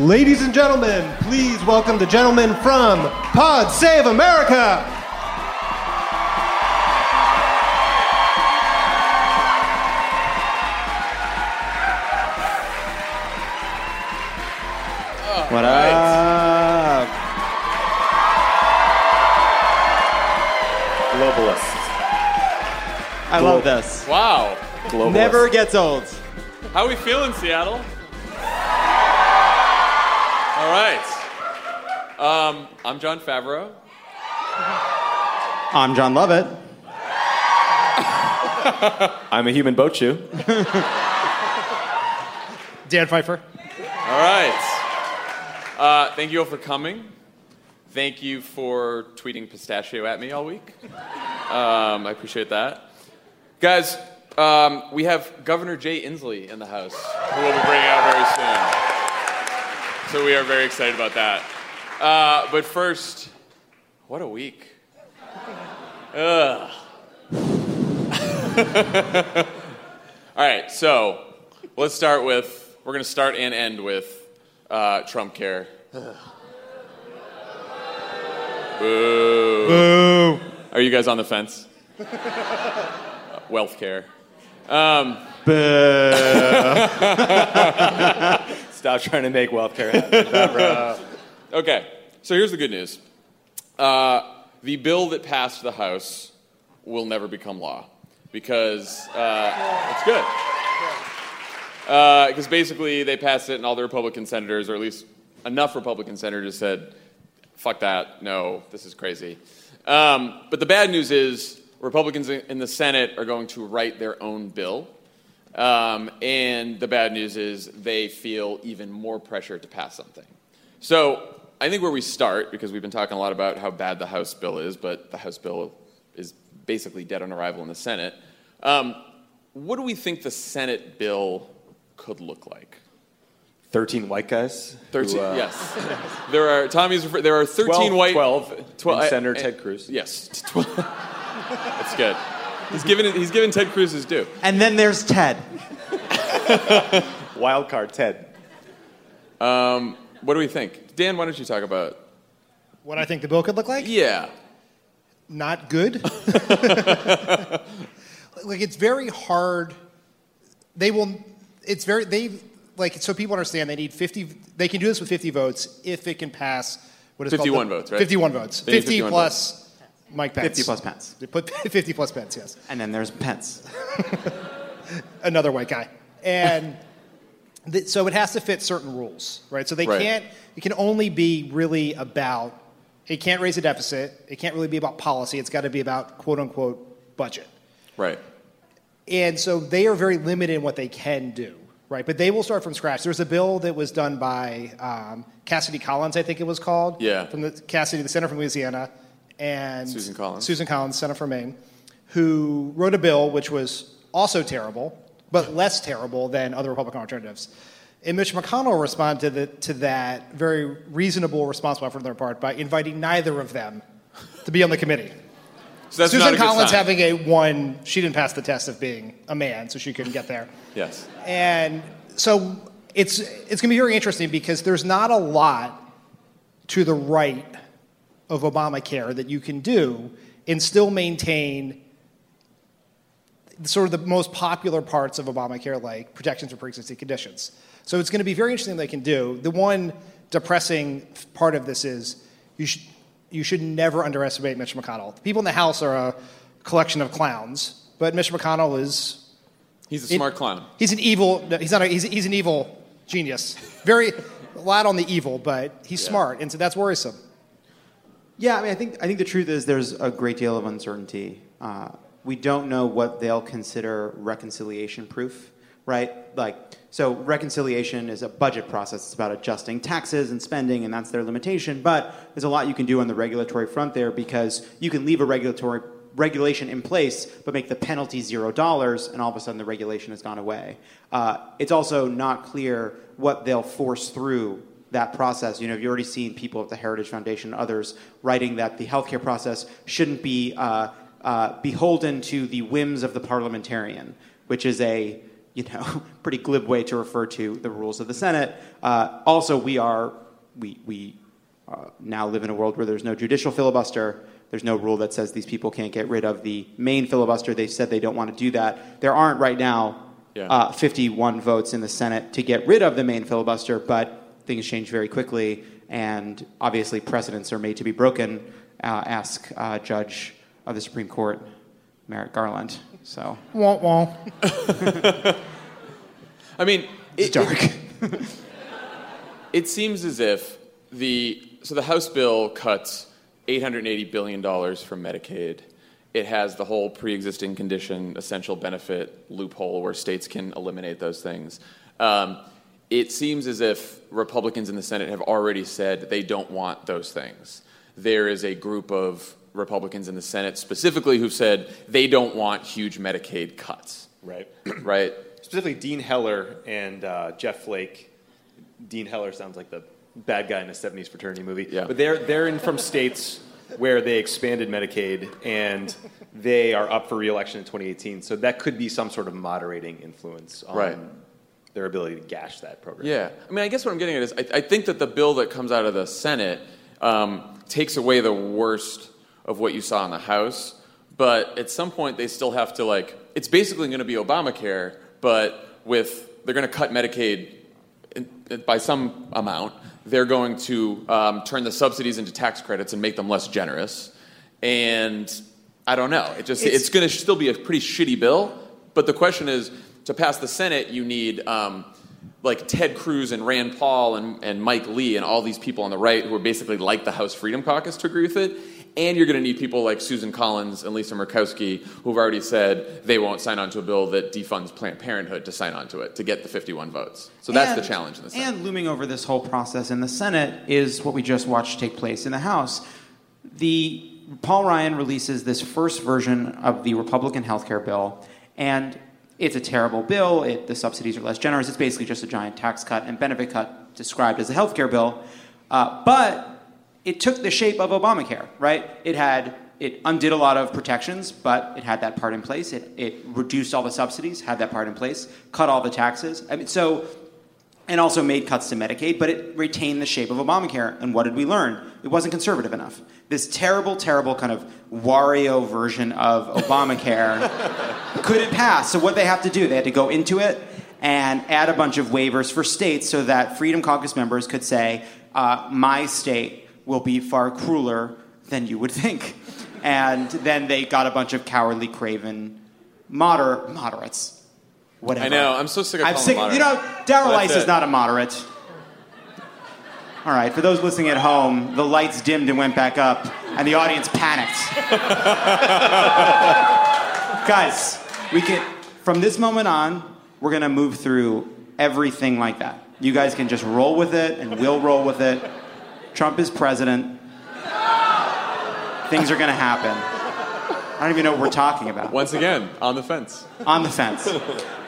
Ladies and gentlemen, please welcome the gentleman from Pod Save America. What up? Globalist. I love this. Wow. Globalist. Never gets old. How we feeling, Seattle? All right. Um, I'm Jon Favreau. I'm Jon Lovett. I'm a human boat shoe. Dan Pfeiffer. All right. Uh, thank you all for coming. Thank you for tweeting pistachio at me all week. Um, I appreciate that. Guys, um, we have Governor Jay Inslee in the house, who we'll be bringing out very soon. So we are very excited about that. Uh, but first, what a week. Ugh. All right, so let's start with, we're going to start and end with uh, Trump care. Boo. Boo. Are you guys on the fence? Uh, wealth care. Um, Stop trying to make wealth care happen. Okay, so here's the good news. Uh, the bill that passed the House will never become law because uh, it's good. Because basically they passed it, and all the Republican senators, or at least enough Republican senators, said, "Fuck that! No, this is crazy." Um, but the bad news is Republicans in the Senate are going to write their own bill. Um, and the bad news is they feel even more pressure to pass something. So I think where we start, because we've been talking a lot about how bad the House bill is, but the House bill is basically dead on arrival in the Senate. Um, what do we think the Senate bill could look like? 13 white guys. who, 13, uh, yes. There are, Tommy's, refer- there are 13 12, white. 12, Twelve- and Senator Ted Cruz. Yes. 12. That's good. He's given, he's given Ted Cruz his due. And then there's Ted. Wild card Ted. Um, what do we think? Dan, why don't you talk about. What I think the bill could look like? Yeah. Not good. like it's very hard. They will. It's very they like so people understand they need 50 they can do this with 50 votes if it can pass what is 51 called the- votes, right? 51 votes They 50 51 plus mike pence 50 plus Pence. they put 50 plus pence yes And then there's Pence. another white guy and th- so it has to fit certain rules right so they Right. can't it can only be really about it can't raise a deficit it can't really be about policy it's got to be about quote unquote budget Right. And so they are very limited in what they can do, right? But they will start from scratch. There's a bill that was done by um, Cassidy Collins, I think it was called. Yeah. From the Cassidy, the senator from Louisiana, and Susan Collins. Susan Collins, senator from Maine, who wrote a bill which was also terrible, but less terrible than other Republican alternatives. And Mitch McConnell responded to, the, to that very reasonable response on their part by inviting neither of them to be on the committee. So Susan Collins having a one, she didn't pass the test of being a man, so she couldn't get there. Yes. And so it's it's going to be very interesting because there's not a lot to the right of Obamacare that you can do and still maintain sort of the most popular parts of Obamacare, like protections for pre-existing conditions. So it's going to be very interesting they can do. The one depressing part of this is you should you should never underestimate Mitch McConnell. The people in the House are a collection of clowns, but Mitch McConnell is He's a it- smart clown. He's an evil. no, He's not. A, he's, he's an evil genius. Very a lot on the evil, but he's smart, and so that's worrisome. Yeah, I mean, I think I think the truth is there's a great deal of uncertainty. Uh, we don't know what they'll consider reconciliation proof, right? Like, so reconciliation is a budget process. It's about adjusting taxes and spending, and that's their limitation. But there's a lot you can do on the regulatory front there because you can leave a regulatory regulation in place, but make the penalty zero dollars, and all of a sudden the regulation has gone away. Uh, it's also not clear what they'll force through that process. You know, you've already seen people at the Heritage Foundation and others writing that the healthcare process shouldn't be uh, uh, beholden to the whims of the parliamentarian, which is a you know pretty glib way to refer to the rules of the Senate. Uh, also, we are we we uh, now live in a world where there's no judicial filibuster. There's no rule that says these people can't get rid of the main filibuster. They said they don't want to do that. There aren't right now Yeah. uh, 51 votes in the Senate to get rid of the main filibuster, but things change very quickly, and obviously precedents are made to be broken. Uh, ask uh, Judge of the Supreme Court, Merrick Garland. So Wah, wah. I mean, it's it, dark. It, it seems as if the so the House bill cuts 880 billion dollars from Medicaid. It has the whole pre-existing condition essential benefit loophole where states can eliminate those things. Um, it seems as if Republicans in the Senate have already said they don't want those things. There is a group of Republicans in the Senate specifically who've said they don't want huge Medicaid cuts. Right. Right? Specifically, Dean Heller and uh, Jeff Flake. Dean Heller sounds like the bad guy in a 70s fraternity movie. Yeah. But they're, they're in from states where they expanded Medicaid and they are up for reelection in 2018. So that could be some sort of moderating influence on Right. Their ability to gash that program. Yeah, I mean, I guess what I'm getting at is I, I think that the bill that comes out of the Senate um, takes away the worst of what you saw in the House, but at some point they still have to like. It's basically going to be Obamacare, but with they're going to cut Medicaid in, by some amount. They're going to um, turn the subsidies into tax credits and make them less generous, and I don't know. It just it's, It's- going to still be a pretty shitty bill. But the question is, to pass the Senate, you need um, like Ted Cruz and Rand Paul and, and Mike Lee and all these people on the right who are basically like the House Freedom Caucus to agree with it. And you're going to need people like Susan Collins and Lisa Murkowski who've already said they won't sign on to a bill that defunds Planned Parenthood to sign on to it to get the 51 votes. So that's the And- challenge in the Senate. And looming over this whole process in the Senate is what we just watched take place in the House. The Paul Ryan releases this first version of the Republican health care bill, and it's a terrible bill. It, the subsidies are less generous. It's basically just a giant tax cut and benefit cut described as a health care bill. Uh, but it took the shape of Obamacare, right? It had it undid a lot of protections, but it had that part in place. It, it reduced all the subsidies, had that part in place, cut all the taxes. I mean, so and also made cuts to Medicaid, but it retained the shape of Obamacare. And what did we learn? It wasn't conservative enough. This terrible, terrible kind of Wario version of Obamacare couldn't pass. So what they have to do, they had to go into it and add a bunch of waivers for states so that Freedom Caucus members could say, uh, my state will be far crueler than you would think. And then they got a bunch of cowardly, craven moder- moderates. Whatever. I know. I'm so sick of I'm sick. You know. Darrell Issa is not a moderate. All right, for those listening at home, the lights dimmed and went back up, and the audience panicked. Guys, we can from this moment on, we're gonna move through everything like that. You guys can just roll with it, and we'll roll with it. Trump is president. Things are gonna happen. I don't even know what we're talking about Once again, on the fence. on the fence.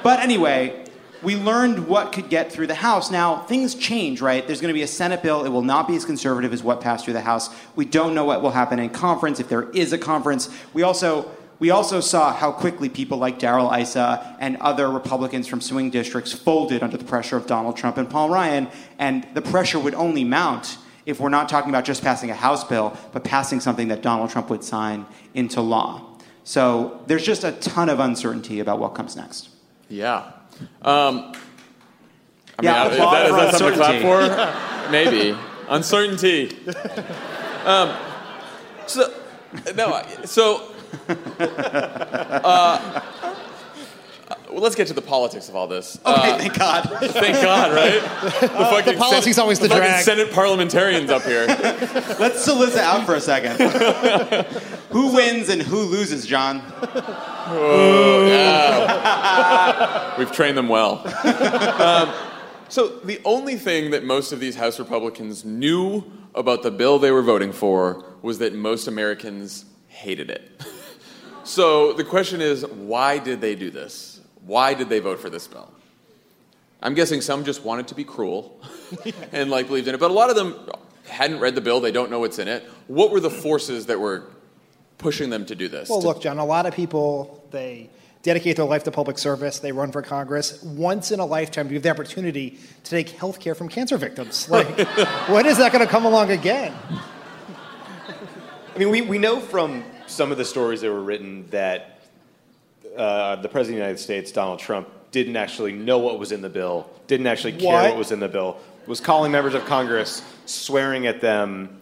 But anyway, we learned what could get through the House. Now, things change, right? There's going to be a Senate bill. It will not be as conservative as what passed through the House. We don't know what will happen in conference, if there is a conference. We also. We also saw how quickly people like Darrell Issa and other Republicans from swing districts folded under the pressure of Donald Trump and Paul Ryan, and the pressure would only mount if we're not talking about just passing a House bill, but passing something that Donald Trump would sign into law. So there's just a ton of uncertainty about what comes next. Yeah. Um, I Yeah, mean, applaud that, is that something to clap for? Maybe. Uncertainty. Um, so, no, so, uh, well, let's get to the politics of all this. Okay, Uh, thank God. thank God, right? The, fucking policy's always the fucking drag. Senate parliamentarians up here. Let's solicit out for a second. who wins and who loses, John? We've trained them well. um, so the only thing that most of these House Republicans knew about the bill they were voting for was that most Americans hated it. so the question is, why did they do this? Why did they vote for this bill? I'm guessing some just wanted to be cruel and like believed in it, but a lot of them hadn't read the bill. They don't know what's in it. What were the forces that were pushing them to do this? Well, To- look, John, a lot of people, they dedicate their life to public service, they run for Congress. Once in a lifetime, you have the opportunity to take health care from cancer victims. Like, when is that going to come along again? I mean, we, we know from some of the stories that were written that uh, the President of the United States, Donald Trump, didn't actually know what was in the bill, didn't actually care What? what, was in the bill, was calling members of Congress, swearing at them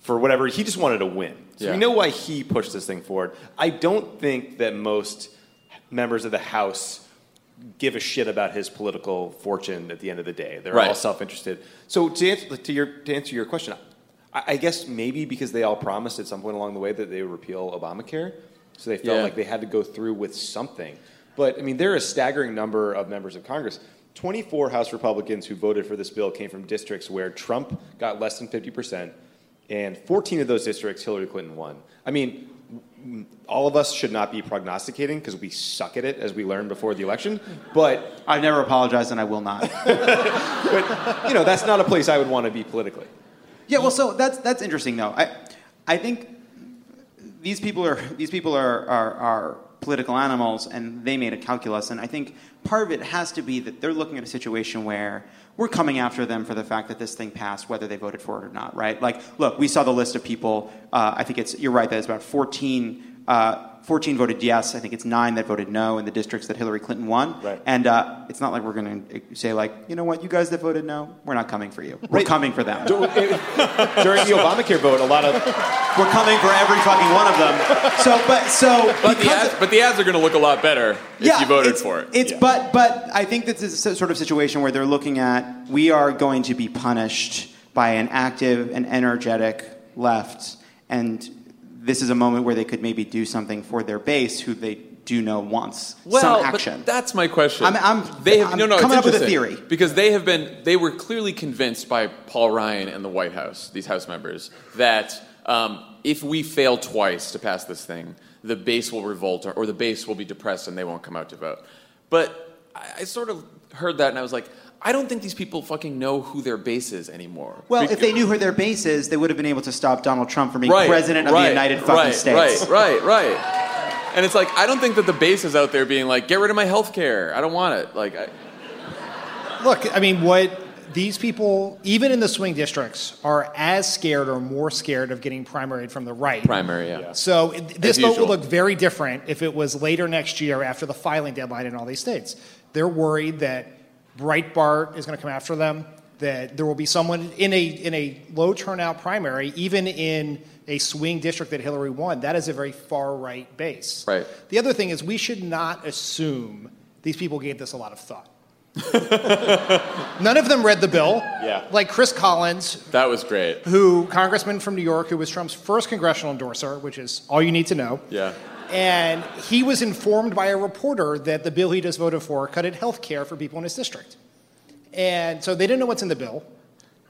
for whatever. He just wanted to win. So Yeah. we know why he pushed this thing forward. I don't think that most members of the House give a shit about his political fortune at the end of the day. They're Right. all self-interested. So to answer, to, your, to answer your question, I, I guess maybe because they all promised at some point along the way that they would repeal Obamacare, so they felt Yeah. like they had to go through with something. But I mean, there are a staggering number of members of Congress. 24 House Republicans who voted for this bill came from districts where Trump got less than 50 percent, and 14 of those districts Hillary Clinton won. I mean, all of us should not be prognosticating because we suck at it, as we learned before the election. But I've never apologized and I will not. but you know, that's not a place I would want to be politically. Yeah, well, so that's that's interesting though. I I think these people are these people are, are are political animals, and they made a calculus. And I think part of it has to be that they're looking at a situation where we're coming after them for the fact that this thing passed, whether they voted for it or not, right? Like, look, we saw the list of people. Uh, I think it's you're right that it's about 14. Uh, 14 voted yes. I think it's nine that voted no in the districts that Hillary Clinton won. Right. And uh, it's not like we're going to say like, you know what, you guys that voted no, we're not coming for you. We're coming for them. During the Obamacare vote, a lot of We're coming for every fucking one of them. So, but so but, the because ads, but the ads are going to look a lot better if you voted it's, for it. It's Yeah. but but I think this is a sort of situation where they're looking at we are going to be punished by an active and energetic left, and this is a moment where they could maybe do something for their base, who they do know wants well, some but action. that's my question. I'm- I'm- they have, I'm no, no, coming up with a theory. because they have been. They were clearly convinced by Paul Ryan and the White House, these House members, that um, if we fail twice to pass this thing, the base will revolt or, or the base will be depressed and they won't come out to vote. But I, I sort of heard that and I was like, I don't think these people fucking know who their base is anymore. well, Bec- if they knew who their base is, they would have been able to stop Donald Trump from being right, president of right, the United fucking right, States. Right, right, right. And it's like I don't think that the base is out there being like, get rid of my health care. I don't want it. Like, I, Look, I mean, what these people, even in the swing districts, are as scared or more scared of getting primaried from the right. primary, yeah. So this As vote usual. would look very different if it was later next year after the filing deadline in all these states. They're worried that Breitbart is going to come after them, that there will be someone in a, in a low turnout primary, even in a swing district that Hillary won. That is a very far right base. Right. The other thing is, we should not assume these people gave this a lot of thought. None of them read the bill. Yeah. Like Chris Collins, That was great. who congressman from New York, who was Trump's first congressional endorser, which is all you need to know. Yeah. And he was informed by a reporter that the bill he just voted for cutted health care for people in his district. And so they didn't know what's in the bill.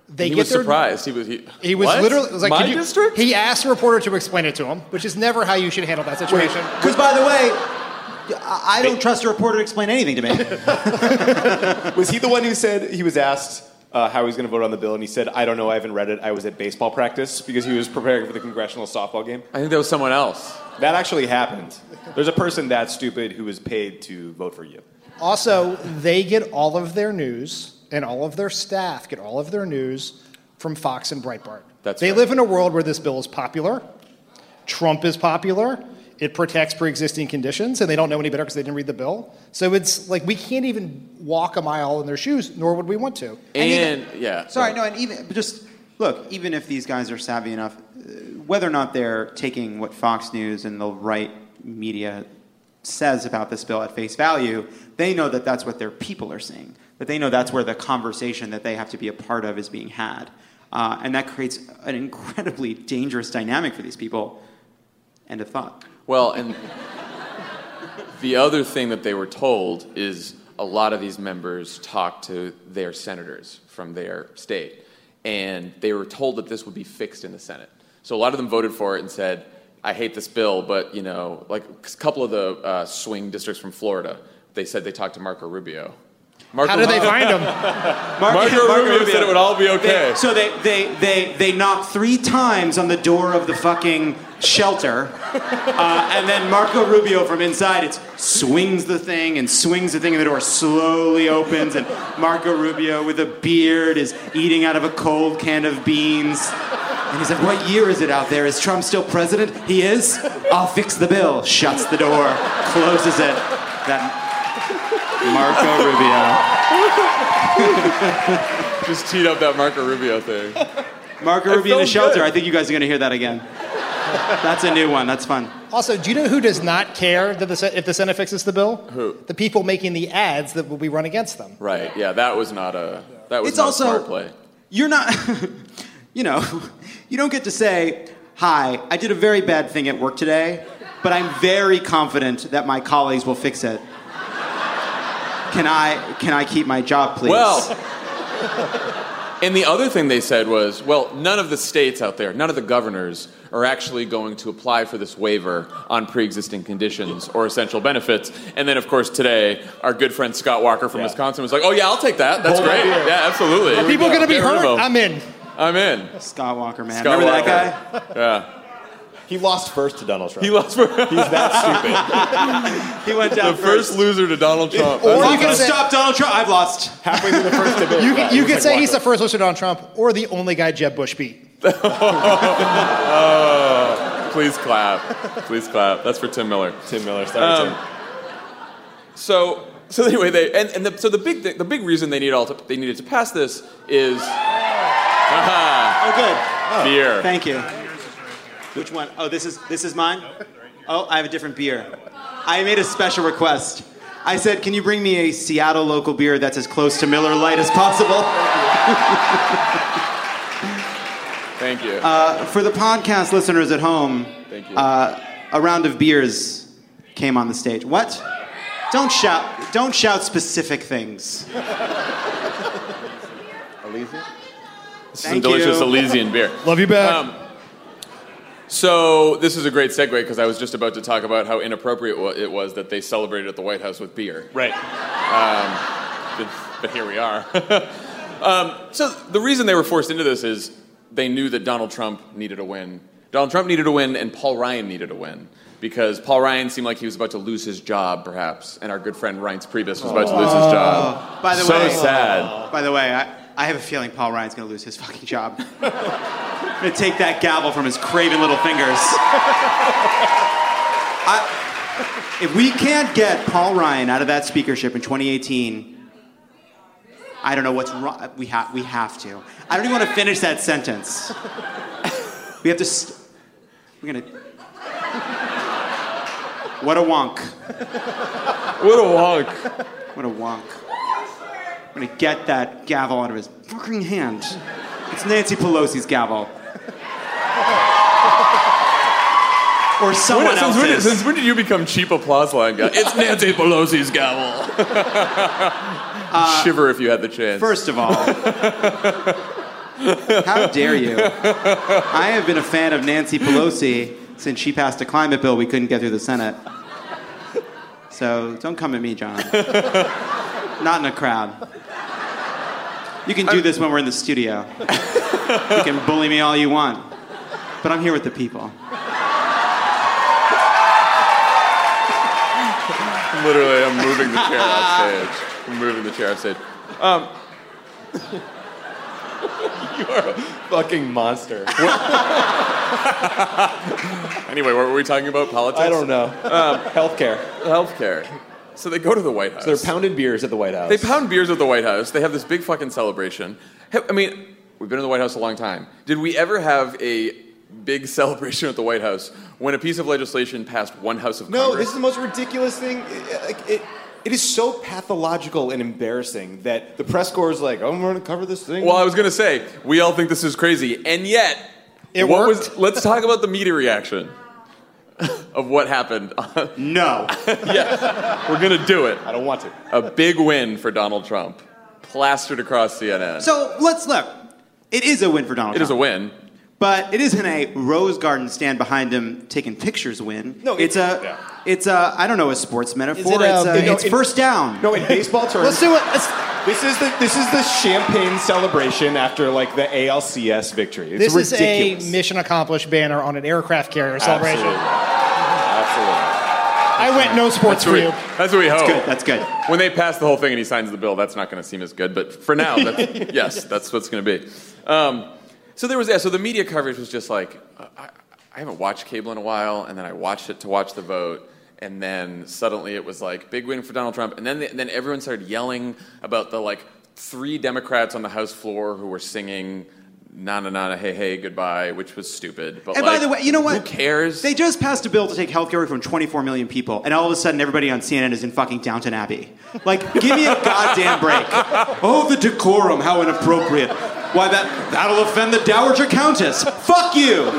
They He get was their, surprised. He was. He, He was What? literally was like, my you-" district. He asked a reporter to explain it to him, which is never how you should handle that situation. Because by the way, I don't trust a reporter to explain anything to me. Was he the one who said he was asked uh, how he was going to vote on the bill, and he said, "I don't know. I haven't read it. I was at baseball practice because he was preparing for the congressional softball game." I think that was someone else. That actually happened. There's a person that stupid who was paid to vote for you. Also, they get all of their news, and all of their staff get all of their news from Fox and Breitbart. That's they right. live in a world where this bill is popular. Trump is popular. It protects pre-existing conditions, and they don't know any better because they didn't read the bill. So it's like we can't even walk a mile in their shoes, nor would we want to. And, yeah. Sorry, no, and even but just look, even if these guys are savvy enough, uh, whether or not they're taking what Fox News and the right media says about this bill at face value, they know that that's what their people are saying. That they know that's where the conversation that they have to be a part of is being had. Uh, and that creates an incredibly dangerous dynamic for these people. End of thought. Well, and the other thing that they were told is a lot of these members talked to their senators from their state, and they were told that this would be fixed in the Senate. So a lot of them voted for it and said, "I hate this bill," but you know, like a couple of the uh, swing districts from Florida, they said they talked to Marco Rubio. Marco How did they find him? Marco Rubio said it would all be okay. They- so they, they, they, they knocked three times on the door of the fucking shelter, uh, and then Marco Rubio from inside it swings the thing and swings the thing, and the door slowly opens, and Marco Rubio with a beard is eating out of a cold can of beans. And he's like, What year is it out there? Is Trump still president? He is? I'll fix the bill. Shuts the door, closes it. That Marco Rubio. Just teed up that Marco Rubio thing. Marco Rubio in a shelter. good. I think you guys are going to hear that again. That's a new one. That's fun. Also, do you know who does not care that the, if the Senate fixes the bill? Who? The people making the ads that will be run against them. Right? Yeah, that was not a that was It's not also- a smart play. You're not, you know, you don't get to say, Hi, I did a very bad thing at work today, but I'm very confident that my colleagues will fix it. Can I, can I keep my job, please? Well, and the other thing they said was, well, none of the states out there, none of the governors are actually going to apply for this waiver on pre-existing conditions or essential benefits. And then, of course, today, our good friend Scott Walker from Yeah. Wisconsin was like, "Oh yeah, I'll take that. That's Hold great. my. Yeah, absolutely. Are people going to be Get rid of hurt? I'm in. I'm in. Scott Walker, man. Scott Remember Walker. that guy? Yeah, He lost first to Donald Trump. he lost for He's that stupid. He went down the first loser to Donald Trump. Or you can say, Stop Donald Trump. I've lost. Halfway through the first debate. you, yeah, you could like, say he's the first loser to Donald Trump or the only guy Jeb Bush beat. Please clap. Please clap. That's for Tim Miller. Tim Miller. Sorry, Um, So, so anyway, they and, and the, so the big thing, the big reason they need all to, they needed to pass this is Oh, good. beer. Thank you. Which one? Oh, this is this is mine. Oh, I have a different beer. I made a special request. I said, "Can you bring me a Seattle local beer that's as close to Miller Lite as possible?" Thank you. Uh, for the podcast listeners at home, Thank you. Uh, a round of beers came on the stage. What? Don't shout! Don't shout specific things. Elysium? This is some delicious you. Elysian beer. Love you back. Um, so this is a great segue because I was just about to talk about how inappropriate it was that they celebrated at the White House with beer. Right. But, but here we are. um, so the reason they were forced into this is they knew that Donald Trump needed a win. Donald Trump needed a win, and Paul Ryan needed a win because Paul Ryan seemed like he was about to lose his job, perhaps, and our good friend Reince Priebus was about to lose his job. By the so way, sad. By the way, I, I have a feeling Paul Ryan's going to lose his fucking job. I'm going to take that gavel from his craven little fingers. I, if we can't get Paul Ryan out of that speakership in 2018, I don't know what's wrong. We, ha- we have to. I don't even want to finish that sentence. We have to. St- we're going to. What a wonk. What a wonk. What a wonk. I'm gonna get that gavel out of his fucking hand. It's Nancy Pelosi's gavel. or someone When- since, when, else's. since when did you become cheap applause line guy? It's Nancy Pelosi's gavel. Uh, Shiver if you had the chance. First of all, how dare you? I have been a fan of Nancy Pelosi since she passed a climate bill we couldn't get through the Senate. So don't come at me, John. Not in a crowd. You can do this when we're in the studio. You can bully me all you want. But I'm here with the people. Literally, I'm moving the chair off stage. I'm moving the chair off stage. Um, you are a fucking monster. Anyway, what were we talking about? Politics? I don't know. Um, Healthcare. Healthcare. So they go to the White House. So They're pounding beers at the White House. They pound beers at the White House. They have this big fucking celebration. I mean, we've been in the White House a long time. Did we ever have a big celebration at the White House when a piece of legislation passed one house of No, Congress. No, this is the most ridiculous thing. It, like, it, it is so pathological and embarrassing that the press corps is like, "Oh, I'm going to cover this thing." Well, I was going to say, we all think this is crazy, and yet, It what worked. was? Let's talk about the media reaction of what happened. No. yes, we're going to do it. I don't want to. A big win for Donald Trump, plastered across CNN. So let's look. It is a win for Donald it is a win. But it isn't a rose garden stand behind him taking pictures win. No, it's it- a, yeah. it's a, I don't know, a sports metaphor. it a- it's a, no, it's it- first down. No, in baseball terms, Let's do it. Let's, This is the this is the champagne celebration after like the ALCS victory. It's this ridiculous. is a mission accomplished banner on an aircraft carrier celebration. Absolutely. Absolutely. I went no sports for we, you. that's what we hope. Good, that's good. When they pass the whole thing and he signs the bill, that's not going to seem as good. But for now, that's, yes, that's what's going to be. Um, so there was yeah. So the media coverage was just like uh, I, I haven't watched cable in a while, and then I watched it to watch the vote, and then suddenly it was like big win for Donald Trump, and then and then everyone started yelling about the like three Democrats on the House floor who were singing. Na na na na hey hey goodbye, which was stupid. But And like, by the way, you know what? Who cares? They just passed a bill to take healthcare away from 24 million people, and all of a sudden everybody on CNN is in fucking Downton Abbey. Like, give me a goddamn break. Oh, the decorum, how inappropriate. Why that that'll offend the Dowager Countess. Fuck you.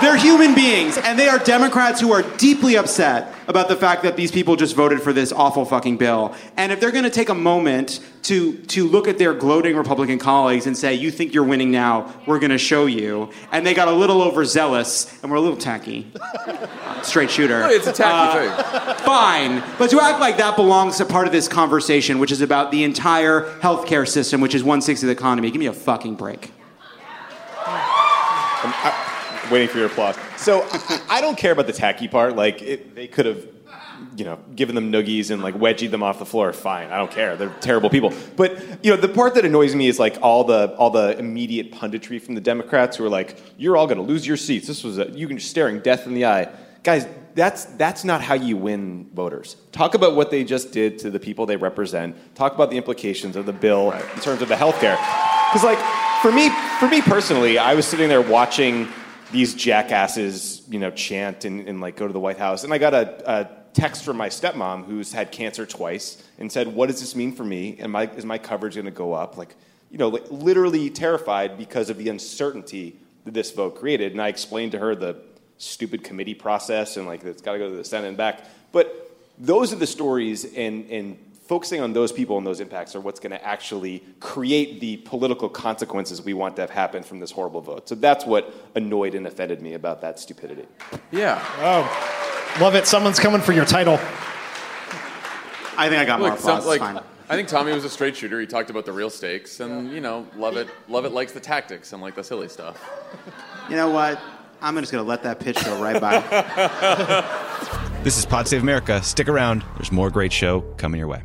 They're human beings, and they are Democrats who are deeply upset about the fact that these people just voted for this awful fucking bill. And if they're going to take a moment to to look at their gloating Republican colleagues and say, "You think you're winning now? We're going to show you," and they got a little overzealous and we're a little tacky, straight shooter. it's a tacky uh, thing. Fine, but to act like that belongs to part of this conversation, which is about the entire healthcare system, which is one sixth of the economy, give me a fucking break. Um, waiting for your applause. So I, don't care about the tacky part. Like it, they could have, you know, given them noogies and like wedgied them off the floor. Fine, I don't care. They're terrible people. But you know, the part that annoys me is like all the all the immediate punditry from the Democrats who are like, "You're all going to lose your seats." This was a, you can just staring death in the eye, guys. That's that's not how you win voters. Talk about what they just did to the people they represent. Talk about the implications of the bill in terms of the health care. Because like for me, for me personally, I was sitting there watching these jackasses, you know, chant and, and like go to the White House. And I got a, a text from my stepmom who's had cancer twice and said, "What does this mean for me? And I, is my coverage going to go up?" Like, you know, like literally terrified because of the uncertainty that this vote created. And I explained to her the stupid committee process and like it's got to go to the Senate and back. But those are the stories and and focusing on those people and those impacts are what's going to actually create the political consequences we want to have happen from this horrible vote. So that's what annoyed and offended me about that stupidity. yeah. Oh, love it. Someone's coming for your title. I think I got more applause. some, like, it's fine. I think Tommy was a straight shooter. He talked about the real stakes, and you know, love it. Love it likes the tactics and like the silly stuff. You know what? I'm just going to let that pitch go right by. This is Pod Save America. Stick around. There's more great show coming your way.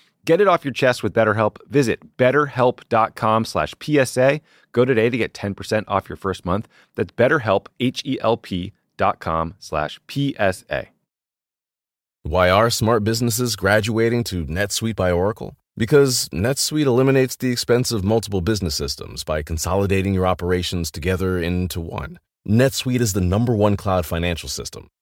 Get it off your chest with BetterHelp. Visit betterhelp.com slash PSA. Go today to get 10% off your first month. That's betterhelp, H-E-L-P dot com slash PSA. Why are smart businesses graduating to NetSuite by Oracle? Because NetSuite eliminates the expense of multiple business systems by consolidating your operations together into one. NetSuite is the number one cloud financial system,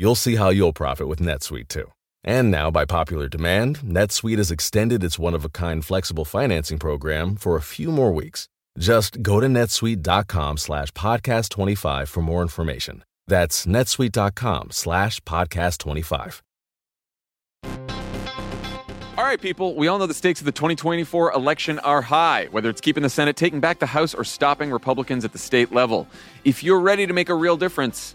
You'll see how you'll profit with NetSuite too. And now, by popular demand, NetSuite has extended its one of a kind flexible financing program for a few more weeks. Just go to netsuite.com slash podcast 25 for more information. That's netsuite.com slash podcast 25. All right, people, we all know the stakes of the 2024 election are high, whether it's keeping the Senate, taking back the House, or stopping Republicans at the state level. If you're ready to make a real difference,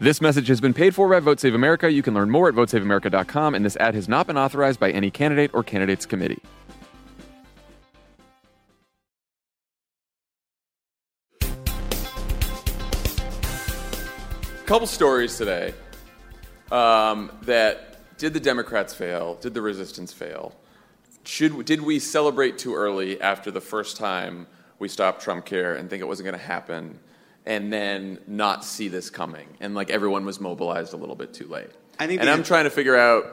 This message has been paid for by Vote Save America. You can learn more at votesaveamerica.com, and this ad has not been authorized by any candidate or candidates committee. Couple stories today um, that did the Democrats fail? Did the resistance fail? Should did we celebrate too early after the first time we stopped Trump Care and think it wasn't going to happen? And then not see this coming, and like everyone was mobilized a little bit too late. I think and I'm trying to figure out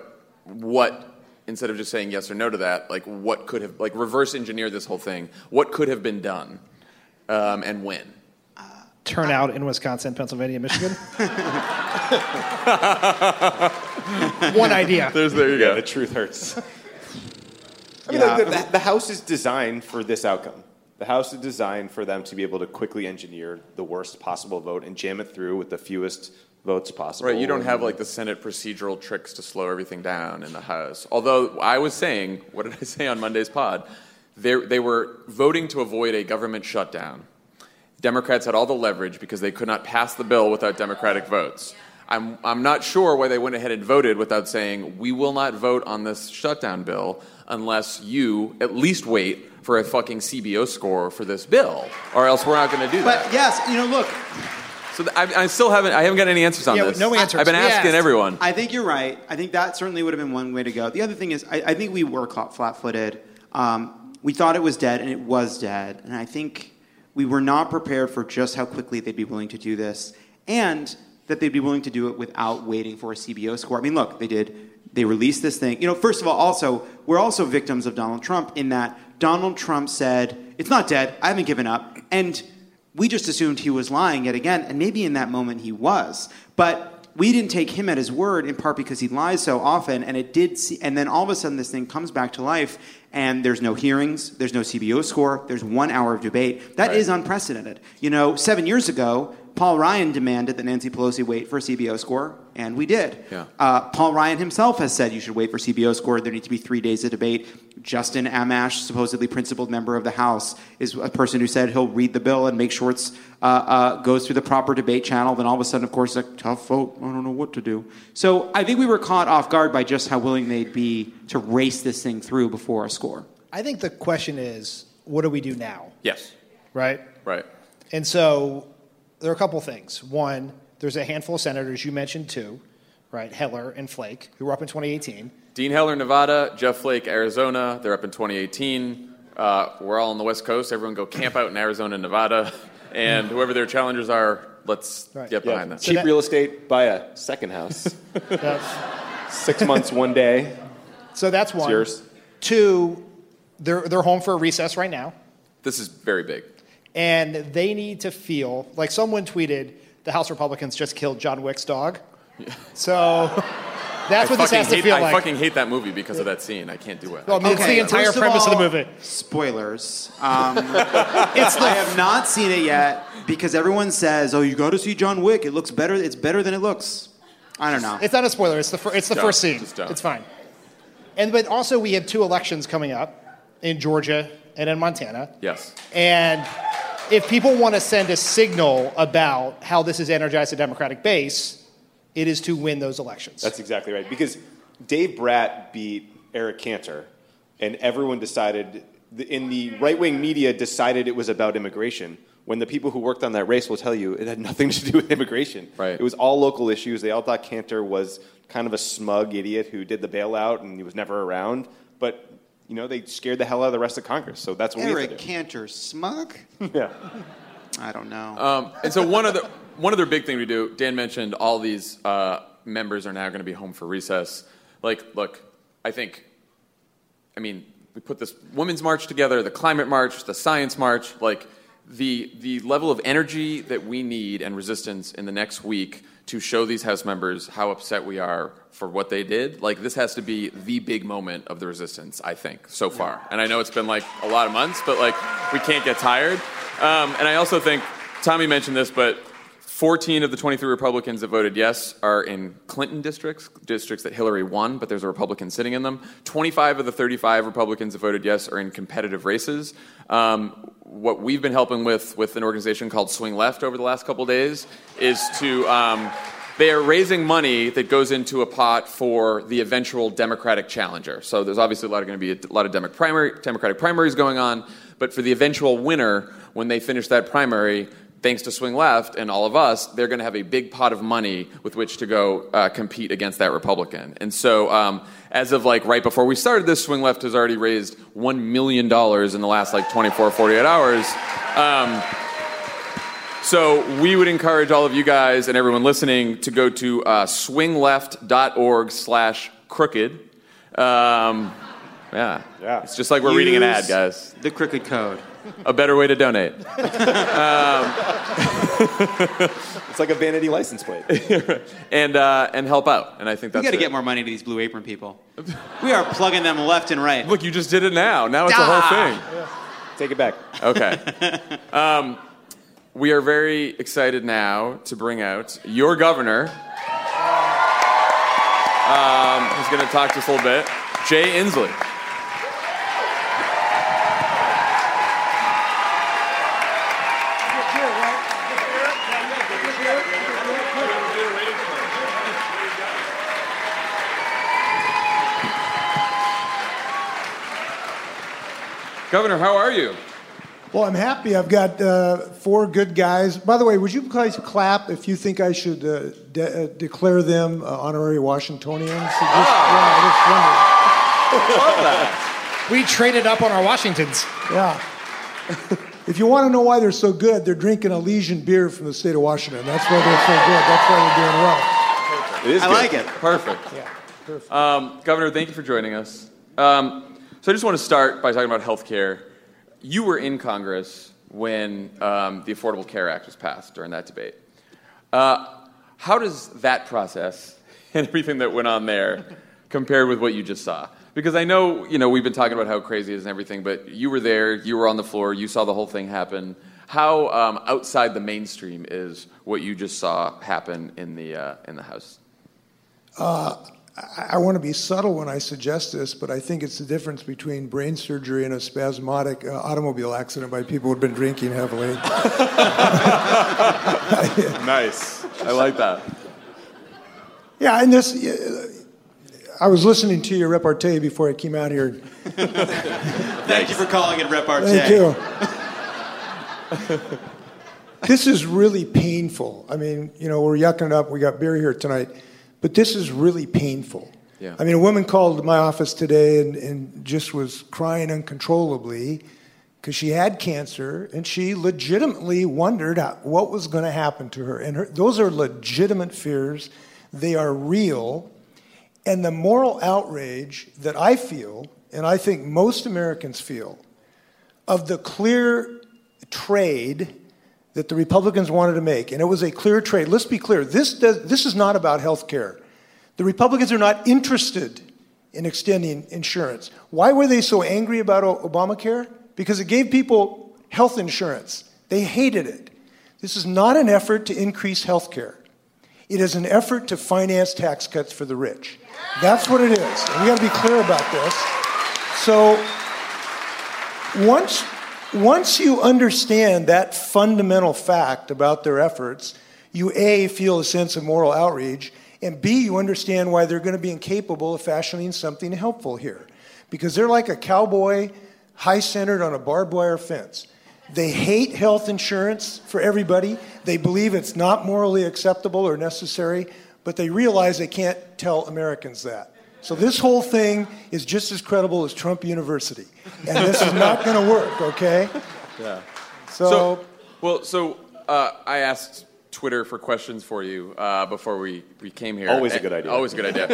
what, instead of just saying yes or no to that, like what could have, like reverse engineer this whole thing. What could have been done, um, and when? Turnout in Wisconsin, Pennsylvania, Michigan. One idea. There's there you go. the truth hurts. I mean, Yeah. the, the, the House is designed for this outcome. The House is designed for them to be able to quickly engineer the worst possible vote and jam it through with the fewest votes possible. Right, you don't have like the Senate procedural tricks to slow everything down in the House. Although I was saying, what did I say on Monday's pod? They, they were voting to avoid a government shutdown. Democrats had all the leverage because they could not pass the bill without Democratic votes. I'm, I'm not sure why they went ahead and voted without saying, we will not vote on this shutdown bill unless you at least wait for a fucking CBO score for this bill, or else we're not going to do that. But yes, you know, look, So th- I, I still haven't, I haven't got any answers on Yeah, this. no answers. I've been asking asked. everyone. I think you're right. I think that certainly would have been one way to go. The other thing is, I, I think we were caught flat-footed. Um, we thought it was dead, and it was dead. And I think we were not prepared for just how quickly they'd be willing to do this, and that they'd be willing to do it without waiting for a CBO score. I mean, look, they did. They released this thing. You know, first of all, also we're also victims of Donald Trump in that Donald Trump said it's not dead. I haven't given up, and we just assumed he was lying yet again, and maybe in that moment he was. But we didn't take him at his word in part because he lies so often, and it did. See, and then all of a sudden, this thing comes back to life, and there's no hearings, there's no CBO score, there's one hour of debate. That is unprecedented. You know, seven years ago, Paul Ryan demanded that Nancy Pelosi wait for a CBO score, and we did. Yeah. Uh, Paul Ryan himself has said you should wait for CBO score. There need to be three days of debate. Justin Amash, supposedly principled member of the House, is a person who said he'll read the bill and make sure it uh, uh, goes through the proper debate channel. Then all of a sudden, of course, a tough vote. I don't know what to do. So I think we were caught off guard by just how willing they'd be to race this thing through before a score. I think the question is, what do we do now? yes, Right? right. And so there are a couple things. One, there's a handful of senators, you mentioned two, right? Heller and Flake, who were up in 2018. Dean Heller, Nevada. Jeff Flake, Arizona. They're up in 2018. Uh, we're all on the West Coast. Everyone go camp out in Arizona, Nevada, and whoever their challengers are, let's Right. get Yeah. behind that. Cheap that- real estate, buy a second house. Six months, one day. so that's one. yours. Two, they're, they're home for a recess right now. This is very big. and they need to feel like someone tweeted the House Republicans just killed John Wick's dog. So that's I what this fucking has to hate, feel I like. fucking hate that movie because of that scene. I can't do it. well, I mean, it's the entire first of premise of, all, the movie. Spoilers. Um, It's I have not seen it yet because everyone says, "Oh, you got to see John Wick. It looks better. It's better than it looks." I don't know. it's not a spoiler. It's the fir- it's the Don't. first scene. Just don't. It's fine. And but also we have two elections coming up in Georgia and in Montana. yes. And if people want to send a signal about how this has energized the Democratic base, it is to win those elections. That's exactly right. Because Dave Bratt beat Eric Cantor and everyone decided in the right wing media decided it was about immigration. When the people who worked on that race will tell you it had nothing to do with immigration. Right. It was all local issues. They all thought Cantor was kind of a smug idiot who did the bailout and he was never around. But you know, they scared the hell out of the rest of Congress. So that's what we Eric have to do. Cantor, smug? Yeah. I don't know. Um, and so one other one other big thing we do. Dan mentioned all these uh, members are now going to be home for recess. Like, look, I think, I mean, we put this women's march together, the climate march, the science march. Like, the the level of energy that we need and resistance in the next week to show these House members how upset we are for what they did. Like, this has to be the big moment of the resistance, I think, so far. And I know it's been like a lot of months, but like, we can't get tired. Um, and I also think Tommy mentioned this, but 14 of the 23 Republicans that voted yes are in Clinton districts, districts that Hillary won, but there's a Republican sitting in them. 25 of the 35 Republicans that voted yes are in competitive races. Um, what we've been helping with with an organization called Swing Left over the last couple days is to. Um, they are raising money that goes into a pot for the eventual Democratic challenger. So there's obviously a lot of going to be a lot of primary, Democratic primaries going on, but for the eventual winner, when they finish that primary, thanks to Swing Left and all of us, they're going to have a big pot of money with which to go uh, compete against that Republican. And so, um, as of like right before we started this, Swing Left has already raised $1 million in the last like 24, 48 hours. Um, so we would encourage all of you guys and everyone listening to go to uh, swingleft.org slash crooked. Um, yeah. Yeah. It's just like we're reading an ad, guys. The crooked code. A better way to donate. It's like a vanity license plate. and, uh, and help out. And I think We that's got to get more money to these blue apron people. We are plugging them left and right. Look, you just did it now. Now it's a whole thing. Take it back. Okay. Um, we are very excited now to bring out your governor. Um, who's going to talk to us a little bit. Jay Inslee. Governor, how are you? Well, I'm happy. I've got uh, four good guys. By the way, would you guys clap if you think I should uh, de- uh, declare them uh, honorary Washingtonians? So just- Ah. yeah, just wondering. We traded up on our Washingtons. Yeah. If you want to know why they're so good, they're drinking Elysian beer from the state of Washington. That's why they're so good. That's why they're doing well. It is I good. like it. Perfect. Yeah. Perfect. Um, Governor, thank you for joining us. Um, so I just want to start by talking about health care. You were in Congress when um, the Affordable Care Act was passed during that debate. Uh, how does that process and everything that went on there compare with what you just saw? Because I know, you know, we've been talking about how crazy it is and everything, but you were there, you were on the floor, you saw the whole thing happen. How um, outside the mainstream is what you just saw happen in the uh, in the House? I, I want to be subtle when I suggest this, but I think it's the difference between brain surgery and a spasmodic uh, automobile accident by people who've been drinking heavily. Nice. I like that. Yeah, and this, I was listening to your repartee before I came out here. Thank you for calling it repartee. Thank you. this is really painful. I mean, you know, we're yucking it up. We got beer here tonight, but this is really painful. Yeah. I mean, a woman called my office today and, and just was crying uncontrollably because she had cancer and she legitimately wondered how- what was going to happen to her. And her, those are legitimate fears, they are real. And the moral outrage that I feel, and I think most Americans feel, of the clear trade that the Republicans wanted to make, and it was a clear trade. Let's be clear this, does, this is not about health care. The Republicans are not interested in extending insurance. Why were they so angry about Obamacare? Because it gave people health insurance. They hated it. This is not an effort to increase health care. It is an effort to finance tax cuts for the rich. That's what it is. And we got to be clear about this. So once, once you understand that fundamental fact about their efforts, you A, feel a sense of moral outrage, and B, you understand why they're going to be incapable of fashioning something helpful here. because they're like a cowboy high centered on a barbed wire fence. They hate health insurance for everybody. They believe it's not morally acceptable or necessary, but they realize they can't tell Americans that. So this whole thing is just as credible as Trump University. And this is not going to work, okay? Yeah. So, So, well, so uh, I asked Twitter for questions for you uh, before we, we came here. Always a good idea. Always a good idea.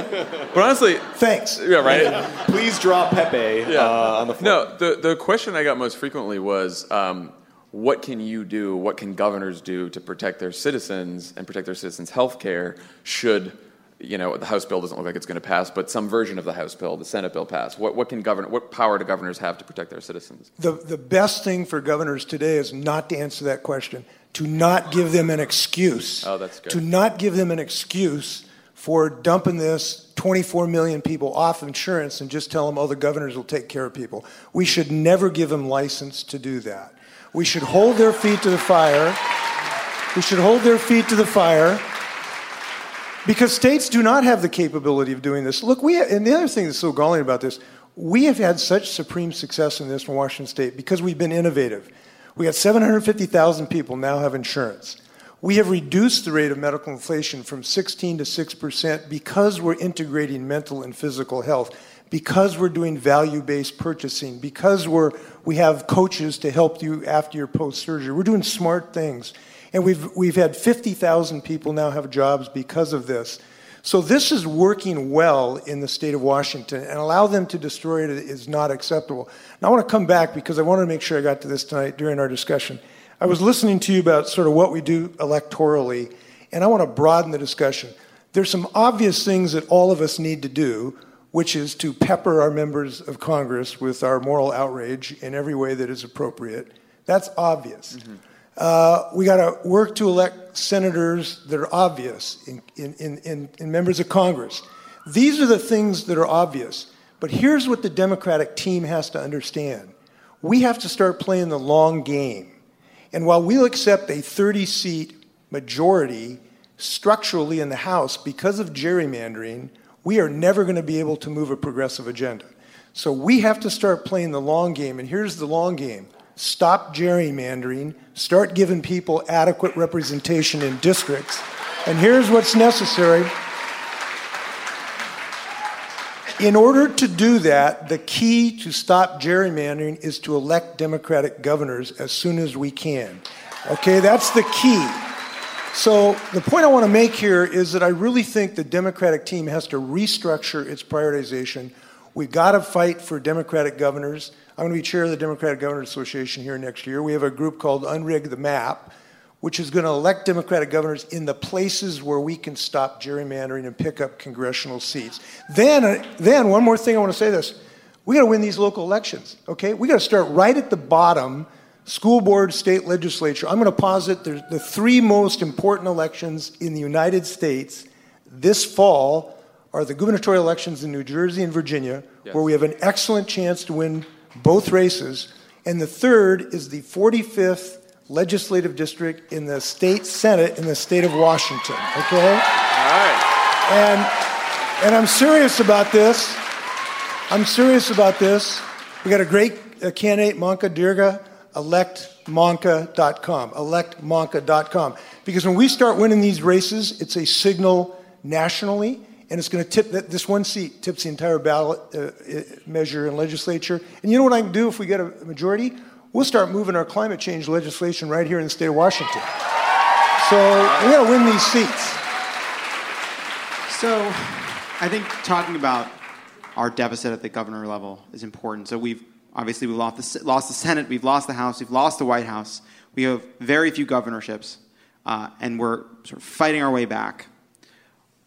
but honestly, thanks. yeah, right. Please draw Pepe uh, on the floor. No, the the question I got most frequently was, um, what can you do? What can governors do to protect their citizens and protect their citizens' health care? Should you know the House bill doesn't look like it's going to pass, but some version of the House bill, the Senate bill, pass? What what can govern? What power do governors have to protect their citizens? the, the best thing for governors today is not to answer that question, to not give them an excuse. Oh, that's good. To not give them an excuse for dumping this 24 million people off insurance and just tell them, oh, the governors will take care of people. We should never give them license to do that. We should hold their feet to the fire. We should hold their feet to the fire because states do not have the capability of doing this. Look, we and the other thing that's so galling about this, we have had such supreme success in this in Washington State because we've been innovative. We got 750,000 people now have insurance. We have reduced the rate of medical inflation from 16 to 6 percent because we're integrating mental and physical health, because we're doing value-based purchasing, because we're we have coaches to help you after your post-surgery. We're doing smart things. And we've, we've had 50,000 people now have jobs because of this. So this is working well in the state of Washington, and allow them to destroy it is not acceptable. Now I want to come back because I wanted to make sure I got to this tonight during our discussion. I was listening to you about sort of what we do electorally, and I want to broaden the discussion. There's some obvious things that all of us need to do, which is to pepper our members of Congress with our moral outrage in every way that is appropriate. That's obvious. Mm-hmm. Uh, we got to work to elect senators that are obvious in, in, in, in, members of Congress. These are the things that are obvious. But here's what the Democratic team has to understand we have to start playing the long game. And while we'll accept a 30 seat majority structurally in the House because of gerrymandering, we are never going to be able to move a progressive agenda. So we have to start playing the long game. And here's the long game stop gerrymandering, start giving people adequate representation in districts. And here's what's necessary. In order to do that, the key to stop gerrymandering is to elect Democratic governors as soon as we can. Okay, that's the key. So, the point I want to make here is that I really think the Democratic team has to restructure its prioritization. We've got to fight for Democratic governors. I'm going to be chair of the Democratic Governors Association here next year. We have a group called Unrig the Map, which is going to elect Democratic governors in the places where we can stop gerrymandering and pick up congressional seats. Then, then one more thing I want to say this. We got to win these local elections, okay? We got to start right at the bottom school board, state legislature. I'm going to posit the, the three most important elections in the United States this fall are the gubernatorial elections in New Jersey and Virginia, Yes. where we have an excellent chance to win both races. And the third is the 45th legislative district in the state senate in the state of Washington, okay? All right. And, and I'm serious about this. I'm serious about this. We got a great uh, candidate, Manka Dhingra, electmanka.com, electmanka.com. Because when we start winning these races, it's a signal nationally, and it's going to tip that this one seat tips the entire ballot uh, measure in legislature. And you know what I can do if we get a majority? We'll start moving our climate change legislation right here in the state of Washington. So we got to win these seats. So, I think talking about our deficit at the governor level is important. So we've obviously we lost the, lost the Senate, we've lost the House, we've lost the White House. We have very few governorships, uh, and we're sort of fighting our way back.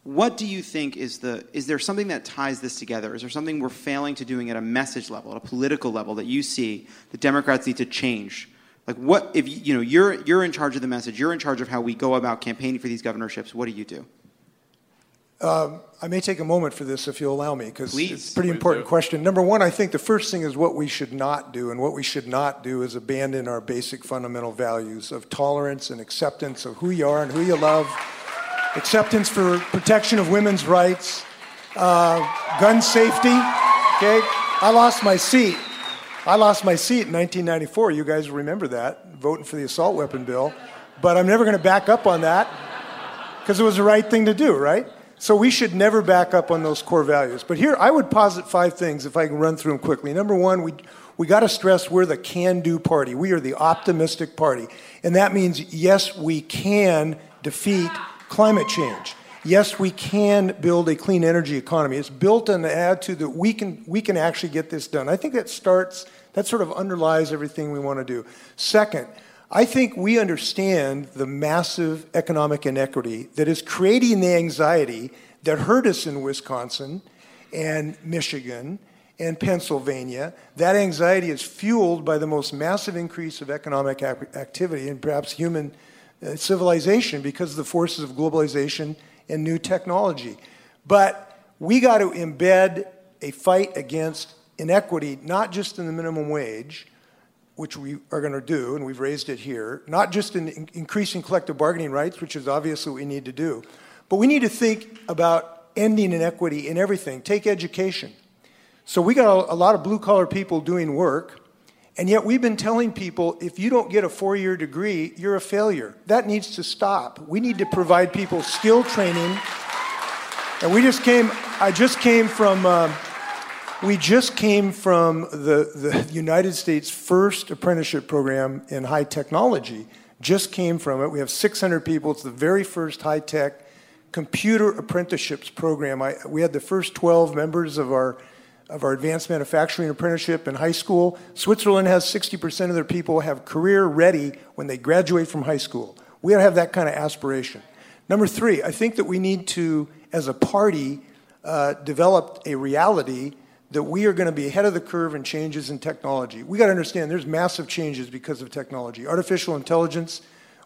What do you think is the? Is there something that ties this together? Is there something we're failing to doing at a message level, at a political level, that you see the Democrats need to change? Like, what if you you know you're you're in charge of the message, you're in charge of how we go about campaigning for these governorships? What do you do? Um, I may take a moment for this if you'll allow me, because it's a pretty Please important do. question. Number one, I think the first thing is what we should not do, and what we should not do is abandon our basic fundamental values of tolerance and acceptance of who you are and who you love, acceptance for protection of women's rights, uh, gun safety. Okay, I lost my seat. I lost my seat in 1994. You guys remember that, voting for the assault weapon bill. But I'm never going to back up on that because it was the right thing to do, right? So we should never back up on those core values. But here, I would posit five things if I can run through them quickly. Number one, we, we got to stress we're the can do party. We are the optimistic party. And that means, yes, we can defeat climate change. Yes, we can build a clean energy economy. It's built on the attitude that we can, we can actually get this done. I think that starts, that sort of underlies everything we want to do. Second, I think we understand the massive economic inequity that is creating the anxiety that hurt us in Wisconsin and Michigan and Pennsylvania. That anxiety is fueled by the most massive increase of economic activity and perhaps human uh, civilization because of the forces of globalization and new technology. But we got to embed a fight against inequity, not just in the minimum wage, which we are going to do, and we've raised it here, not just in increasing collective bargaining rights, which is obviously what we need to do, but we need to think about ending inequity in everything. Take education. So we got a, a lot of blue collar people doing work, and yet we've been telling people if you don't get a four year degree, you're a failure. That needs to stop. We need to provide people skill training. And we just came, I just came from, uh, we just came from the, the United States' first apprenticeship program in high technology. Just came from it. We have 600 people. It's the very first high tech computer apprenticeships program. I, we had the first 12 members of our of our advanced manufacturing apprenticeship in high school. Switzerland has 60% of their people have career ready when they graduate from high school. We to have that kind of aspiration. Number three, I think that we need to, as a party, uh, develop a reality that we are going to be ahead of the curve in changes in technology. We got to understand there's massive changes because of technology. Artificial intelligence,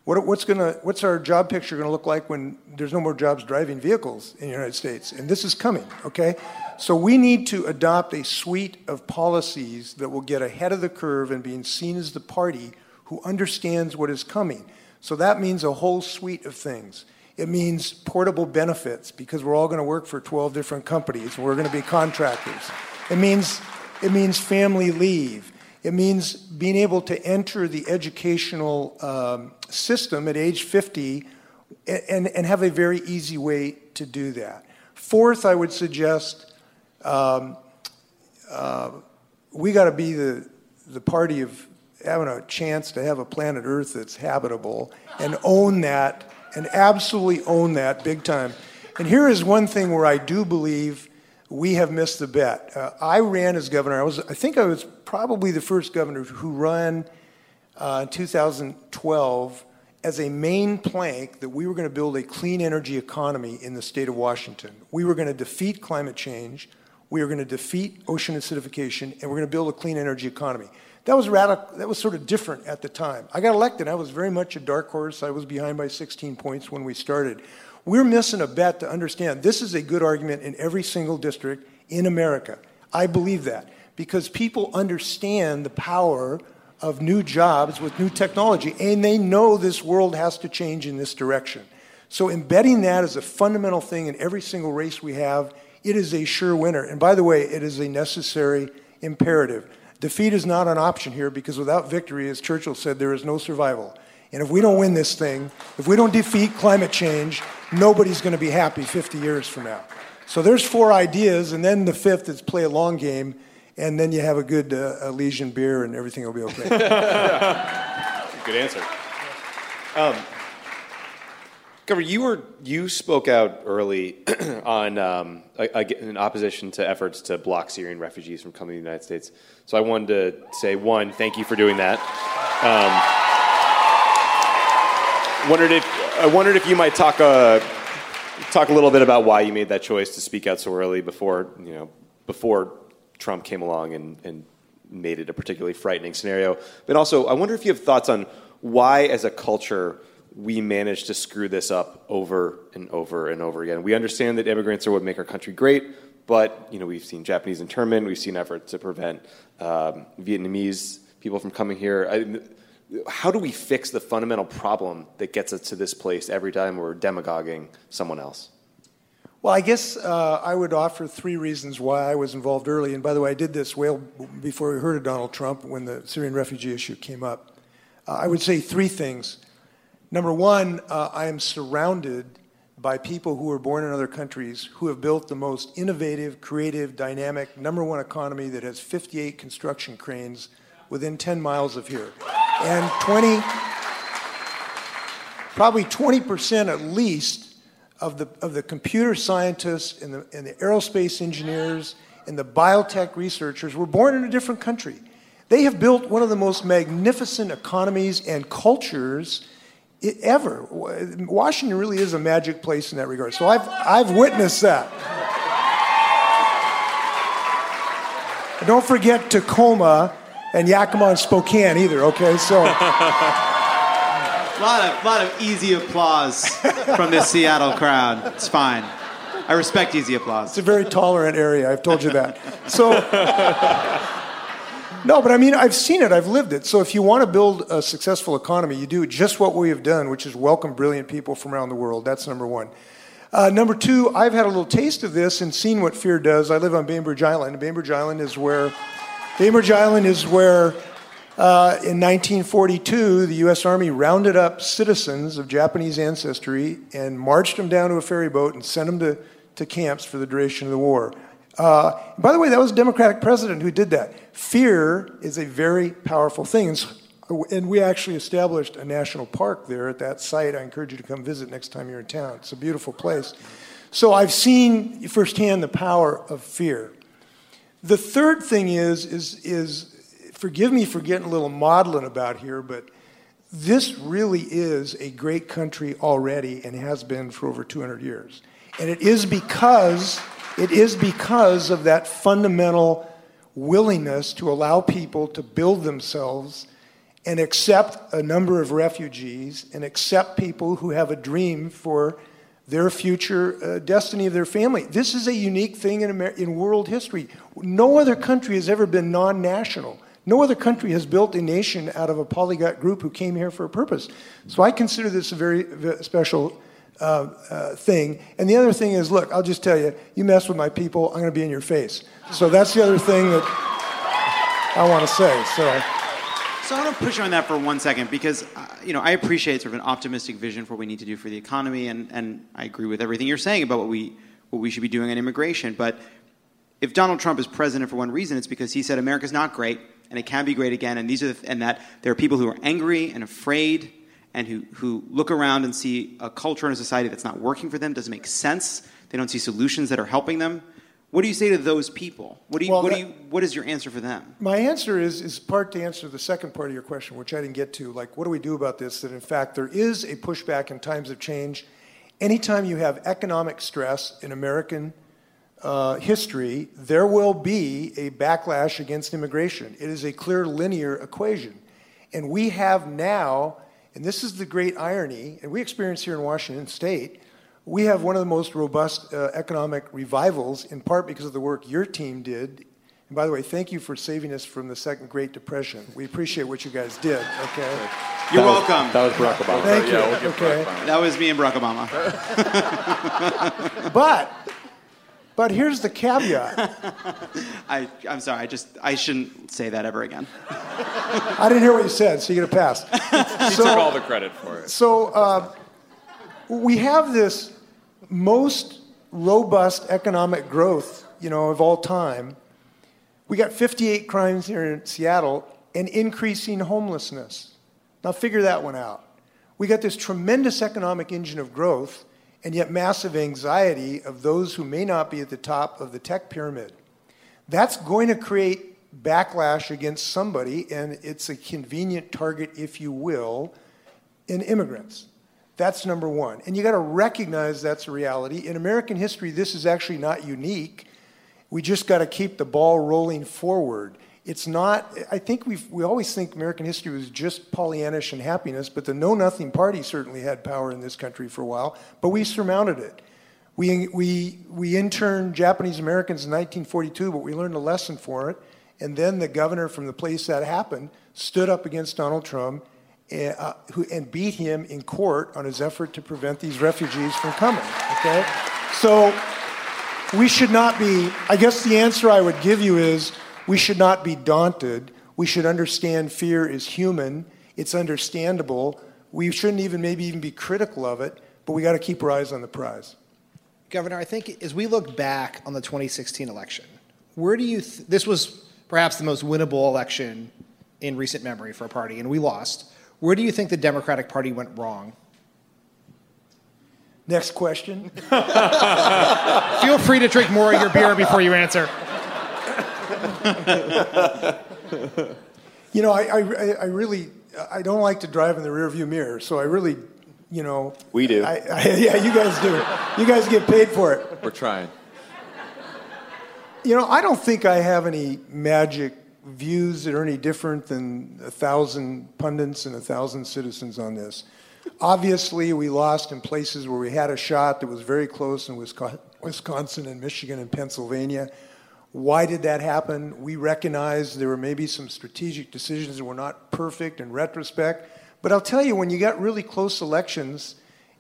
what, what's, gonna, what's our job picture going to look like when there's no more jobs driving vehicles in the United States? And this is coming, okay? So we need to adopt a suite of policies that will get ahead of the curve and being seen as the party who understands what is coming. So that means a whole suite of things. It means portable benefits because we're all going to work for 12 different companies. We're going to be contractors. It means, it means family leave. It means being able to enter the educational um, system at age 50 and, and have a very easy way to do that. Fourth, I would suggest um, uh, we got to be the, the party of having a chance to have a planet Earth that's habitable and own that and absolutely own that big time. And here is one thing where I do believe we have missed the bet. Uh, I ran as governor. I was, I think, I was probably the first governor who ran uh, in 2012 as a main plank that we were going to build a clean energy economy in the state of Washington. We were going to defeat climate change, we are going to defeat ocean acidification, and we're going to build a clean energy economy. That was radical. That was sort of different at the time. I got elected. I was very much a dark horse. I was behind by 16 points when we started. We're missing a bet to understand this is a good argument in every single district in America. I believe that because people understand the power of new jobs with new technology, and they know this world has to change in this direction. So, embedding that as a fundamental thing in every single race we have, it is a sure winner. And by the way, it is a necessary imperative. Defeat is not an option here because without victory, as Churchill said, there is no survival. And if we don't win this thing, if we don't defeat climate change, nobody's going to be happy 50 years from now. So there's four ideas, and then the fifth is play a long game and then you have a good uh, beer, and everything will be okay. good answer. Um, Governor, you were you spoke out early on um, in opposition to efforts to block Syrian refugees from coming to the United States. So I wanted to say one, thank you for doing that. Um, wondered if I wondered if you might talk uh, talk a little bit about why you made that choice to speak out so early before you know before Trump came along and, and made it a particularly frightening scenario. But also, I wonder if you have thoughts on why, as a culture, we manage to screw this up over and over and over again. We understand that immigrants are what make our country great, but you know we've seen Japanese internment, we've seen efforts to prevent um, Vietnamese people from coming here. I, how do we fix the fundamental problem that gets us to this place every time we're demagoguing someone else? Well, I guess uh, I would offer three reasons why I was involved early. And by the way, I did this well before we heard of Donald Trump when the Syrian refugee issue came up. Uh, I would say three things. Number one, uh, I am surrounded by people who were born in other countries who have built the most innovative, creative, dynamic, number one economy that has 58 construction cranes within 10 miles of here. And 20, probably 20% at least of the, of the computer scientists and the, and the aerospace engineers and the biotech researchers were born in a different country. They have built one of the most magnificent economies and cultures ever. Washington really is a magic place in that regard. So I've, I've witnessed that. Don't forget Tacoma and Yakima and Spokane either, okay? So. A lot of, lot of easy applause from this Seattle crowd. It's fine. I respect easy applause. It's a very tolerant area, I've told you that. So, no, but I mean, I've seen it, I've lived it. So, if you want to build a successful economy, you do just what we have done, which is welcome brilliant people from around the world. That's number one. Uh, number two, I've had a little taste of this and seen what fear does. I live on Bainbridge Island. Bainbridge Island is where Bainbridge Island is where uh, in 1942, the U.S. Army rounded up citizens of Japanese ancestry and marched them down to a ferry boat and sent them to, to camps for the duration of the war. Uh, by the way, that was a Democratic president who did that. Fear is a very powerful thing. And we actually established a national park there at that site. I encourage you to come visit next time you're in town. It's a beautiful place. So I've seen firsthand the power of fear. The third thing is, is, is forgive me for getting a little maudlin about here, but this really is a great country already and has been for over 200 years. And it is because it is because of that fundamental willingness to allow people to build themselves and accept a number of refugees and accept people who have a dream for their future uh, destiny of their family. This is a unique thing in, Amer- in world history. No other country has ever been non national. No other country has built a nation out of a polyglot group who came here for a purpose. So I consider this a very, very special uh, uh, thing. And the other thing is, look, I'll just tell you, you mess with my people, I'm going to be in your face. So that's the other thing that I want to say. So. So I want to push on that for one second because uh, you know I appreciate sort of an optimistic vision for what we need to do for the economy, and, and I agree with everything you're saying about what we what we should be doing on immigration. But if Donald Trump is president for one reason, it's because he said America's not great, and it can be great again. And these are the, and that there are people who are angry and afraid and who, who look around and see a culture and a society that's not working for them, doesn't make sense. They don't see solutions that are helping them. What do you say to those people? What, do you, well, what, that, do you, what is your answer for them? My answer is, is part to answer the second part of your question, which I didn't get to. Like, what do we do about this? That in fact, there is a pushback in times of change. Anytime you have economic stress in American uh, history, there will be a backlash against immigration. It is a clear linear equation. And we have now, and this is the great irony, and we experience here in Washington State, we have one of the most robust uh, economic revivals, in part because of the work your team did. And by the way, thank you for saving us from the Second Great Depression. We appreciate what you guys did, okay? You're that welcome. Was, that was Barack Obama. Thank you. Yeah, we'll okay. That was me and Barack Obama. but but here's the caveat. I, I'm sorry. I just I shouldn't say that ever again. I didn't hear what you said, so you get a pass. He so, took all the credit for it. So uh, we have this most robust economic growth, you know, of all time. We got 58 crimes here in Seattle and increasing homelessness. Now figure that one out. We got this tremendous economic engine of growth and yet massive anxiety of those who may not be at the top of the tech pyramid. That's going to create backlash against somebody, and it's a convenient target, if you will, in immigrants. That's number one. And you got to recognize that's a reality. In American history, this is actually not unique. We just got to keep the ball rolling forward it's not, I think we we always think American history was just Pollyannish and happiness, but the Know Nothing Party certainly had power in this country for a while, but we surmounted it. We, we, we interned Japanese Americans in 1942, but we learned a lesson for it. And then the governor from the place that happened stood up against Donald Trump and, uh, who, and beat him in court on his effort to prevent these refugees from coming. Okay? So we should not be, I guess the answer I would give you is we should not be daunted. We should understand fear is human, it's understandable. We shouldn't even maybe even be critical of it, but we got to keep our eyes on the prize. Governor, I think as we look back on the 2016 election, where do you, th- this was perhaps the most winnable election in recent memory for a party, and we lost. Where do you think the Democratic Party went wrong? Next question. Feel free to drink more of your beer before you answer. you know, I, I, I really, I don't like to drive in the rearview mirror, so I really, you know. We do. I, I, yeah, you guys do. You guys get paid for it. We're trying. You know, I don't think I have any magic views that are any different than a thousand pundits and a thousand citizens on this. Obviously, we lost in places where we had a shot that was very close in Wisconsin and Michigan and Pennsylvania. Why did that happen? We recognize there were maybe some strategic decisions that were not perfect in retrospect. But I'll tell you, when you got really close elections,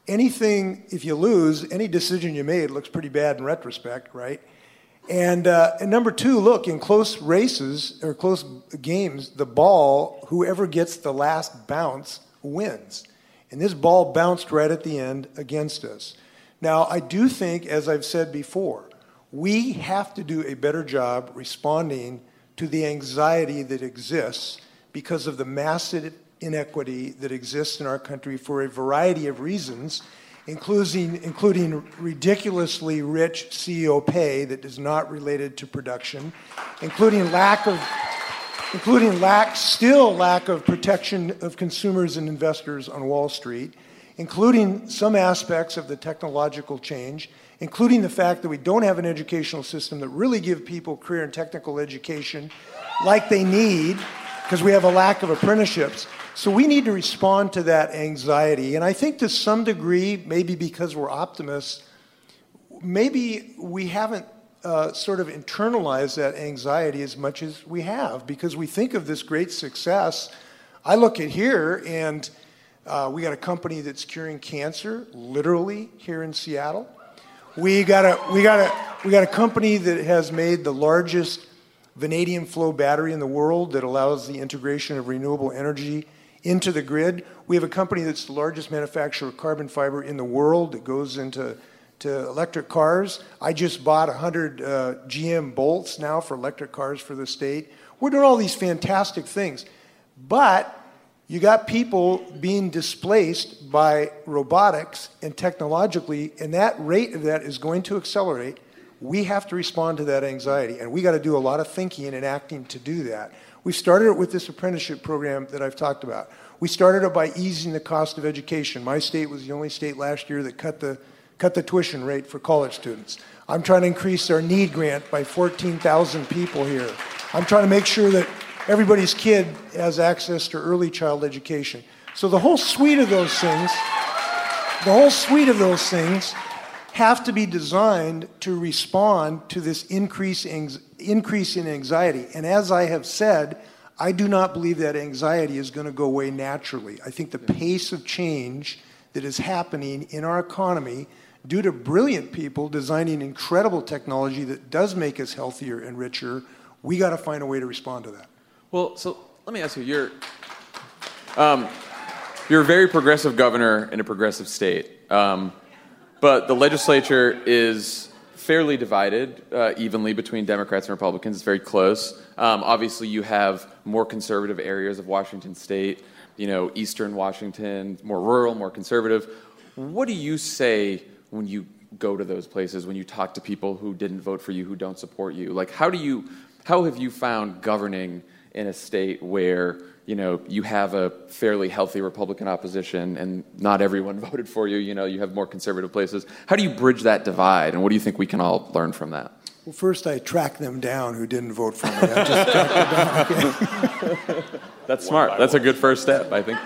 anything, if you lose, any decision you made looks pretty bad in retrospect, right? And, uh, and number two, look, in close races or close games, the ball, whoever gets the last bounce wins. And this ball bounced right at the end against us. Now, I do think, as I've said before, we have to do a better job responding to the anxiety that exists because of the massive inequity that exists in our country for a variety of reasons, including, including ridiculously rich CEO pay that is not related to production, including lack of including lack, still lack of protection of consumers and investors on Wall Street, including some aspects of the technological change, including the fact that we don't have an educational system that really give people career and technical education like they need because we have a lack of apprenticeships. So we need to respond to that anxiety. And I think to some degree, maybe because we're optimists, maybe we haven't uh, sort of internalized that anxiety as much as we have because we think of this great success. I look at here and uh, we got a company that's curing cancer, literally here in Seattle. We got a we got a we got a company that has made the largest vanadium flow battery in the world that allows the integration of renewable energy into the grid. We have a company that's the largest manufacturer of carbon fiber in the world that goes into to electric cars. I just bought 100 uh, GM bolts now for electric cars for the state. We're doing all these fantastic things. But you got people being displaced by robotics and technologically, and that rate of that is going to accelerate. We have to respond to that anxiety, and we got to do a lot of thinking and acting to do that. We started it with this apprenticeship program that I've talked about. We started it by easing the cost of education. My state was the only state last year that cut the cut the tuition rate for college students. I'm trying to increase our need grant by 14,000 people here. I'm trying to make sure that everybody's kid has access to early child education. So the whole suite of those things, the whole suite of those things have to be designed to respond to this increase, increase in anxiety. And as I have said, I do not believe that anxiety is going to go away naturally. I think the pace of change that is happening in our economy due to brilliant people designing incredible technology that does make us healthier and richer, we got to find a way to respond to that. Well, so let me ask you, you're, um, you're a very progressive governor in a progressive state, um, but the legislature is fairly divided uh, evenly between Democrats and Republicans. It's very close. Um, obviously, you have more conservative areas of Washington state, you know, eastern Washington, more rural, more conservative. What do you say when you go to those places, when you talk to people who didn't vote for you, who don't support you? Like, how do you, how have you found governing in a state where you know you have a fairly healthy Republican opposition and not everyone voted for you? You know, you have more conservative places. How do you bridge that divide, and what do you think we can all learn from that? Well, first I track them down who didn't vote for me. I just tracked them down. That's smart. That's a good first step, I think.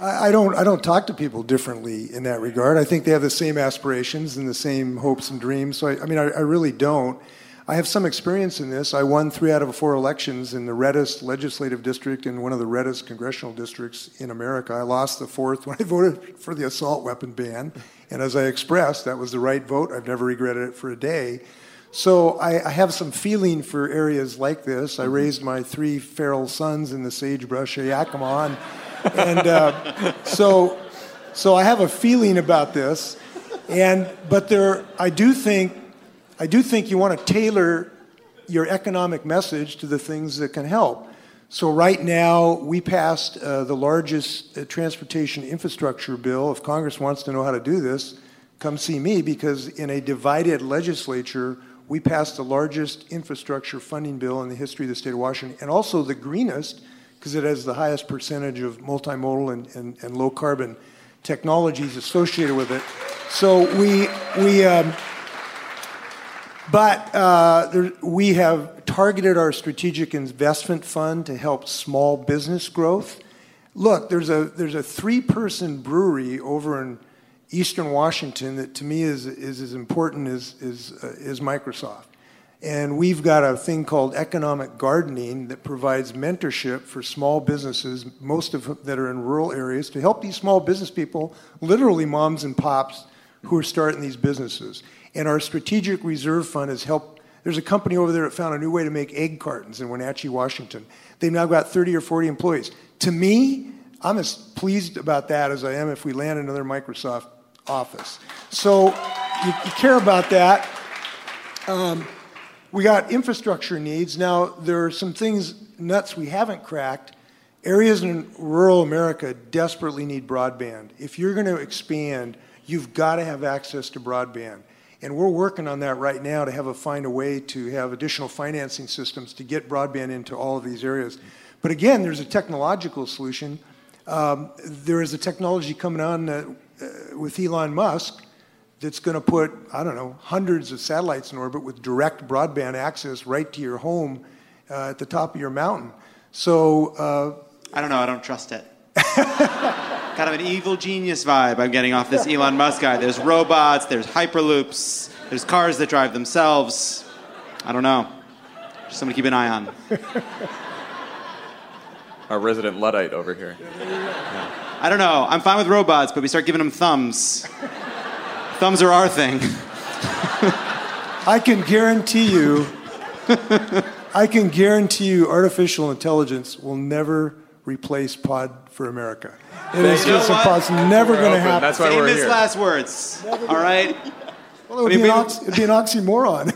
I don't, I don't talk to people differently in that regard. I think they have the same aspirations and the same hopes and dreams. So, I, I mean, I, I really don't. I have some experience in this. I won three out of four elections in the reddest legislative district in one of the reddest congressional districts in America. I lost the fourth when I voted for the assault weapon ban. And as I expressed, that was the right vote. I've never regretted it for a day. So I, I have some feeling for areas like this. I raised my three feral sons in the sagebrush of Yakima. And, and uh, so, so I have a feeling about this. And, but there, I do think I do think you want to tailor your economic message to the things that can help. So, right now, we passed uh, the largest uh, transportation infrastructure bill. If Congress wants to know how to do this, come see me because in a divided legislature, we passed the largest infrastructure funding bill in the history of the state of Washington and also the greenest because it has the highest percentage of multimodal and, and, and low carbon technologies associated with it. So, we, we, um, but uh, there, we have targeted our strategic investment fund to help small business growth. Look, there's a there's a three-person brewery over in Eastern Washington that to me is is as important as is uh, is Microsoft. And we've got a thing called economic gardening that provides mentorship for small businesses, most of them that are in rural areas, to help these small business people, literally moms and pops, who are starting these businesses. And our strategic reserve fund has helped. There's a company over there that found a new way to make egg cartons in Wenatchee, Washington. They've now got 30 or 40 employees. To me, I'm as pleased about that as I am if we land another Microsoft office. So you, you care about that. Um, we got infrastructure needs. Now, there are some things, nuts we haven't cracked. Areas in rural America desperately need broadband. If you're going to expand, you've got to have access to broadband. And we're working on that right now to have a find a way to have additional financing systems to get broadband into all of these areas. But again, there's a technological solution. Um, there is a technology coming on uh, with Elon Musk that's going to put, I don't know, hundreds of satellites in orbit with direct broadband access right to your home uh, at the top of your mountain. So. Uh, I don't know, I don't trust it. Kind of an evil genius vibe I'm getting off this Elon Musk guy. There's robots, there's hyperloops, there's cars that drive themselves. I don't know. Just something to keep an eye on. Our resident Luddite over here. Yeah. I don't know. I'm fine with robots, but we start giving them thumbs. thumbs are our thing. I can guarantee you, I can guarantee you, artificial intelligence will never replace Pod for America. It is just a impossible. Never going to happen. That's why we're Famous here. last words. All right. Well, it would, be an ox- it'd be an oxymoron.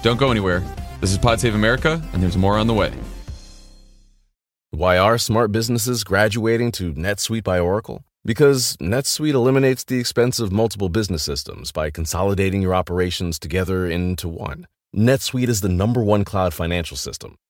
Don't go anywhere. This is Pod Save America, and there's more on the way. Why are smart businesses graduating to NetSuite by Oracle? Because NetSuite eliminates the expense of multiple business systems by consolidating your operations together into one. NetSuite is the number one cloud financial system,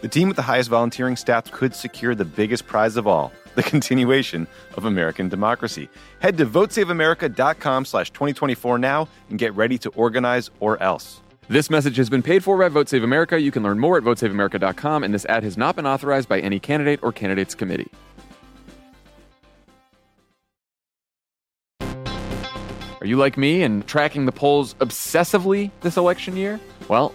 The team with the highest volunteering stats could secure the biggest prize of all, the continuation of American democracy. Head to votesaveamerica.com slash 2024 now and get ready to organize or else. This message has been paid for by Vote Save America. You can learn more at votesaveamerica.com, and this ad has not been authorized by any candidate or candidates committee. Are you like me and tracking the polls obsessively this election year? Well,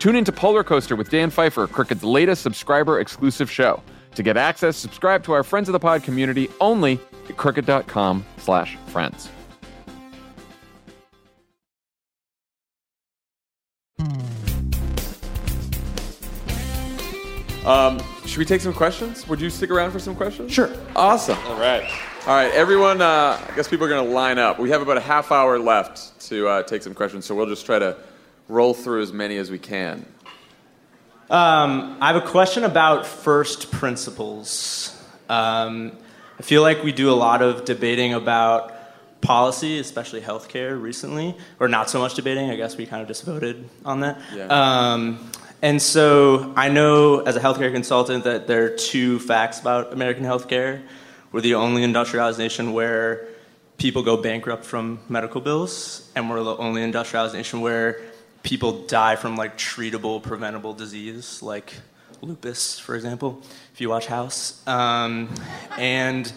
Tune into Polar Coaster with Dan Pfeiffer, Crooked's latest subscriber exclusive show. To get access, subscribe to our Friends of the Pod community only at crooked.com slash friends. Um, should we take some questions? Would you stick around for some questions? Sure. Awesome. All right. All right, everyone, uh, I guess people are going to line up. We have about a half hour left to uh, take some questions, so we'll just try to roll through as many as we can. Um, I have a question about first principles. Um, I feel like we do a lot of debating about policy, especially healthcare recently, or not so much debating. I guess we kind of just voted on that. Yeah. Um, and so I know as a healthcare consultant that there are two facts about American healthcare. We're the only industrialized nation where people go bankrupt from medical bills, and we're the only industrialized nation where people die from like treatable, preventable disease, like lupus, for example, if you watch House. Um, and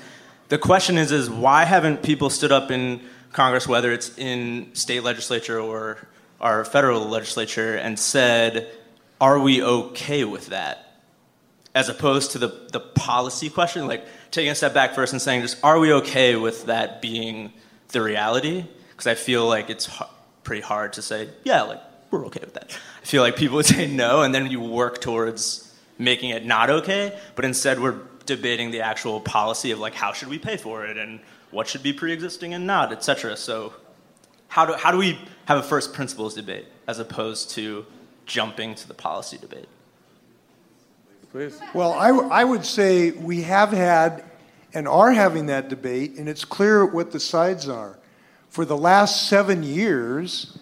the question is, is why haven't people stood up in Congress, whether it's in state legislature or our federal legislature, and said, are we okay with that? As opposed to the, the policy question, like taking a step back first and saying, just are we okay with that being the reality? Because I feel like it's h- pretty hard to say, yeah, like we're okay with that. I feel like people would say no, and then you work towards making it not okay. But instead, we're debating the actual policy of like how should we pay for it and what should be pre-existing and not, etc. So, how do how do we have a first principles debate as opposed to jumping to the policy debate? Please. Well, I, w- I would say we have had and are having that debate, and it's clear what the sides are. For the last seven years,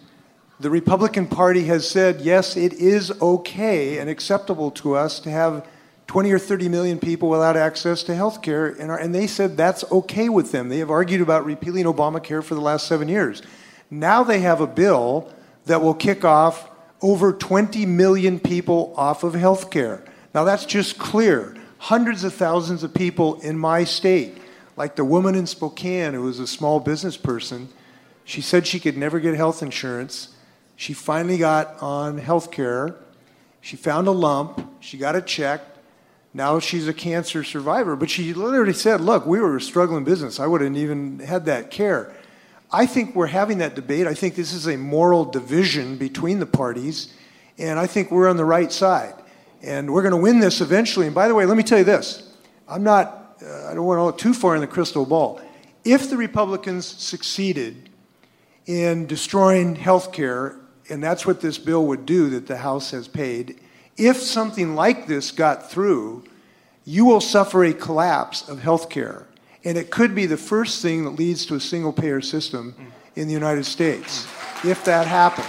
the Republican Party has said, yes, it is okay and acceptable to us to have 20 or 30 million people without access to health care, and, and they said that's okay with them. They have argued about repealing Obamacare for the last seven years. Now they have a bill that will kick off over 20 million people off of health care. Now that's just clear. Hundreds of thousands of people in my state, like the woman in Spokane who was a small business person, she said she could never get health insurance. She finally got on health care. She found a lump. She got it checked. Now she's a cancer survivor. But she literally said, Look, we were a struggling business. I wouldn't even had that care. I think we're having that debate. I think this is a moral division between the parties. And I think we're on the right side. And we're going to win this eventually. And by the way, let me tell you this I'm not, uh, I don't want to look too far in the crystal ball. If the Republicans succeeded in destroying health care, and that's what this bill would do that the House has paid, if something like this got through, you will suffer a collapse of health care. And it could be the first thing that leads to a single payer system in the United States, if that happens.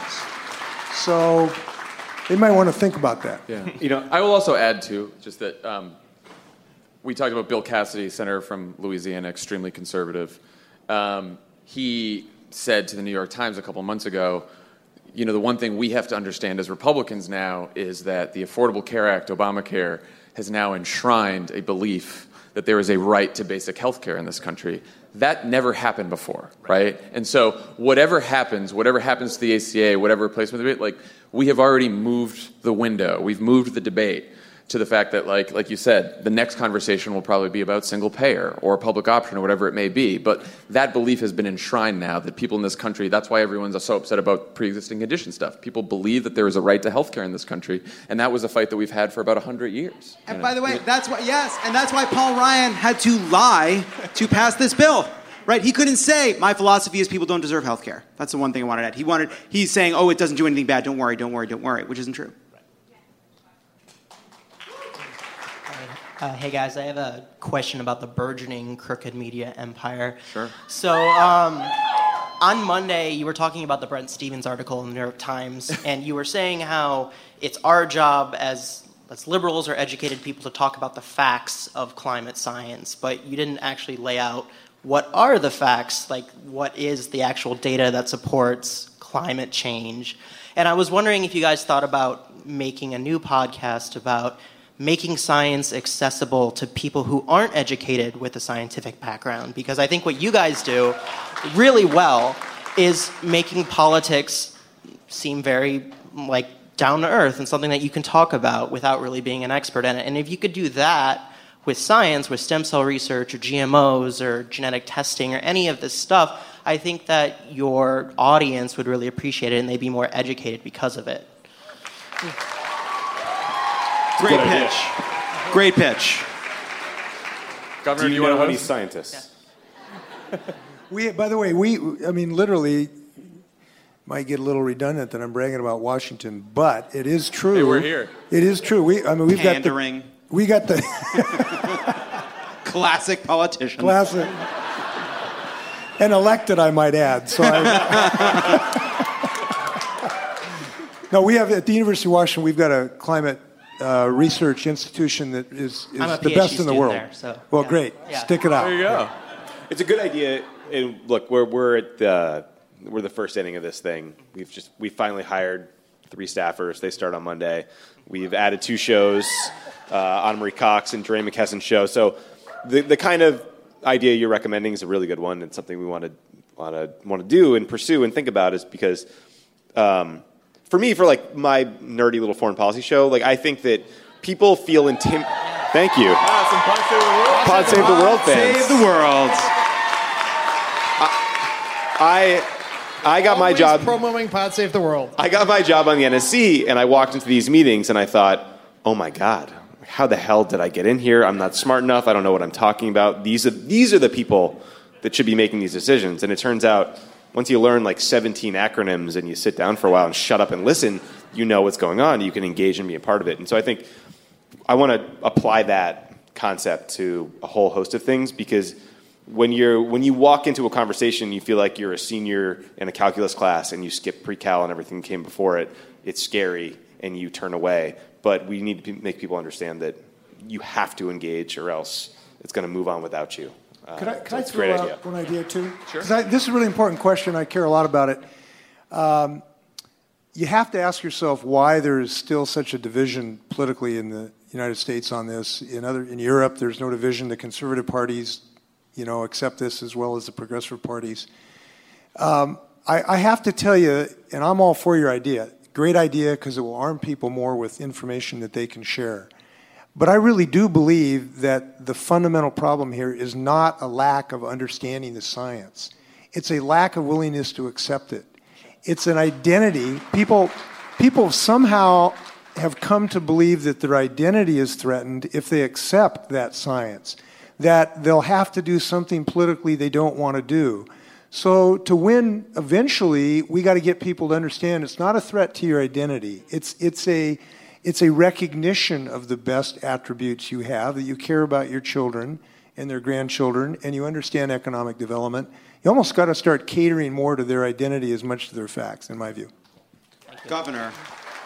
So they might want to think about that. Yeah. you know, I will also add too, just that um, we talked about Bill Cassidy, senator from Louisiana, extremely conservative. Um, he said to the New York Times a couple months ago, you know, the one thing we have to understand as Republicans now is that the Affordable Care Act, Obamacare, has now enshrined a belief that there is a right to basic health care in this country. That never happened before, right? And so, whatever happens, whatever happens to the ACA, whatever replacement like we have already moved the window. We've moved the debate to the fact that, like, like you said, the next conversation will probably be about single payer or public option or whatever it may be. But that belief has been enshrined now that people in this country, that's why everyone's so upset about pre existing condition stuff. People believe that there is a right to health care in this country, and that was a fight that we've had for about 100 years. And by know? the way, that's why yes, and that's why Paul Ryan had to lie to pass this bill. Right? He couldn't say my philosophy is people don't deserve health care. That's the one thing I wanted to add. He wanted he's saying, "Oh, it doesn't do anything bad. Don't worry, don't worry, don't worry," which isn't true. Uh, hey guys, I have a question about the burgeoning crooked media empire. Sure. So, um, on Monday, you were talking about the Bret Stephens article in the New York Times, and you were saying how it's our job as as liberals or educated people to talk about the facts of climate science, but you didn't actually lay out what are the facts, like what is the actual data that supports climate change. And I was wondering if you guys thought about making a new podcast about making science accessible to people who aren't educated with a scientific background. Because I think what you guys do really well is making politics seem very like down to earth and something that you can talk about without really being an expert in it. And if you could do that with science, with stem cell research or GMOs or genetic testing or any of this stuff, I think that your audience would really appreciate it and they'd be more educated because of it. Hmm. Great pitch. Great pitch. Governor, do you, do you know want to any host? scientists? We, by the way, we, I mean, literally, might get a little redundant that I'm bragging about Washington, but it is true. Hey, we're here. It is true. We, I mean, we've Pandering. got the, we got the Classic politician. classic, and elected, I might add. So I, no, we have at the University of Washington, we've got a climate uh, research institution that is, is the PhD best in the world. there, so, well, yeah. great. Yeah. Stick it out. There you go. It's a good idea. And look, we're we're at the we're the first inning of this thing. We've just we finally hired three staffers. They start on Monday. We've added two shows, uh, Ana Marie Cox and DeRay Mckesson show. So the the kind of idea you're recommending is a really good one and something we want to want to want to do and pursue and think about is because. Um, for me, for like my nerdy little foreign policy show, like I think that people feel intim. Thank you. Ah, some Pod Save the World. Pod Save the World fans. Save the world. I I got my job. promoting Pod Save the World. I got my job on the NSC, and I walked into these meetings, and I thought, "Oh my God, how the hell did I get in here? I'm not smart enough. I don't know what I'm talking about. These are these are the people that should be making these decisions." And it turns out, once you learn like 17 acronyms and you sit down for a while and shut up and listen, you know what's going on. You can engage and be a part of it. And so I think I want to apply that concept to a whole host of things because when you're when you walk into a conversation you feel like you're a senior in a calculus class and you skip pre-cal and everything came before it it's scary and you turn away but we need to make people understand that you have to engage or else it's going to move on without you uh, Could I, could I throw out idea one idea too? Sure. I, this is a really important question. I care a lot about it. Um, you have to ask yourself why there is still such a division politically in the United States on this. In other in Europe, there's no division. The conservative parties, you know, accept this as well as the progressive parties. Um, I, I have to tell you, and I'm all for your idea. Great idea because it will arm people more with information that they can share. But I really do believe that the fundamental problem here is not a lack of understanding the science. It's a lack of willingness to accept it. It's an identity. People, people somehow have come to believe that their identity is threatened if they accept that science, that they'll have to do something politically they don't want to do. So to win eventually, we got to get people to understand it's not a threat to your identity. It's, it's, a, it's a recognition of the best attributes you have, that you care about your children and their grandchildren, and you understand economic development. You almost got to start catering more to their identity as much to their facts, in my view. Governor,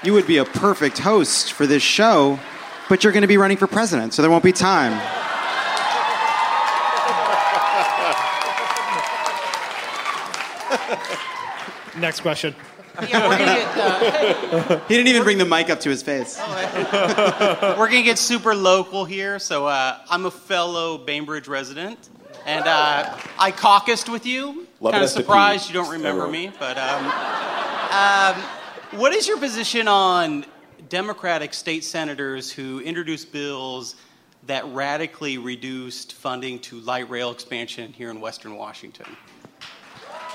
you would be a perfect host for this show, but you're going to be running for president, so there won't be time. Next question. Yeah, we're gonna get, uh, He didn't even bring the mic up to his face. We're gonna get super local here. So uh, I'm a fellow Bainbridge resident, and uh, I caucused with you. Love kind of surprised you don't remember Everyone. me, but um, um, what is your position on Democratic state senators who introduced bills that radically reduced funding to light rail expansion here in Western Washington?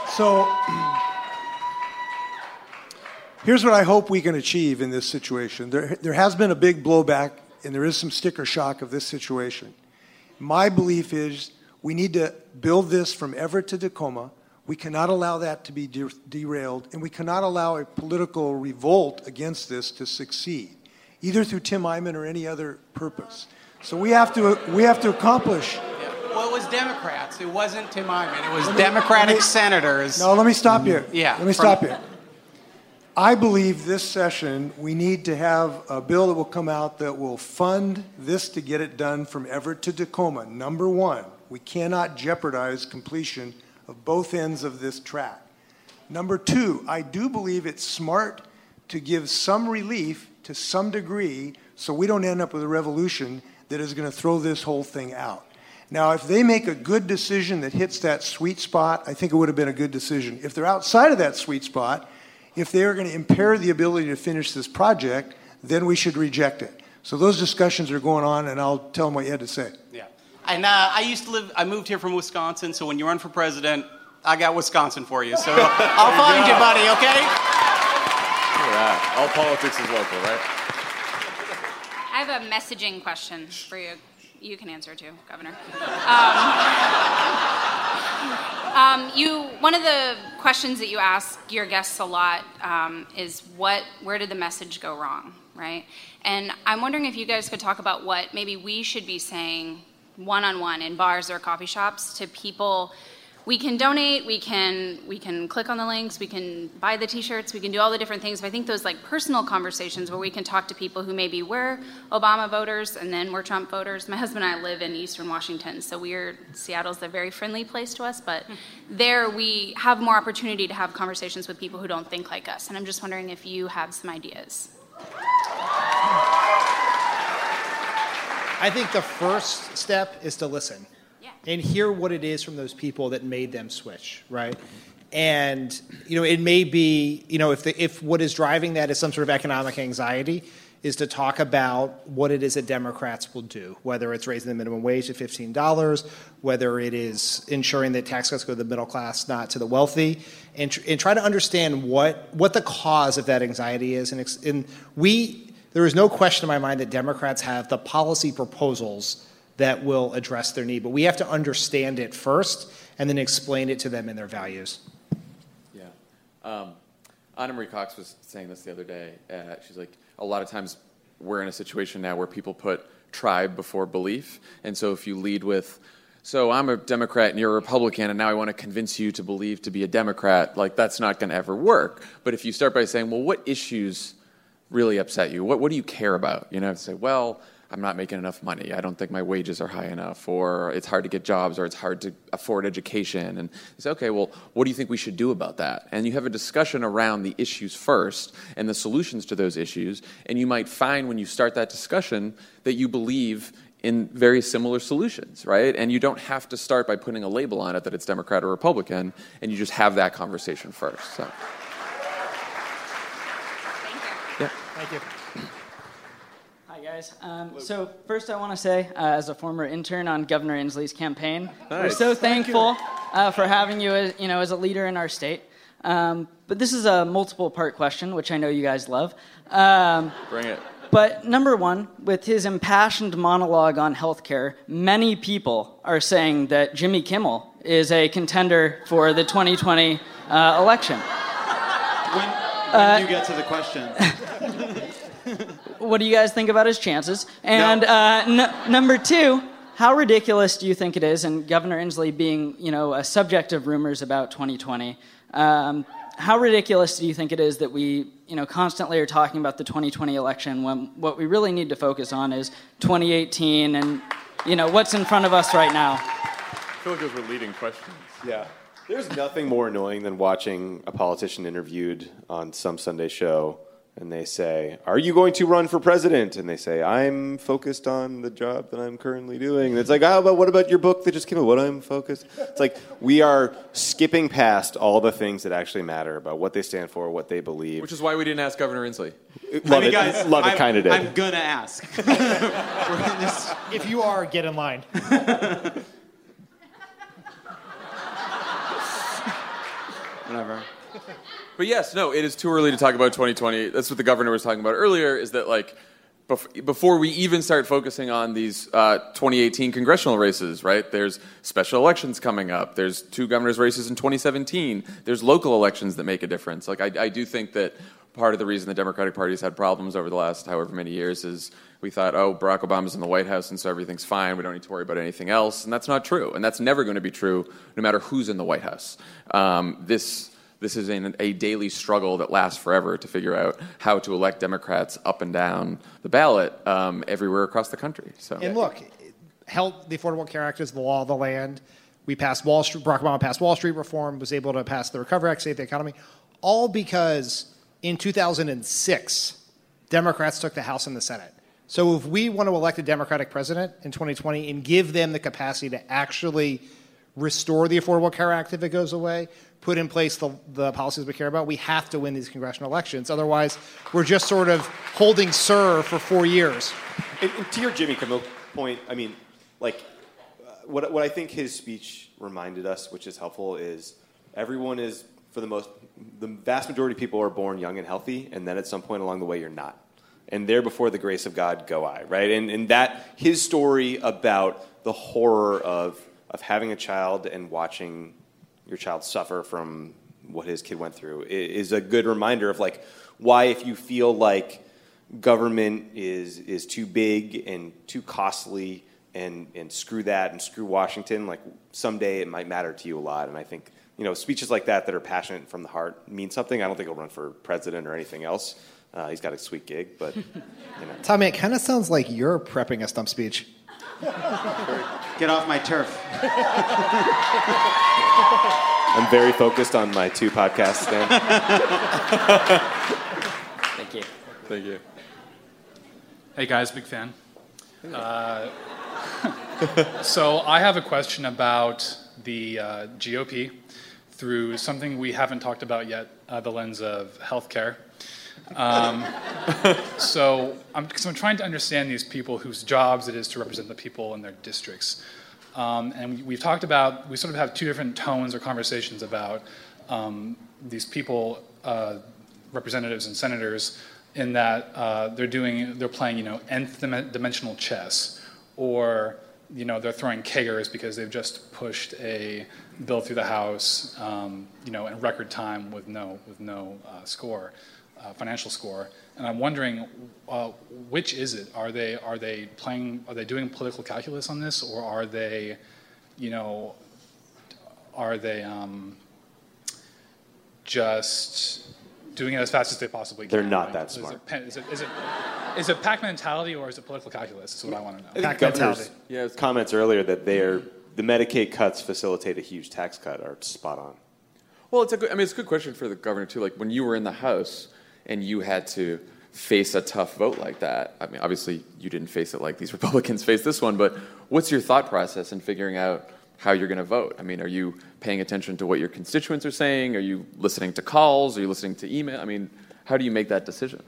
So here's what I hope we can achieve in this situation. There, there has been a big blowback, and there is some sticker shock of this situation. My belief is we need to build this from Everett to Tacoma. We cannot allow that to be de- derailed, and we cannot allow a political revolt against this to succeed, either through Tim Eyman or any other purpose. So we have to, we have to accomplish Well, it was Democrats. It wasn't Tim Eyman. It was Democratic senators. No, let me stop you. Yeah. Let me from- stop you. I believe this session, we need to have a bill that will come out that will fund this to get it done from Everett to Tacoma. Number one, we cannot jeopardize completion of both ends of this track. Number two, I do believe it's smart to give some relief to some degree so we don't end up with a revolution that is going to throw this whole thing out. Now, if they make a good decision that hits that sweet spot, I think it would have been a good decision. If they're outside of that sweet spot, if they are going to impair the ability to finish this project, then we should reject it. So those discussions are going on, and I'll tell them what you had to say. Yeah. And uh, I used to live, I moved here from Wisconsin, so when you run for president, I got Wisconsin for you. So I'll find you, buddy, okay? Look at that. All politics is local, right? I have a messaging question for you. You can answer too, Governor. Um, um, you, one of the questions that you ask your guests a lot um, is what, where did the message go wrong, right? And I'm wondering if you guys could talk about what maybe we should be saying one-on-one in bars or coffee shops to people we can donate we can we can click on the links we can buy the t-shirts we can do all the different things. But i think those like personal conversations where we can talk to people who maybe were obama voters and then were trump voters. My husband and i live in eastern washington so we're seattle's a very friendly place to us. But hmm. there we have more opportunity to have conversations with people who don't think like us. And i'm just wondering if you have some ideas. I think the first step is to listen and hear what it is from those people that made them switch, right? And you know, it may be you know if the, if what is driving that is some sort of economic anxiety, is to talk about what it is that Democrats will do, whether it's raising the minimum wage to fifteen dollars, whether it is ensuring that tax cuts go to the middle class, not to the wealthy, and, tr- and try to understand what what the cause of that anxiety is. And, ex- and we there is no question in my mind that Democrats have the policy proposals that will address their need. But we have to understand it first and then explain it to them in their values. Yeah. Um, Ana Marie Cox was saying this the other day. Uh, she's like, a lot of times we're in a situation now where people put tribe before belief. And so if you lead with, so I'm a Democrat and you're a Republican, and now I want to convince you to believe to be a Democrat, like that's not going to ever work. But if you start by saying, well, what issues really upset you? What, what do you care about? You know, say, well, I'm not making enough money. I don't think my wages are high enough, or it's hard to get jobs, or it's hard to afford education. And you say, okay, well, what do you think we should do about that? And you have a discussion around the issues first and the solutions to those issues. And you might find when you start that discussion that you believe in very similar solutions, right? And you don't have to start by putting a label on it that it's Democrat or Republican, and you just have that conversation first. So. Yeah. Thank you. Guys. Um, so, first, I want to say, uh, as a former intern on Governor Inslee's campaign, we're Nice. so Thank thankful uh, for having you as, you know, as a leader in our state. Um, but this is a multiple part question, which I know you guys love. Um, Bring it. but number one, with his impassioned monologue on healthcare, many people are saying that Jimmy Kimmel is a contender for the 2020 uh, election. When, when Uh, you get to the question. what do you guys think about his chances? And uh, n- number two, how ridiculous do you think it is? And Governor Inslee being, you know, a subject of rumors about 2020, um, how ridiculous do you think it is that we, you know, constantly are talking about the 2020 election when what we really need to focus on is 2018 and, you know, what's in front of us right now? I feel like those were leading questions. Yeah. There's nothing more annoying than watching a politician interviewed on some Sunday show and they say, Are you going to run for president? And they say, I'm focused on the job that I'm currently doing. And it's like, How but what about your book that just came out? What I'm focused? It's like we are skipping past all the things that actually matter about what they stand for, what they believe. Which is why we didn't ask Governor Inslee. Love I mean, it. guys, Love it, I'm- kind of did. I'm gonna ask. If you are, get in line. Whatever. But yes, no, it is too early to talk about 2020. That's what the governor was talking about earlier. Is that like bef- before we even start focusing on these uh, 2018 congressional races, right? There's special elections coming up. There's two governor's races in 2017. There's local elections that make a difference. Like I, I do think that part of the reason the Democratic Party's had problems over the last however many years is we thought, oh, Barack Obama's in the White House, and so everything's fine. We don't need to worry about anything else. And that's not true. And that's never going to be true, no matter who's in the White House. Um, this this is an, a daily struggle that lasts forever to figure out how to elect Democrats up and down the ballot um, everywhere across the country. So, And look, held the Affordable Care Act is the law of the land. We passed Wall Street. Barack Obama passed Wall Street reform. Was able to pass the Recovery Act, save the economy, all because in 2006, Democrats took the House and the Senate. So if we want to elect a Democratic president in 2020 and give them the capacity to actually restore the Affordable Care Act if it goes away, put in place the, the policies we care about, we have to win these congressional elections. Otherwise, we're just sort of holding SIR for four years. And, and to your Jimmy Kimmel point, I mean, like, uh, what, what I think his speech reminded us, which is helpful, is everyone is, for the most, the vast majority of people are born young and healthy, and then at some point along the way, you're not. And there before the grace of God go I, right? And, and that, his story about the horror of, of having a child and watching your child suffer from what his kid went through is a good reminder of like why if you feel like government is is too big and too costly and and screw that and screw Washington like someday it might matter to you a lot. And I think you know speeches like that that are passionate from the heart mean something. I don't think he'll run for president or anything else. Uh, he's got a sweet gig but you know. Tommy, it kind of sounds like you're prepping a stump speech. Get off my turf. I'm very focused on my two podcasts Dan Thank you. Thank you. Hey guys, big fan. Uh, so I have a question about the uh, GOP through something we haven't talked about yet, uh, the lens of healthcare. Um, so I'm, I'm trying to understand these people whose jobs it is to represent the people in their districts. Um, and we- we've talked about, we sort of have two different tones or conversations about um, these people, uh, representatives and senators, in that uh, they're doing, they're playing, you know, nth dimensional chess, or you know, they're throwing kegers because they've just pushed a bill through the House, um, you know, in record time with no with no uh, score, uh, financial score. And I'm wondering, uh, which is it? Are they are they playing? Are they doing political calculus on this, or are they, you know, are they um, just doing it as fast as they possibly can? They're not Like, that is it smart. pa- Is it, is it, is it pack mentality or is it political calculus? Is what I want to know. I think governor's comments earlier that they are the Medicaid cuts facilitate a huge tax cut are spot on. Well, it's a good, I mean, it's a good question for the governor too. Like when you were in the House and you had to face a tough vote like that. I mean, obviously you didn't face it like these Republicans faced this one, but what's your thought process in figuring out how you're going to vote? I mean, are you paying attention to what your constituents are saying? Are you listening to calls? Are you listening to email? I mean, how do you make that decision?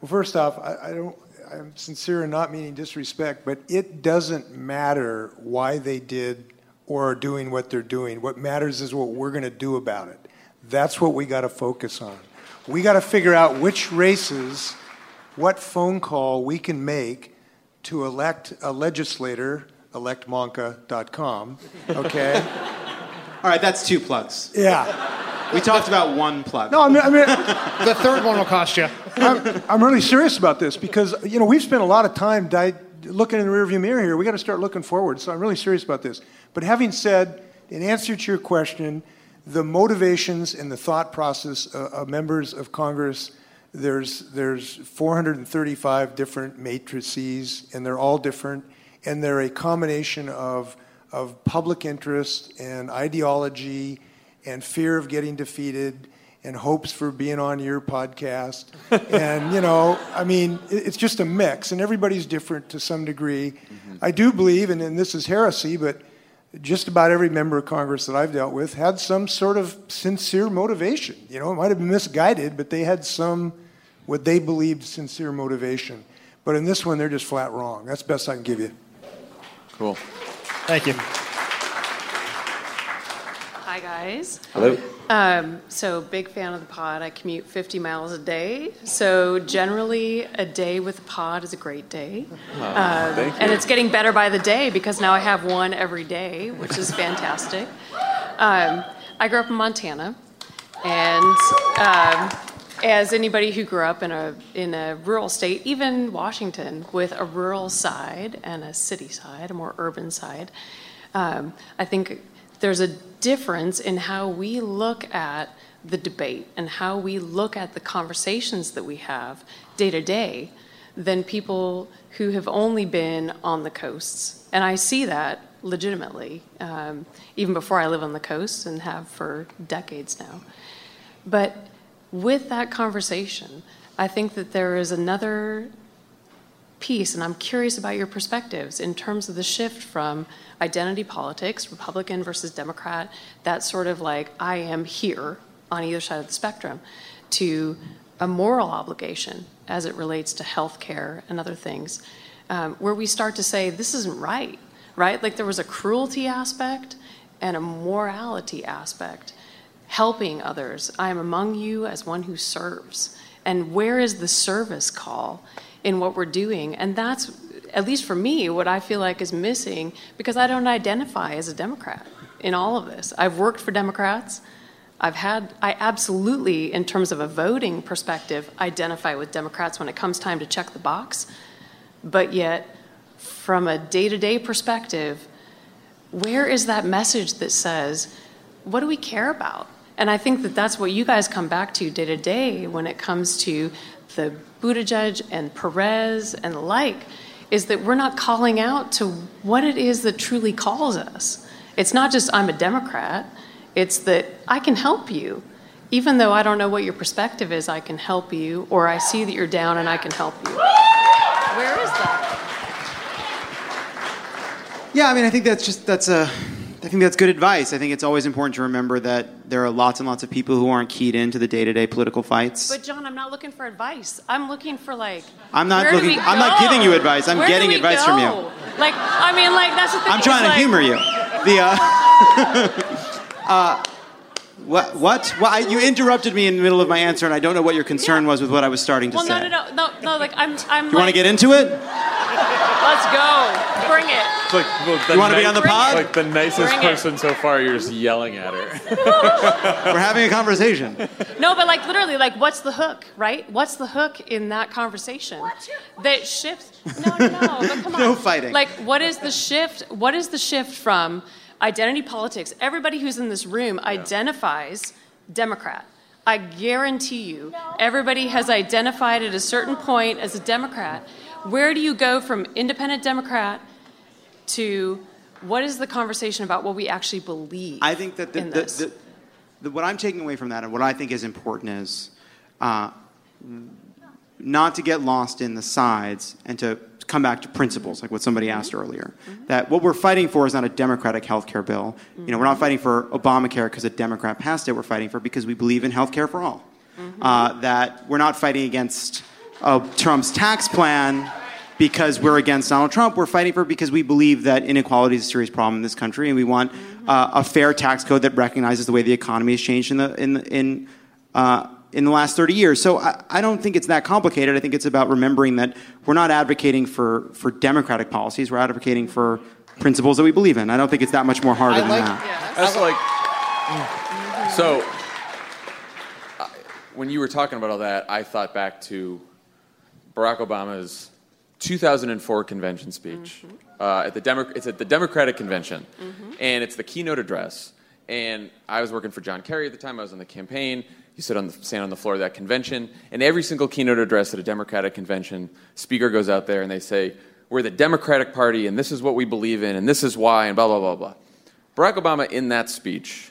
Well, first off, I, I don't. I'm sincere and not meaning disrespect, but it doesn't matter why they did or are doing what they're doing. What matters is what we're going to do about it. That's what we got to focus on. We got to figure out which races, what phone call we can make to elect a legislator, electmanka.com, okay? All right, that's two plugs. Yeah. We talked about one plug. No, I mean, I mean the third one will cost you. I'm, I'm really serious about this because you know we've spent a lot of time di- looking in the rearview mirror here. We got to start looking forward. So I'm really serious about this. But having said, in answer to your question, the motivations and the thought process uh, of members of Congress, there's there's 435 different matrices, and they're all different, and they're a combination of of public interest and ideology and fear of getting defeated and hopes for being on your podcast. and, you know, I mean, it- it's just a mix, and everybody's different to some degree. I do believe, and, and this is heresy, but just about every member of Congress that I've dealt with had some sort of sincere motivation. You know, it might have been misguided, but they had some what they believed sincere motivation. But in this one, they're just flat wrong. That's the best I can give you. Cool. Thank you. Hi, guys. Hello. Um, so, big fan of the pod. I commute 50 miles a day. So, generally, a day with the pod is a great day. Oh, Um, thank you. And it's getting better by the day because now I have one every day, which is fantastic. Um, I grew up in Montana, and um, as anybody who grew up in a in a rural state, even Washington, with a rural side and a city side, a more urban side, um, I think there's a difference in how we look at the debate and how we look at the conversations that we have day to day than people who have only been on the coasts. And I see that legitimately, um, even before I live on the coast and have for decades now. But with that conversation, I think that there is another piece, and I'm curious about your perspectives in terms of the shift from identity politics, Republican versus Democrat, that sort of like, I am here on either side of the spectrum, to a moral obligation as it relates to health care and other things, um, where we start to say, this isn't right, right? Like there was a cruelty aspect and a morality aspect helping others. I am among you as one who serves. And where is the service call in what we're doing? And that's, at least for me, what I feel like is missing because I don't identify as a Democrat in all of this. I've worked for Democrats. I've had, I absolutely, in terms of a voting perspective, identify with Democrats when it comes time to check the box. But yet, from a day to day perspective, where is that message that says, what do we care about? And I think that that's what you guys come back to day to day when it comes to the Buttigieg and Perez and the like, is that we're not calling out to what it is that truly calls us. It's not just I'm a Democrat, it's that I can help you. Even though I don't know what your perspective is, I can help you, or I see that you're down and I can help you. Where is that? Yeah, I mean, I think that's just that's a. I think that's good advice. I think it's always important to remember that there are lots and lots of people who aren't keyed into the day-to-day political fights. But Jon, I'm not looking for advice. I'm looking for like. I'm not looking. I'm not giving you advice. I'm Where getting advice from you. Like, I mean, like that's the thing. I'm trying to like- humor you. The uh, uh, what what? Well, I, you interrupted me in the middle of my answer, and I don't know what your concern was with what I was starting to Well, say. no, no, no, no, no. Like, I'm, I'm. You want to get into it? Let's go. Bring it. It's like, well, the You wanna be on the pod? Like the nicest Bring it. person so far, you're just yelling at her. We're having a conversation. No, but like literally, like, what's the hook, right? What's the hook in that conversation that shifts? No, no, no. But come on. No fighting. Like, what is the shift? What is the shift from identity politics? Everybody who's in this room identifies Democrat. I guarantee you, everybody has identified at a certain point as a Democrat. Where do you go from independent Democrat to what is the conversation about what we actually believe? I think that the, in the, this? the, the, what I'm taking away from that and what I think is important is uh, not to get lost in the sides and to come back to principles, like what somebody asked earlier. That what we're fighting for is not a democratic health care bill. You know, we're not fighting for Obamacare because a Democrat passed it. We're fighting for because we believe in health care for all. Uh, that we're not fighting against uh, Trump's tax plan because we're against Donald Trump. We're fighting for it because we believe that inequality is a serious problem in this country, and we want uh, a fair tax code that recognizes the way the economy has changed in the in in uh, in the last 30 years. So I, I don't think it's that complicated. I think it's about remembering that we're not advocating for for democratic policies. We're advocating for principles that we believe in. I don't think it's that much more harder than that. That's like. So, uh, when you were talking about all that, I thought back to Barack Obama's 2004 convention speech. Mm-hmm. Uh, at the Demo- it's at the Democratic Convention, mm-hmm. and it's the keynote address. And I was working for John Kerry at the time. I was on the campaign. He stood on the, stand on the floor of that convention, and every single keynote address at a Democratic convention, speaker goes out there and they say, "We're the Democratic Party, and this is what we believe in, and this is why," and blah blah blah blah. Barack Obama, in that speech,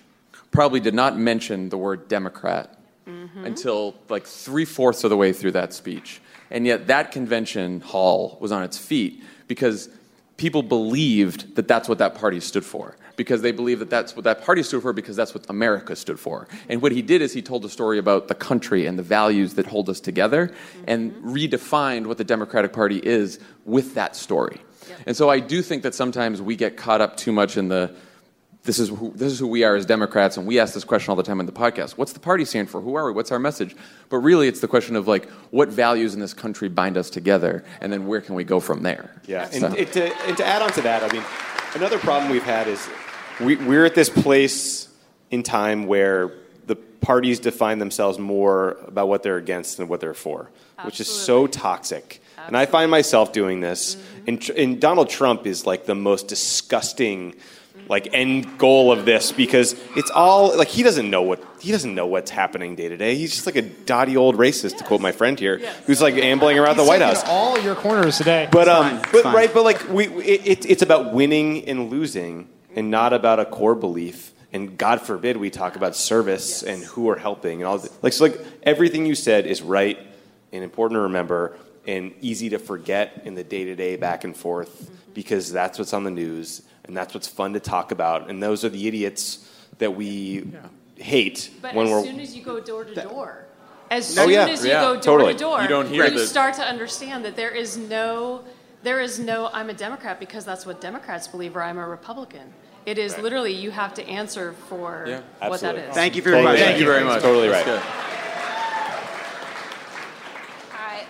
probably did not mention the word Democrat mm-hmm. until like three fourths of the way through that speech. And yet, that convention hall was on its feet because people believed that that's what that party stood for. Because they believed that that's what that party stood for because that's what America stood for. And what he did is he told a story about the country and the values that hold us together and mm-hmm. redefined what the Democratic Party is with that story. And so I do think that sometimes we get caught up too much in the this is who, this is who we are as Democrats, and we ask this question all the time in the podcast. What's the party stand for? Who are we? What's our message? But really, it's the question of like, what values in this country bind us together, and then where can we go from there? Yeah, So- and, and, to, and to add on to that, I mean, another problem we've had is we, we're at this place in time where the parties define themselves more about what they're against than what they're for, which is so toxic. And I find myself doing this. Mm-hmm. And, and Donald Trump is like the most disgusting like end goal of this because it's all like he doesn't know what he doesn't know what's happening day to day. He's just like a dotty old racist, to quote my friend here, who's like ambling around the White House. All your corners today. But um, but right, but like we, it, it, it's about winning and losing, and not about a core belief. And God forbid we talk about service and who are helping and all. The, like so, like everything you said is right and important to remember and easy to forget in the day to day back and forth because that's what's on the news and that's what's fun to talk about. And those are the idiots that we hate But when as we're. soon as you go door to door, as Oh, soon yeah. as you Yeah, go door totally. to door, You don't hear you the- start to understand that there is no, there is no, I'm a Democrat because that's what Democrats believe, or I'm a Republican. It is literally you have to answer for Yeah, what that absolutely. is. Thank you for your Totally question. Thank you very much. Totally That's right. good. Hi.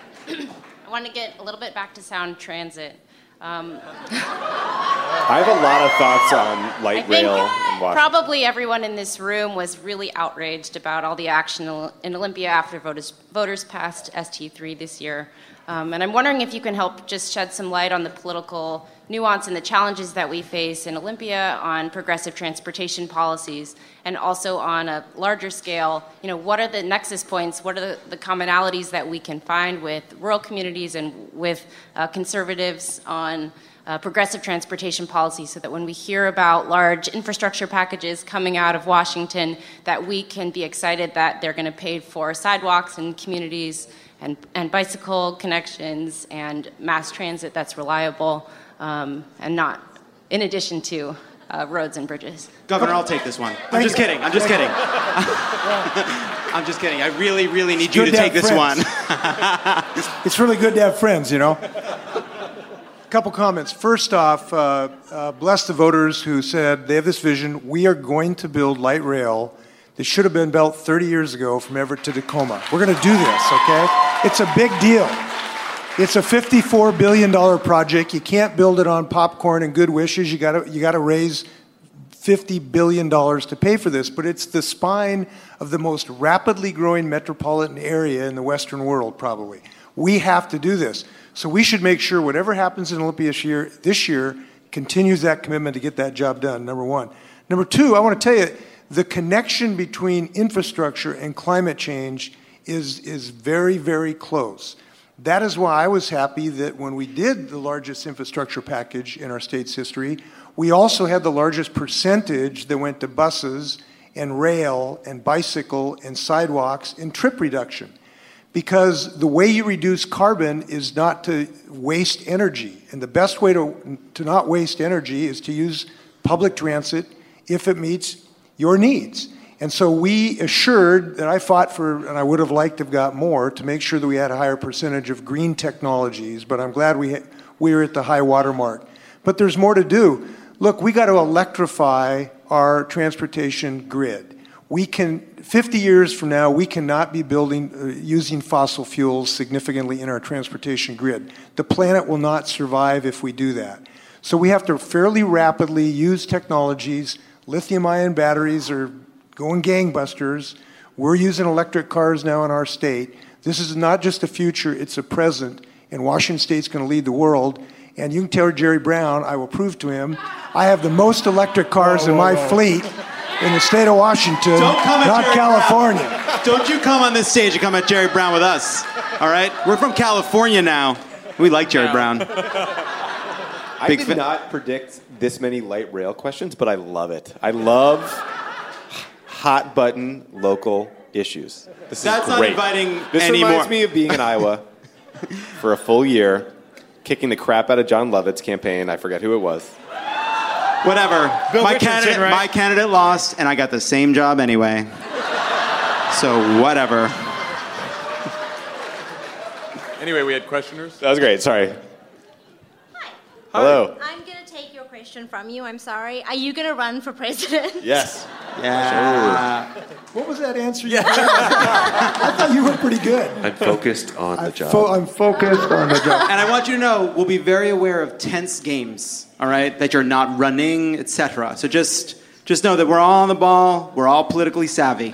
I want to get a little bit back to sound transit. Um, I have a lot of thoughts on light rail and Washington. Probably everyone in this room was really outraged about all the action in Olympia after voters, voters passed ST3 this year. Um, and I'm wondering if you can help just shed some light on the political nuance and the challenges that we face in Olympia on progressive transportation policies, and also on a larger scale. You know, what are the nexus points? What are the, the commonalities that we can find with rural communities and with uh, conservatives on uh, progressive transportation policy so that when we hear about large infrastructure packages coming out of Washington, that we can be excited that they're going to pay for sidewalks and communities and, and bicycle connections and mass transit that's reliable um, and not in addition to uh, roads and bridges. Governor, I'll take this one. I'm just kidding. I'm just kidding. I'm just kidding. I really, really need you to to take this friends. one. it's really good to have friends, you know. A couple comments. First off, uh, uh, bless the voters who said they have this vision. We are going to build light rail that should have been built 30 years ago from Everett to Tacoma. We're going to do this, okay? It's a big deal. It's a $54 billion project. You can't build it on popcorn and good wishes. You gotta, you got to raise $50 billion to pay for this, but it's the spine of the most rapidly growing metropolitan area in the Western world, probably. We have to do this. So we should make sure whatever happens in Olympia year, this year continues that commitment to get that job done, number one. Number two, I want to tell you the connection between infrastructure and climate change is, is very, very close. That is why I was happy that when we did the largest infrastructure package in our state's history, we also had the largest percentage that went to buses and rail and bicycle and sidewalks and trip reduction. Because the way you reduce carbon is not to waste energy. And the best way to, to not waste energy is to use public transit if it meets your needs. And so we assured that I fought for, and I would have liked to have got more to make sure that we had a higher percentage of green technologies, but I'm glad we, we are at the high water mark. But there's more to do. Look, we got to electrify our transportation grid. We can, 50 years from now, we cannot be building, uh, using fossil fuels significantly in our transportation grid. The planet will not survive if we do that. So we have to fairly rapidly use technologies. Lithium ion batteries are going gangbusters. We're using electric cars now in our state. This is not just a future, it's a present, and Washington State's going to lead the world. And you can tell Jerry Brown, I will prove to him, I have the most electric cars in my fleet in the state of Washington, Don't come not Jerry California. Brown. Don't you come on this stage and come at Jerry Brown with us. All right? We're from California now. We like Jerry Brown. I Big did fa- not predict this many light rail questions, but I love it. I love hot button local issues. This That's is not great. inviting This any reminds me of being in Iowa for a full year, kicking the crap out of Jon Lovett's campaign. I forget who it was. Whatever. Bill my Richardson, candidate, right? my candidate lost, and I got the same job anyway. So whatever. Anyway, we had questioners. That was great. Sorry. Hello. I'm going to take your question from you. I'm sorry. Are you going to run for president? Yes. Yeah. What was that answer? You I thought you were pretty good. I'm focused on the I'm, job. fo- I'm focused on the job. And I want you to know we'll be very aware of tense games, all right? That you're not running, etc. So just just know that we're all on the ball, we're all politically savvy.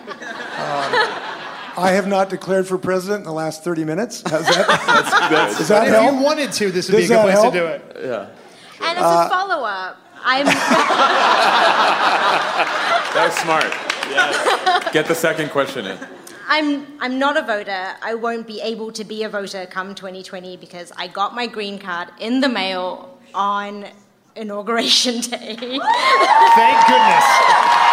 I have not declared for president in the last 30 minutes. Has that, That's- does that if help? you wanted to, this would Does be a good that place help? to do it. Yeah. And as Uh, a follow up, I'm. That was smart. Yes. Get the second question in. I'm I'm not a voter. I won't be able to be a voter come 2020 because I got my green card in the mail on inauguration day. Thank goodness.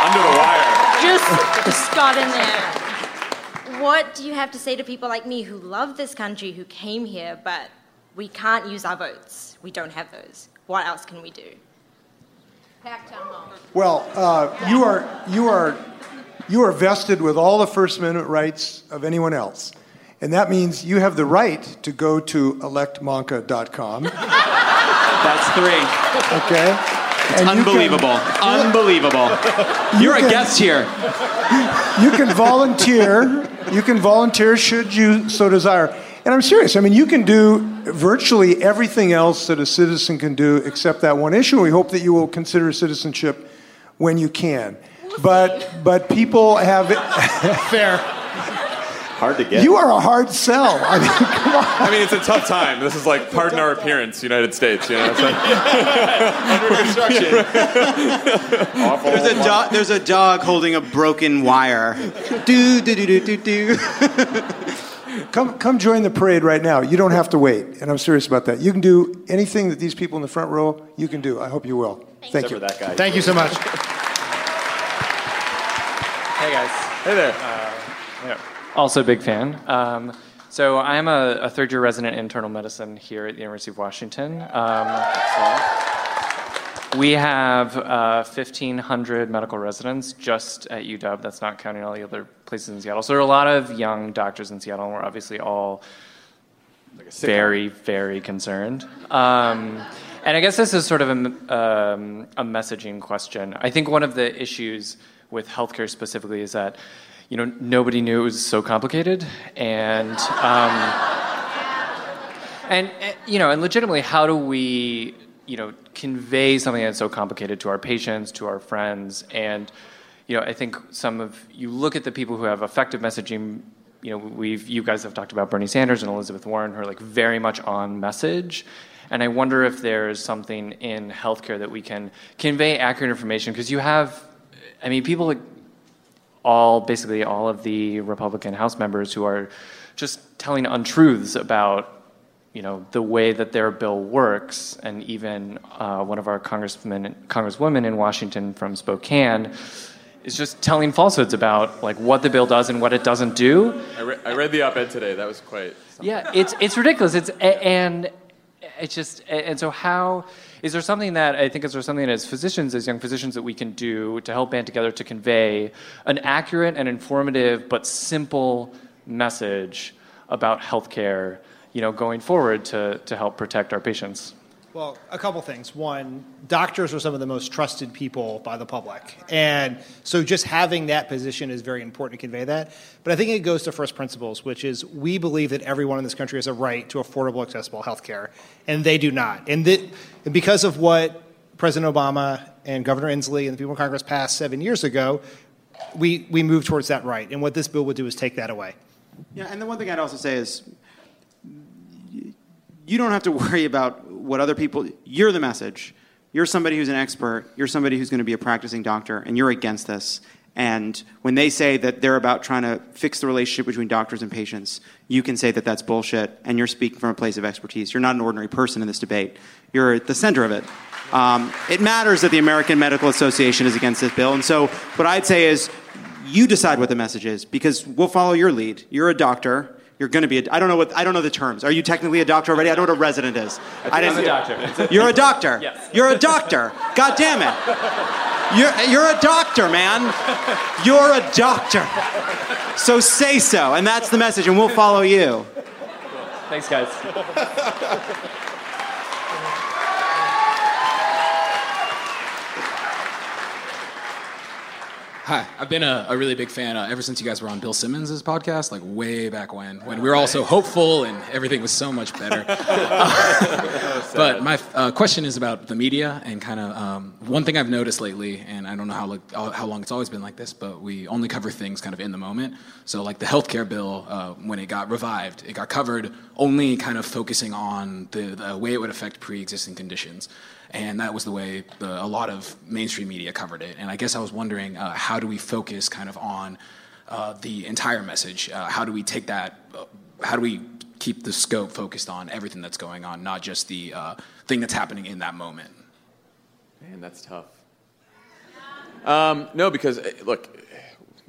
Under the wire. just just got in there. What do you have to say to people like me who love this country, who came here, but we can't use our votes? We don't have those. What else can we do? Pack town hall. Well, uh, you are you are you are vested with all the First Amendment rights of anyone else, and that means you have the right to go to electmanka.com. That's three. Okay. It's And you can- unbelievable. Unbelievable. You You're a guest here. You can volunteer. You can volunteer should you so desire. And I'm serious. I mean, you can do virtually everything else that a citizen can do except that one issue. We hope that you will consider citizenship when you can. But but people have fair. Hard to get. You are a hard sell. I mean, come on. I mean, it's a tough time. This is like pardon our appearance, United States. You know, it's like Under construction. There's a, dog, there's a dog holding a broken wire. Do, do, do, do, do, do. Come, come join the parade right now. You don't have to wait, and I'm serious about that. You can do anything that these people in the front row you can do. I hope you will. Thank you. that guy. Thank you so much. Hey guys. Hey there. Uh, yeah. Also a big fan. Um, so I'm a, a third year resident in internal medicine here at the University of Washington. Um, we have uh, 1,500 medical residents just at UW. That's not counting all the other places in Seattle. So there are a lot of young doctors in Seattle, and we're obviously all very, very concerned. Um, and I guess this is sort of a, um, a messaging question. I think one of the issues with healthcare specifically is that you know nobody knew it was so complicated, and um, and you know, and legitimately, how do we you know convey something that's so complicated to our patients, to our friends, and you know, I think some of you look at the people who have effective messaging. You know, we've you guys have talked about Bernie Sanders and Elizabeth Warren, who are like very much on message. And I wonder if there's something in healthcare that we can convey accurate information because you have, I mean, people like all basically all of the Republican House members who are just telling untruths about you know the way that their bill works, and even uh, one of our congressmen, congresswomen in Washington from Spokane, is just telling falsehoods about like what the bill does and what it doesn't do. I, re- I read the op-ed today. That was quite. Yeah, it's it's ridiculous. It's and it's just and so how is there something that I think is there something as physicians, as young physicians, that we can do to help band together to convey an accurate and informative but simple message about healthcare, you know, going forward to to help protect our patients. Well, a couple things. One, doctors are some of the most trusted people by the public. And so just having that position is very important to convey that. But I think it goes to first principles, which is we believe that everyone in this country has a right to affordable, accessible health care, and they do not. And, that, and because of what President Obama and Governor Inslee and the people in Congress passed seven years ago, we, we moved towards that right. And what this bill would do is take that away. Yeah, and the one thing I'd also say is you don't have to worry about what other people you're the message. You're somebody who's an expert. You're somebody who's going to be a practicing doctor and you're against this. And when they say that they're about trying to fix the relationship between doctors and patients you can say that that's bullshit and you're speaking from a place of expertise. You're not an ordinary person in this debate. You're at the center of it. Um, it matters that the american medical association is against this bill and so what i'd say is you decide what the message is because we'll follow your lead. You're a doctor you're going to be. A, I don't know what. I don't know the terms. Are you technically a doctor already? I don't know what a resident is. I I'm a doctor. You're a doctor. Yes. You're a doctor. God damn it. You're you're a doctor, man. You're a doctor. So say so, and that's the message, and we'll follow you. Thanks, guys. Hi, I've been a, a really big fan uh, ever since you guys were on Bill Simmons' podcast, like way back when, when we were all so hopeful and everything was so much better. but my uh, question is about the media and kind of um, one thing I've noticed lately, and I don't know how, like, how long it's always been like this, but we only cover things kind of in the moment. So, like the healthcare bill, uh, when it got revived, it got covered only kind of focusing on the, the way it would affect pre existing conditions and that was the way the, a lot of mainstream media covered it. And I guess I was wondering, uh, how do we focus kind of on uh, the entire message? Uh, how do we take that? Uh, how do we keep the scope focused on everything that's going on, not just the uh, thing that's happening in that moment? Man, that's tough. Um, no, because eh, look,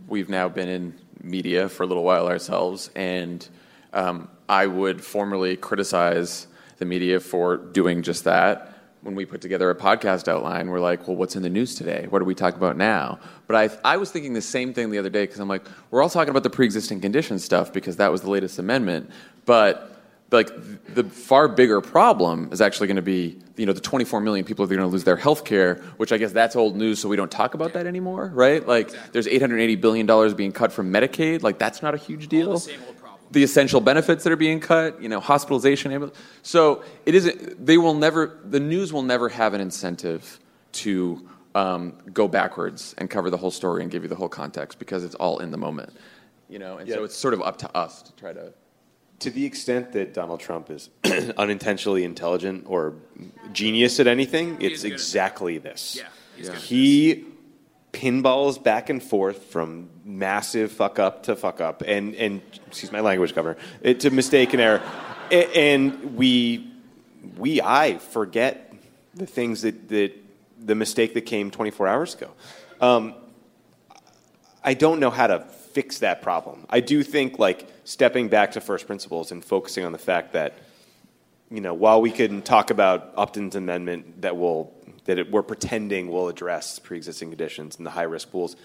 we've now been in media for a little while ourselves, and um, I would formally criticize the media for doing just that when we put together a podcast outline, we're like, well, what's in the news today? What do we talk about now? But I, I was thinking the same thing the other day because I'm like, we're all talking about the pre-existing conditions stuff because that was the latest amendment, but like the far bigger problem is actually going to be you know the 24 million people that are going to lose their health care which i guess that's old news so we don't talk about that anymore right? Like there's 880 billion dollars being cut from medicaid. Like that's not a huge deal the essential benefits that are being cut, you know, hospitalization. So it isn't. They will never. The news will never have an incentive to um, go backwards and cover the whole story and give you the whole context because it's all in the moment, you know. And so it's sort of up to us to try to. To the extent that Donald Trump is unintentionally intelligent or genius at anything, it's exactly this. he's He pinballs back and forth from massive fuck up to fuck up, and and excuse my language, Governor, it, to mistake and error, and we we I forget the things that that the mistake that came 24 hours ago. Um, I don't know how to fix that problem. I do think like stepping back to first principles and focusing on the fact that you know while we can talk about Upton's amendment that will that it, we're pretending will address pre-existing conditions and the high risk pools,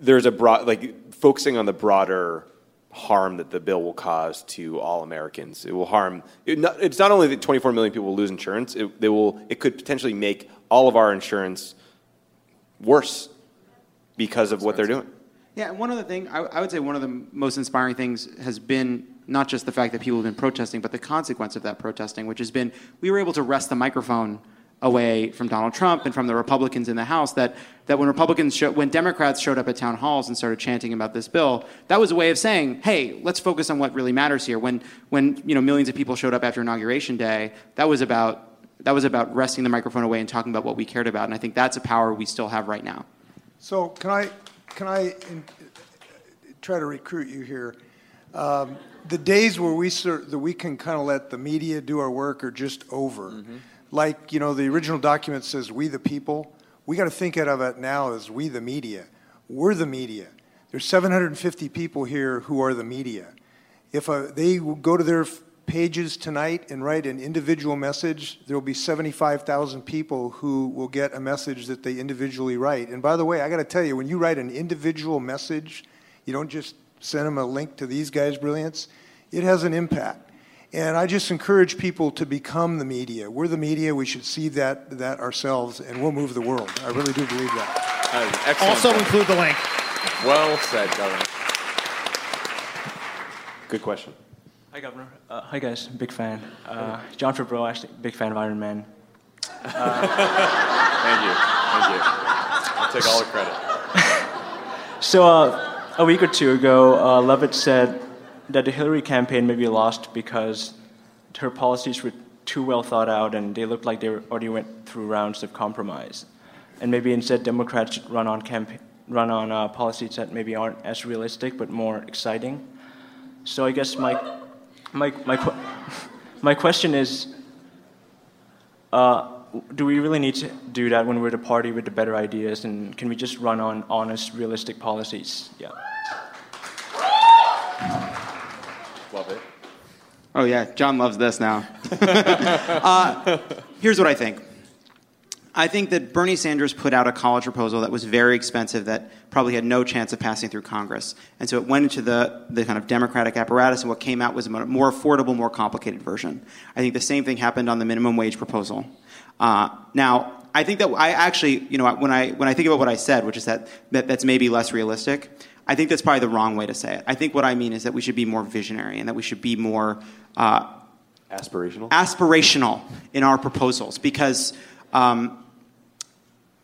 there's a broad like focusing on the broader harm that the bill will cause to all Americans. It will harm. It not, it's not only that 24 million people will lose insurance. It, they will. It could potentially make all of our insurance worse because of what they're doing. Yeah, one other thing, I, I would say one of the most inspiring things has been not just the fact that people have been protesting, but the consequence of that protesting, which has been we were able to wrest the microphone away from Donald Trump and from the Republicans in the House. That that when Republicans, show, when Democrats showed up at town halls and started chanting about this bill, that was a way of saying, "Hey, let's focus on what really matters here." When when you know millions of people showed up after inauguration day, that was about that was about wresting the microphone away and talking about what we cared about. And I think that's a power we still have right now. So can I can I in, try to recruit you here? Um, the days where we ser- that we can kind of let the media do our work are just over. Like you know, the original document says "We the people." We got to think out of it now as "We the media." We're the media. There's 750 people here who are the media. If uh, they go to their pages tonight and write an individual message, there will be 75,000 people who will get a message that they individually write. And by the way, I got to tell you, when you write an individual message, you don't just send them a link to these guys' brilliance, it has an impact. And I just encourage people to become the media. We're the media. We should see that, that ourselves, and we'll move the world. I really do believe that. Also include the link. Well said, Governor. Good question. Hi, Governor. Uh, hi, guys. Big fan. Uh, Jon Favreau, actually, big fan of Iron Man. Thank you. Thank you. I'll take all the credit. So, uh, a week or two ago, uh, Lovett said that the Hillary campaign may be lost because her policies were too well thought out and they looked like they already went through rounds of compromise. And maybe instead, Democrats should run on, run on uh, policies that maybe aren't as realistic but more exciting. So, I guess my, my, my, que- my question is uh, do we really need to do that when we're the party with the better ideas? And can we just run on honest, realistic policies? Yeah. Lovett. Oh yeah, Jon loves this now. uh, here's what I think. I think that Bernie Sanders put out a college proposal that was very expensive, that probably had no chance of passing through Congress, and so it went into the the kind of Democratic apparatus, and what came out was a more affordable, more complicated version. I think the same thing happened on the minimum wage proposal. Uh, now, I think that I actually, you know, when I when I think about what I said, which is that, that that's maybe less realistic, I think that's probably the wrong way to say it. I think what I mean is that we should be more visionary and that we should be more uh, aspirational. Aspirational in our proposals because um,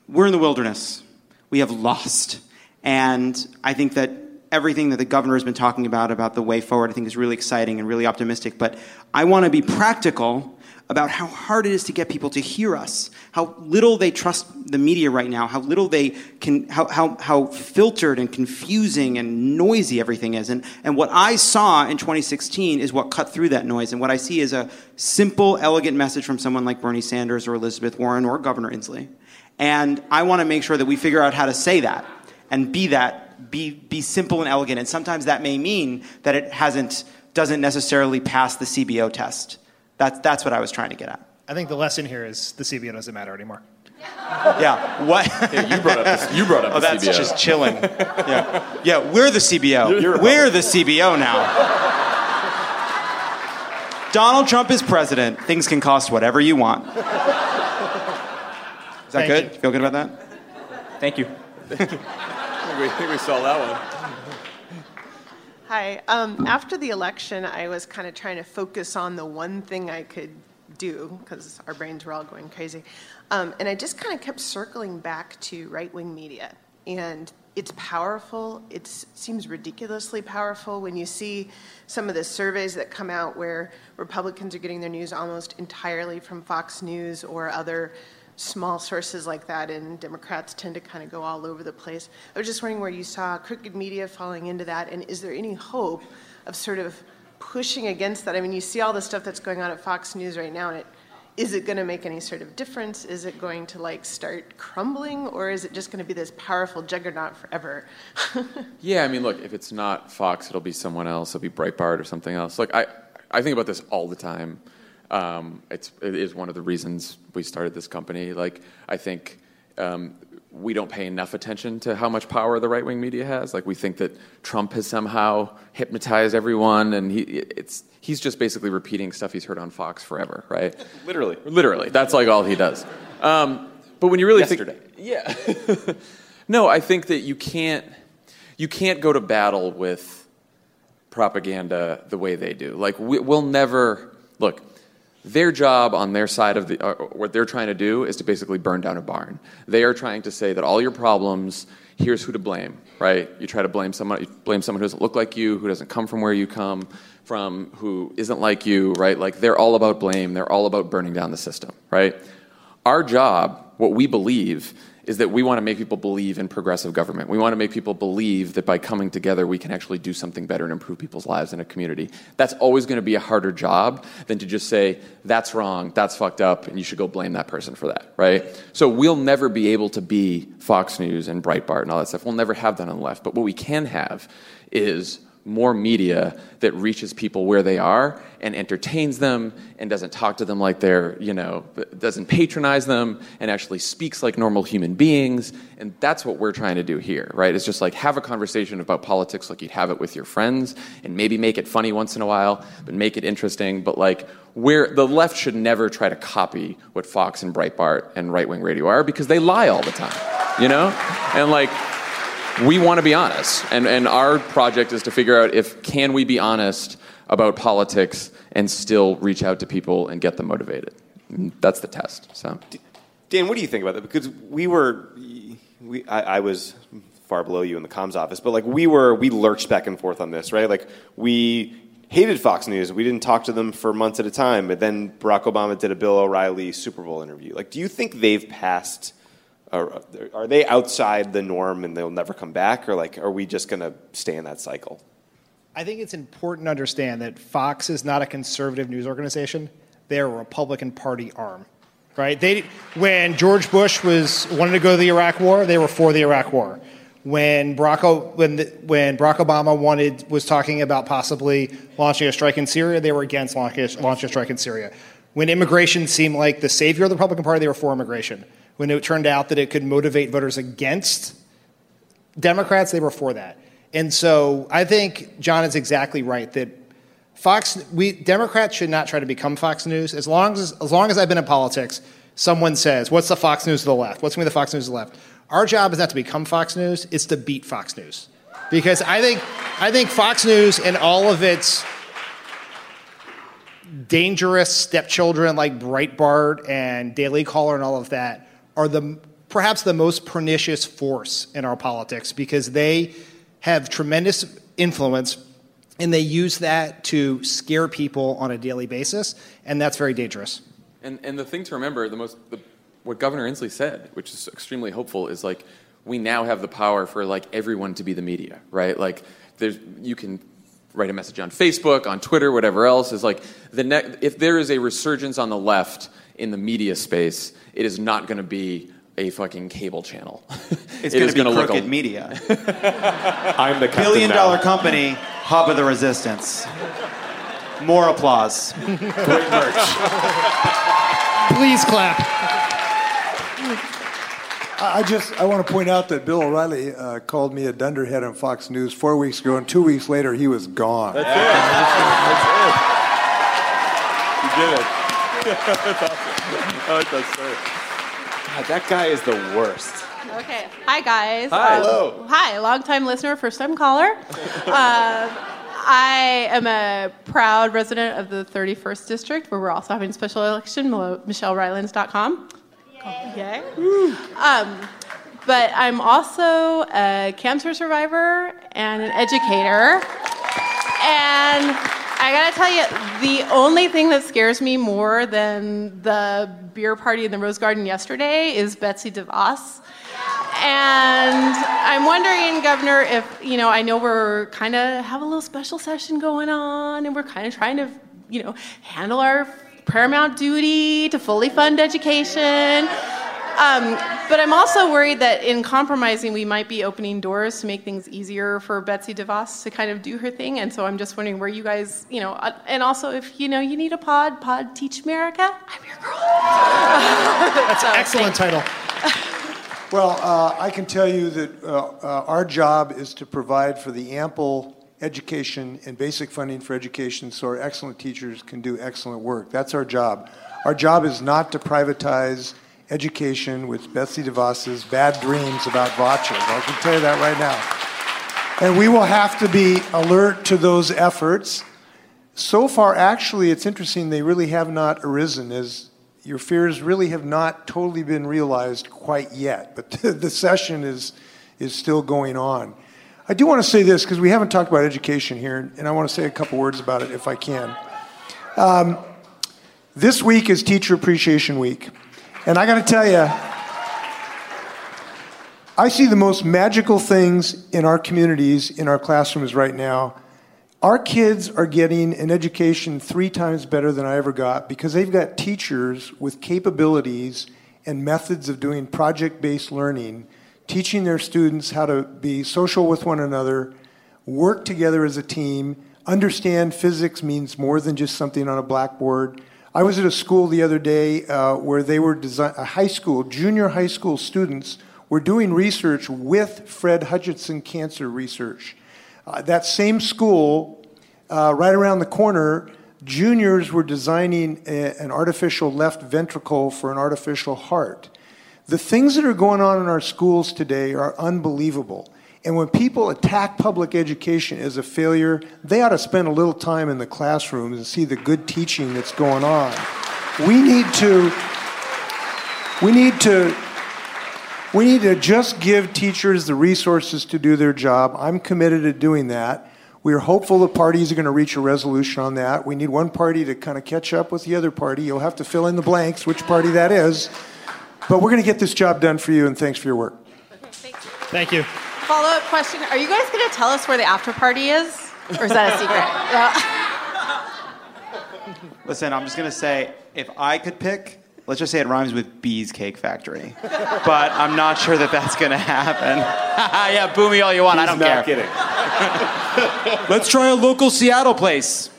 we're in the wilderness. We have lost, and I think that everything that the governor has been talking about about the way forward, I think is really exciting and really optimistic. But I want to be practical about how hard it is to get people to hear us, how little they trust the media right now, how little they can, how, how, how filtered and confusing and noisy everything is. And, and what I saw in 2016 is what cut through that noise. And what I see is a simple, elegant message from someone like Bernie Sanders or Elizabeth Warren or Governor Inslee. And I want to make sure that we figure out how to say that and be that, be, be simple and elegant. And sometimes that may mean that it hasn't, doesn't necessarily pass the CBO test. That's, that's what I was trying to get at. I think the lesson here is the CBO doesn't matter anymore. Yeah. What? Yeah, you brought up the- you brought up Oh, the that's CBO. just chilling. Yeah. Yeah, we're the CBO. You're- we're the CBO now. Donald Trump is president. Things can cost whatever you want. Is that Thank good? you. Feel good about that? Thank you. I think we, I think we saw that one. Hi. Um, after the election, I was kind of trying to focus on the one thing I could do because our brains were all going crazy. Um, and I just kind of kept circling back to right wing media. And it's powerful. It seems ridiculously powerful when you see some of the surveys that come out where Republicans are getting their news almost entirely from Fox News or other small sources like that, and Democrats tend to kind of go all over the place. I was just wondering where you saw crooked media falling into that, and is there any hope of sort of pushing against that? I mean, you see all the stuff that's going on at Fox News right now, and it is it going to make any sort of difference? Is it going to like start crumbling, or is it just going to be this powerful juggernaut forever? Yeah, I mean, look, if it's not Fox, it'll be someone else. It'll be Breitbart or something else. Like I, I think about this all the time. Um, it's it is one of the reasons we started this company. Like I think um, we don't pay enough attention to how much power the right wing media has. Like we think that Trump has somehow hypnotized everyone, and he it's he's just basically repeating stuff he's heard on Fox forever, right? Literally. Literally, that's like all he does. Um, but when you really Yesterday. think, yeah, no, I think that you can't you can't go to battle with propaganda the way they do. Like we, we'll never look. Their job on their side of the, uh, what they're trying to do is to basically burn down a barn. They are trying to say that all your problems, here's who to blame, right? You try to blame someone, you blame someone who doesn't look like you, who doesn't come from where you come from, who isn't like you, right? Like they're all about blame. They're all about burning down the system, right? Our job, what we believe, is that we want to make people believe in progressive government. We want to make people believe that by coming together, we can actually do something better and improve people's lives in a community. That's always going to be a harder job than to just say, that's wrong, that's fucked up, and you should go blame that person for that, right? So we'll never be able to be Fox News and Breitbart and all that stuff. We'll never have that on the left. But what we can have is more media that reaches people where they are and entertains them and doesn't talk to them like they're, you know, doesn't patronize them and actually speaks like normal human beings. And that's what we're trying to do here, right? It's just like have a conversation about politics like you'd have it with your friends and maybe make it funny once in a while, but make it interesting. But like, where the left should never try to copy what Fox and Breitbart and right wing radio are because they lie all the time, you know? And like, we want to be honest and, and our project is to figure out if can we be honest about politics and still reach out to people and get them motivated that's the test so Dan, what do you think about that? Because we were, we, I, I was far below you in the comms office, but like we were, we lurched back and forth on this, right? Like we hated Fox News. We didn't talk to them for months at a time. But then Barack Obama did a Bill O'Reilly Super Bowl interview. Like, do you think they've passed? Are, are they outside the norm and they'll never come back, or like, are we just going to stay in that cycle? I think it's important to understand that Fox is not a conservative news organization. They're a Republican Party arm, right? They, when George Bush was wanted to go to the Iraq War, they were for the Iraq War. When Barack, when, the, when Barack Obama wanted was talking about possibly launching a strike in Syria, they were against launching launching a strike in Syria. When immigration seemed like the savior of the Republican Party, they were for immigration. When it turned out that it could motivate voters against Democrats, they were for that. And so I think Jon is exactly right that Fox, we Democrats should not try to become Fox News. As long as as long as I've been in politics, someone says, What's the Fox News of the left? What's going to be the Fox News of the left? Our job is not to become Fox News, it's to beat Fox News. Because I think, I think Fox News and all of its dangerous stepchildren like Breitbart and Daily Caller and all of that are the perhaps the most pernicious force in our politics because they have tremendous influence and they use that to scare people on a daily basis and that's very dangerous. And, and the thing to remember, the most, the, what Governor Inslee said, which is extremely hopeful, is like we now have the power for like everyone to be the media, right? Like there's you can write a message on Facebook, on Twitter, whatever else. Is like the ne- if there is a resurgence on the left in the media space, it is not going to be a fucking cable channel. It's It going to be gonna look crooked a- media. I'm the captain billion now. dollar company, hub of the resistance. More applause. Great merch. Please clap. I I just I want to point out that Bill O'Reilly uh, called me a dunderhead on Fox News four weeks ago, and two weeks later he was gone. That's it. You did it. That's awesome. I like that. God, that guy is the worst. Okay. Hi, guys. Hi. Um, Hello. Hi, long-time listener, first-time caller. uh, I am a proud resident of the 31st District, where we're also having a special election, MichelleRylands.com. Yay. Um, but I'm also a cancer survivor and an educator. And I gotta tell you, the only thing that scares me more than the beer party in the Rose Garden yesterday is Betsy DeVos. And I'm wondering, Governor, if, you know, I know we're kind of have a little special session going on and we're kind of trying to, you know, handle our paramount duty to fully fund education. Um, but I'm also worried that in compromising, we might be opening doors to make things easier for Betsy DeVos to kind of do her thing. And so I'm just wondering where you guys, you know, uh, and also if you know you need a pod, pod Teach America. I'm your girl. That's an excellent title. Well, uh, I can tell you that uh, uh, our job is to provide for the ample education and basic funding for education so our excellent teachers can do excellent work. That's our job. Our job is not to privatize education with Betsy DeVos's bad dreams about vouchers. I can tell you that right now. And we will have to be alert to those efforts. So far, actually, it's interesting, they really have not arisen as your fears really have not totally been realized quite yet, but the session is, is still going on. I do want to say this because we haven't talked about education here, and I want to say a couple words about it if I can. Um, this week is Teacher Appreciation Week, and I got to tell you, I see the most magical things in our communities, in our classrooms right now. Our kids are getting an education three times better than I ever got because they've got teachers with capabilities and methods of doing project based learning, teaching their students how to be social with one another, work together as a team, understand physics means more than just something on a blackboard. I was at a school the other day uh, where they were design- a high school, junior high school students were doing research with Fred Hutchinson Cancer Research. Uh, that same school, uh, right around the corner, juniors were designing a, an artificial left ventricle for an artificial heart. The things that are going on in our schools today are unbelievable. And when people attack public education as a failure, they ought to spend a little time in the classrooms and see the good teaching that's going on. We need to we need to we need to just give teachers the resources to do their job. I'm committed to doing that. We are hopeful the parties are going to reach a resolution on that. We need one party to kind of catch up with the other party. You'll have to fill in the blanks, which party that is. But we're going to get this job done for you, and thanks for your work. Thank you. Follow up question Are you guys going to tell us where the after party is? Or is that a secret? Yeah. Listen, I'm just gonna say, if I could pick, let's just say it rhymes with Bee's Cake Factory. But I'm not sure that that's gonna happen. yeah, boo me all you want. I He's don't not care. kidding. Let's try a local Seattle place.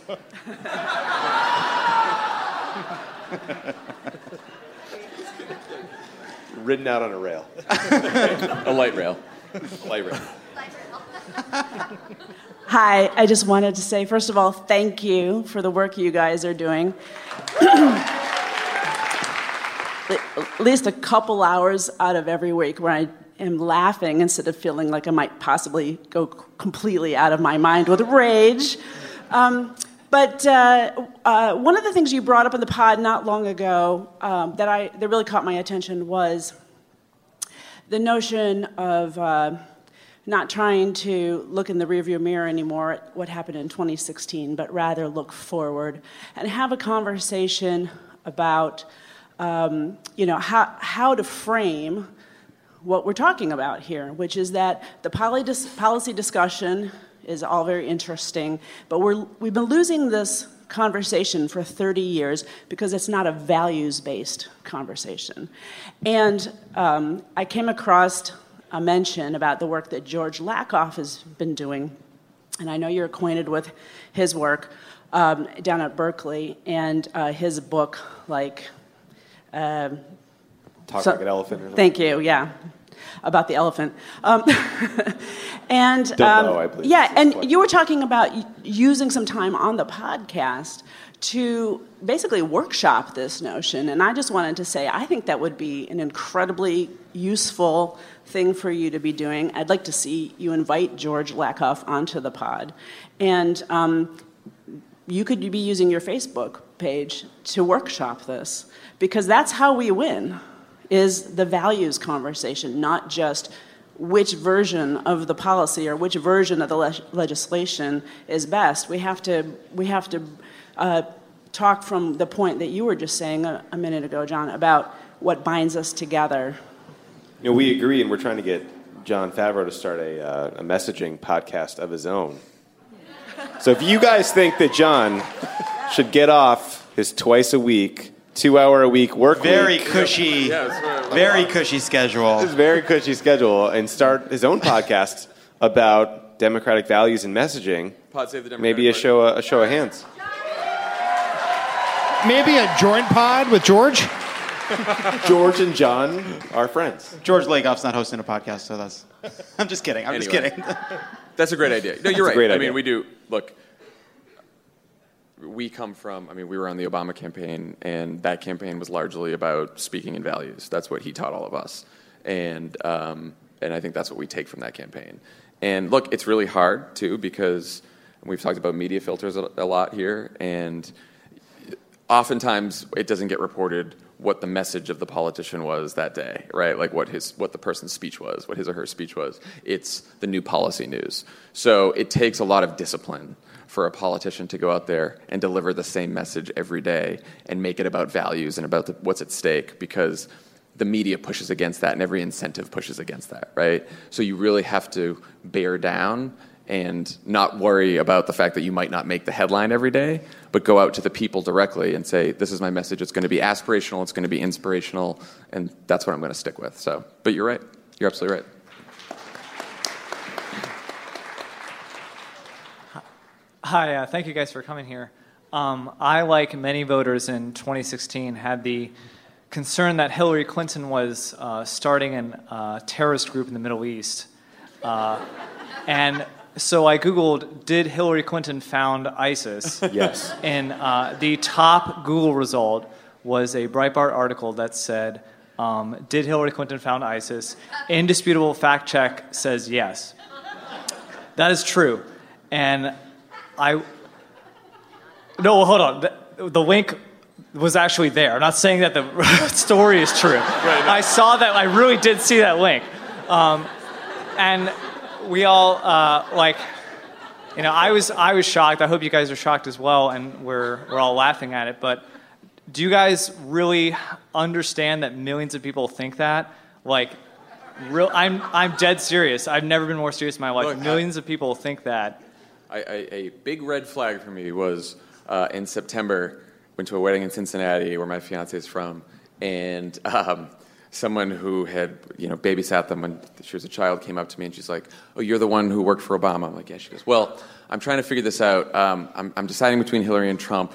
Ridden out on a rail. a light rail. A. Hi, I just wanted to say, first of all, thank you for the work you guys are doing. at least a couple hours out of every week where I am laughing instead of feeling like I might possibly go completely out of my mind with rage. Um, but uh, uh, one of the things you brought up in the pod not long ago um, that I that really caught my attention was the notion of uh, not trying to look in the rearview mirror anymore at what happened in 2016, but rather look forward and have a conversation about um, you know how how to frame what we're talking about here, which is that the policy discussion is all very interesting, but we're, we've been losing this conversation for 30 years because it's not a values based conversation. And um, I came across a mention about the work that George Lakoff has been doing, and I know you're acquainted with his work um, down at Berkeley and uh, his book, like. Um, Talk so- like an elephant. Thank you. Yeah, about the elephant. Um, and um, know, I believe. yeah, and you were talking about using some time on the podcast to basically workshop this notion. And I just wanted to say, I think that would be an incredibly useful thing for you to be doing. I'd like to see you invite George Lakoff onto the pod, and um, you could be using your Facebook page to workshop this because that's how we win is the values conversation not just which version of the policy or which version of the le- legislation is best we have to we have to uh, talk from the point that you were just saying a, a minute ago Jon about what binds us together You know, we agree, and we're trying to get Jon Favreau to start a, uh, a messaging podcast of his own. So if you guys think that Jon should get off his twice a week, two hour a week work Very week, cushy, very cushy schedule. his very cushy schedule, and start his own podcast about democratic values and messaging, Pod Save the Democratic maybe a Party. show a show of hands. Maybe a joint pod with George. George and Jon are friends. George Lakoff's not hosting a podcast, so that's. I'm just kidding. I'm just kidding. That's a great idea. No, you're a right. great I idea. mean, we do. Look, we come from. I mean, we were on the Obama campaign, and that campaign was largely about speaking in values. That's what he taught all of us, and um, and I think that's what we take from that campaign. And look, it's really hard too because we've talked about media filters a, a lot here, and oftentimes it doesn't get reported what the message of the politician was that day, right? Like what his what the person's speech was, what his or her speech was. It's the new policy news. So it takes a lot of discipline for a politician to go out there and deliver the same message every day and make it about values and about the, what's at stake because the media pushes against that and every incentive pushes against that, right? So you really have to bear down and not worry about the fact that you might not make the headline every day, but go out to the people directly and say, "This is my message. It's going to be aspirational. It's going to be inspirational, and that's what I'm going to stick with." So, but you're right. You're absolutely right. Hi, uh, thank you guys for coming here. Um, I, like many voters in 2016, had the concern that Hillary Clinton was uh, starting a uh, terrorist group in the Middle East. Uh, and so I Googled, did Hillary Clinton found ISIS? Yes. And uh, the top Google result was a Breitbart article that said, um, did Hillary Clinton found ISIS? Indisputable fact check says yes. That is true. And I. No, hold on. The, the link was actually there. I'm not saying that the story is true. I saw that. I really did see that link. Um, and we all, uh, like, you know, I was, I was shocked. I hope you guys are shocked as well, and we're, we're all laughing at it. But do you guys really understand that millions of people think that? Like, real, I'm, I'm dead serious. I've never been more serious in my life. Look, I- millions of people think that. I, I, a big red flag for me was uh, in September. Went to a wedding in Cincinnati, where my fiance is from, and um, someone who had you know babysat them when she was a child came up to me and she's like, "Oh, you're the one who worked for Obama." I'm like, "Yeah." She goes, "Well, I'm trying to figure this out. Um, I'm, I'm deciding between Hillary and Trump.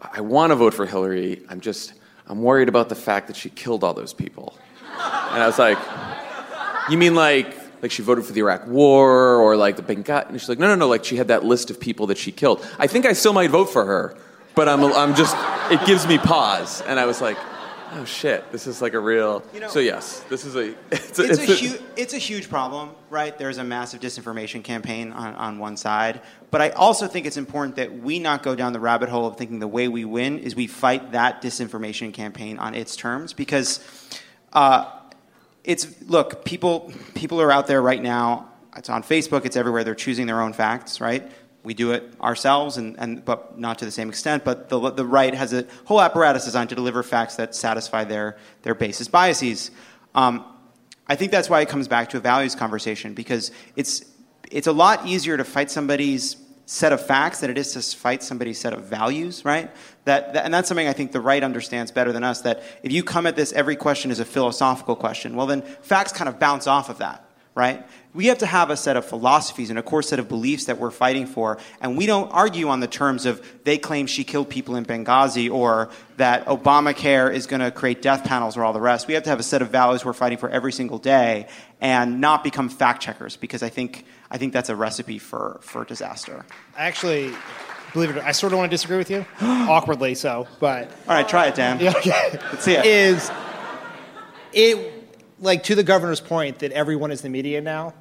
I want to vote for Hillary. I'm just I'm worried about the fact that she killed all those people." And I was like, "You mean like?" Like she voted for the Iraq War or like the Benghazi. And she's like, no, no, no. Like she had that list of people that she killed. I think I still might vote for her, but I'm, I'm just, it gives me pause. And I was like, oh shit, this is like a real. You know, so yes, this is a. It's a, it's, it's a, hu- it's a huge problem, right? There's a massive disinformation campaign on, on one side. But I also think it's important that we not go down the rabbit hole of thinking the way we win is we fight that disinformation campaign on its terms because uh, it's look people people are out there right now. It's on facebook. It's everywhere. They're choosing their own facts right? We do it ourselves and, and but not to the same extent but the, the right has a whole apparatus designed to deliver facts that satisfy their their basis biases. Um, i think that's why it comes back to a values conversation because it's it's a lot easier to fight somebody's set of facts than it is to fight somebody's set of values, right? That, that, and that's something I think the right understands better than us. That if you come at this, every question is a philosophical question. Well, then facts kind of bounce off of that, right? We have to have a set of philosophies and a core set of beliefs that we're fighting for, and we don't argue on the terms of they claim she killed people in Benghazi or that Obamacare is going to create death panels or all the rest. We have to have a set of values we're fighting for every single day, and not become fact checkers because I think I think that's a recipe for for disaster. I actually, believe it or not, I sort of want to disagree with you, awkwardly so, but. All right, try it, Dan. Yeah, okay. Let's see it. Is it, like, to the governor's point that everyone is the media now,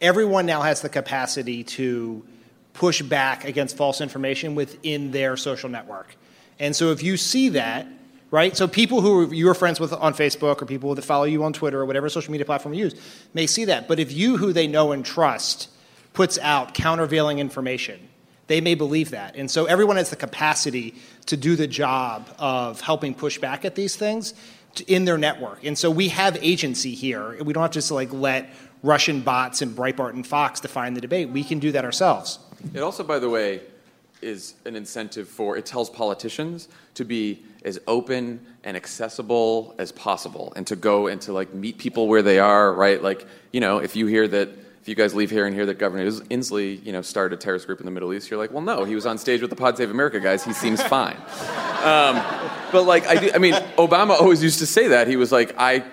everyone now has the capacity to push back against false information within their social network. And so if you see that, right? So people who you are friends with on Facebook or people that follow you on Twitter or whatever social media platform you use may see that. But if you, who they know and trust, puts out countervailing information, they may believe that. And so everyone has the capacity to do the job of helping push back at these things in their network. And so we have agency here. We don't have to just like let Russian bots and Breitbart and Fox define the debate. We can do that ourselves. It also, by the way, is an incentive for it tells politicians to be as open and accessible as possible and to go and to like meet people where they are, right? Like, you know, if you hear that if you guys leave here and hear that Governor Inslee, you know, started a terrorist group in the Middle East, you're like, well, no, he was on stage with the Pod Save America guys. He seems fine. Um, but like, I, do, I mean, Obama always used to say that. He was like, I,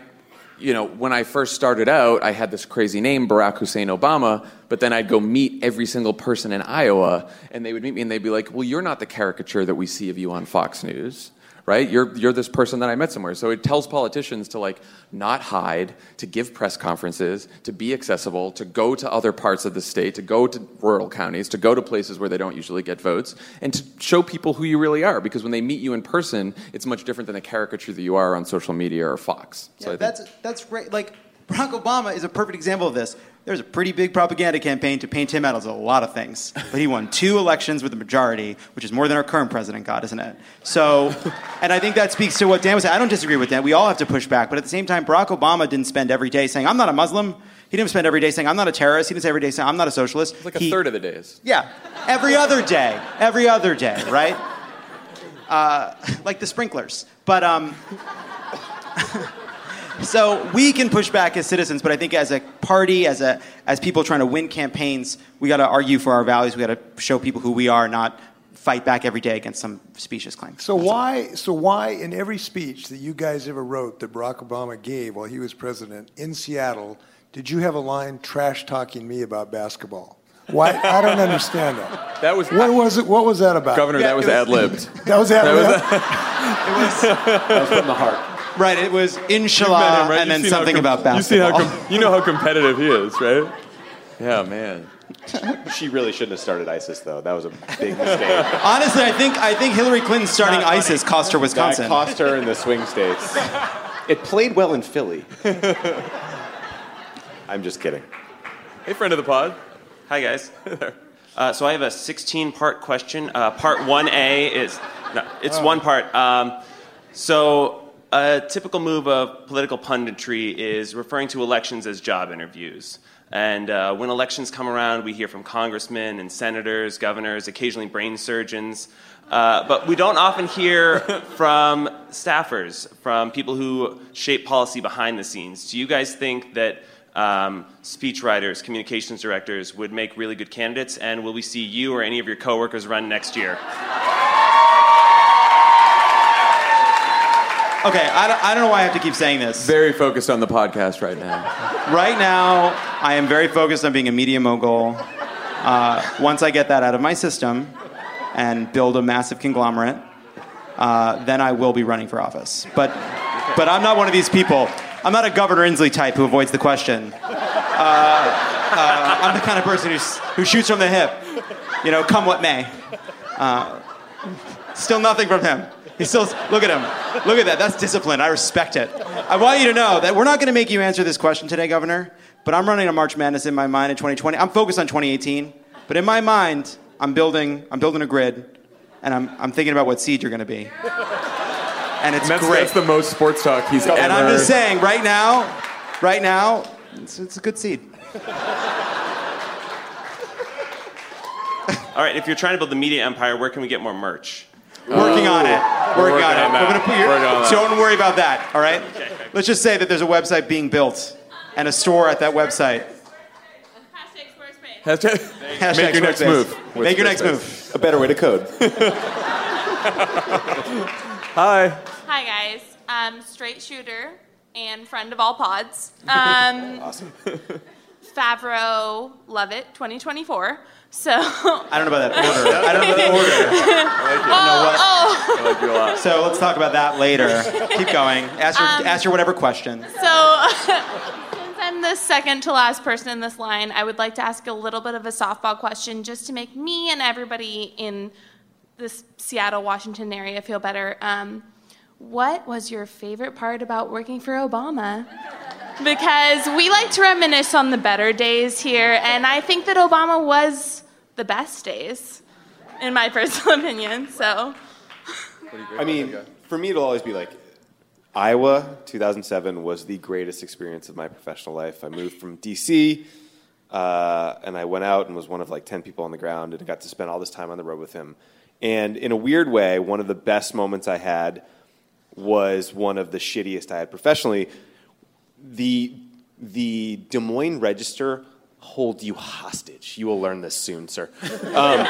you know, when I first started out, I had this crazy name, Barack Hussein Obama, but then I'd go meet every single person in Iowa, and they would meet me and they'd be like, well, you're not the caricature that we see of you on Fox News. Right? You're, you're this person that I met somewhere. So it tells politicians to like not hide, to give press conferences, to be accessible, to go to other parts of the state, to go to rural counties, to go to places where they don't usually get votes, and to show people who you really are. Because when they meet you in person, it's much different than the caricature that you are on social media or Fox. So I Yeah, think- that's that's great. Like Barack Obama is a perfect example of this. There's a pretty big propaganda campaign to paint him out as a lot of things, but he won two elections with a majority, which is more than our current president got, isn't it? So, and I think that speaks to what Dan was saying. I don't disagree with Dan. We all have to push back, but at the same time, Barack Obama didn't spend every day saying, "I'm not a Muslim." He didn't spend every day saying, "I'm not a terrorist." He didn't say every day saying, "I'm not a socialist." It's like a He- third of the days. Yeah, every other day, every other day, right? Uh, like the sprinklers. But um, so we can push back as citizens, but I think as a party, as a as people trying to win campaigns, we got to argue for our values. We got to show people who we are, not fight back every day against some specious claim. So why? So why in every speech that you guys ever wrote that Barack Obama gave while he was president in Seattle did you have a line trash talking me about basketball? Why? I don't understand that. That was what was it? What was that about? Governor, that was ad libbed. That was ad That lib. That was from the heart. Right. It was You've met inshallah, him, right? and then something com- about You see how com- you know how competitive he is, right? Yeah, man. She really shouldn't have started ISIS, though. That was a big mistake. Honestly, I think I think Hillary Clinton starting Not funny. ISIS cost her Wisconsin. That cost her in the swing states. It played well in Philly. I'm just kidding. Hey, friend of the pod. Hi, guys. Uh, so I have a 16-part question. Uh, part 1A is no, it's Oh. one part. Um, so a typical move of political punditry is referring to elections as job interviews. And uh, when elections come around, we hear from congressmen and senators, governors, occasionally brain surgeons. Uh, but we don't often hear from staffers, from people who shape policy behind the scenes. Do you guys think that um, speechwriters, communications directors would make really good candidates? And will we see you or any of your coworkers run next year? Okay, I don't, I don't know why I have to keep saying this. Very focused on the podcast right now. Right now, I am very focused on being a media mogul. Uh, once I get that out of my system and build a massive conglomerate, uh, then I will be running for office. But but I'm not one of these people. I'm not a Governor Inslee type who avoids the question. Uh, uh, I'm the kind of person who's, who shoots from the hip, you know, come what may. Uh, still nothing from him. He still, look at him. Look at that. That's discipline. I respect it. I want you to know that we're not going to make you answer this question today, Governor, but I'm running a March Madness in my mind in 2020. I'm focused on 2018, but in my mind, I'm building, I'm building a grid, and I'm, I'm thinking about what seed you're going to be. And it's And that's, great. that's the most sports talk he's ever. And I'm just saying, right now, right now, it's, it's a good seed. All right, if you're trying to build the media empire, where can we get more merch? Working on it. We're Working on it. We're gonna put your, on so don't worry about that. All right. Let's just say that there's a website being built and a store at that website. Hashtag, Hashtag make your next Squarespace. move. with Make your next Squarespace. move. A better way to code. Hi. Hi guys, um, straight shooter and friend of all pods. Um, awesome. Favreau, Lovett, 2024. So I don't know about that order. I don't know about the order. oh, I like you a lot. So let's talk about that later. Keep going. Ask your Um, ask her whatever question. So, since I'm the second to last person in this line, I would like to ask a little bit of a softball question just to make me and everybody in this Seattle, Washington area feel better. Um, what was your favorite part about working for Obama? Because we like to reminisce on the better days here, and I think that Obama was the best days, in my personal opinion. So, I mean, for me, it'll always be like Iowa 2007 was the greatest experience of my professional life. I moved from DC, uh, and I went out and was one of like 10 people on the ground, and got to spend all this time on the road with him. And in a weird way, one of the best moments I had was one of the shittiest I had professionally. The the Des Moines Register hold you hostage. You will learn this soon, sir. Um,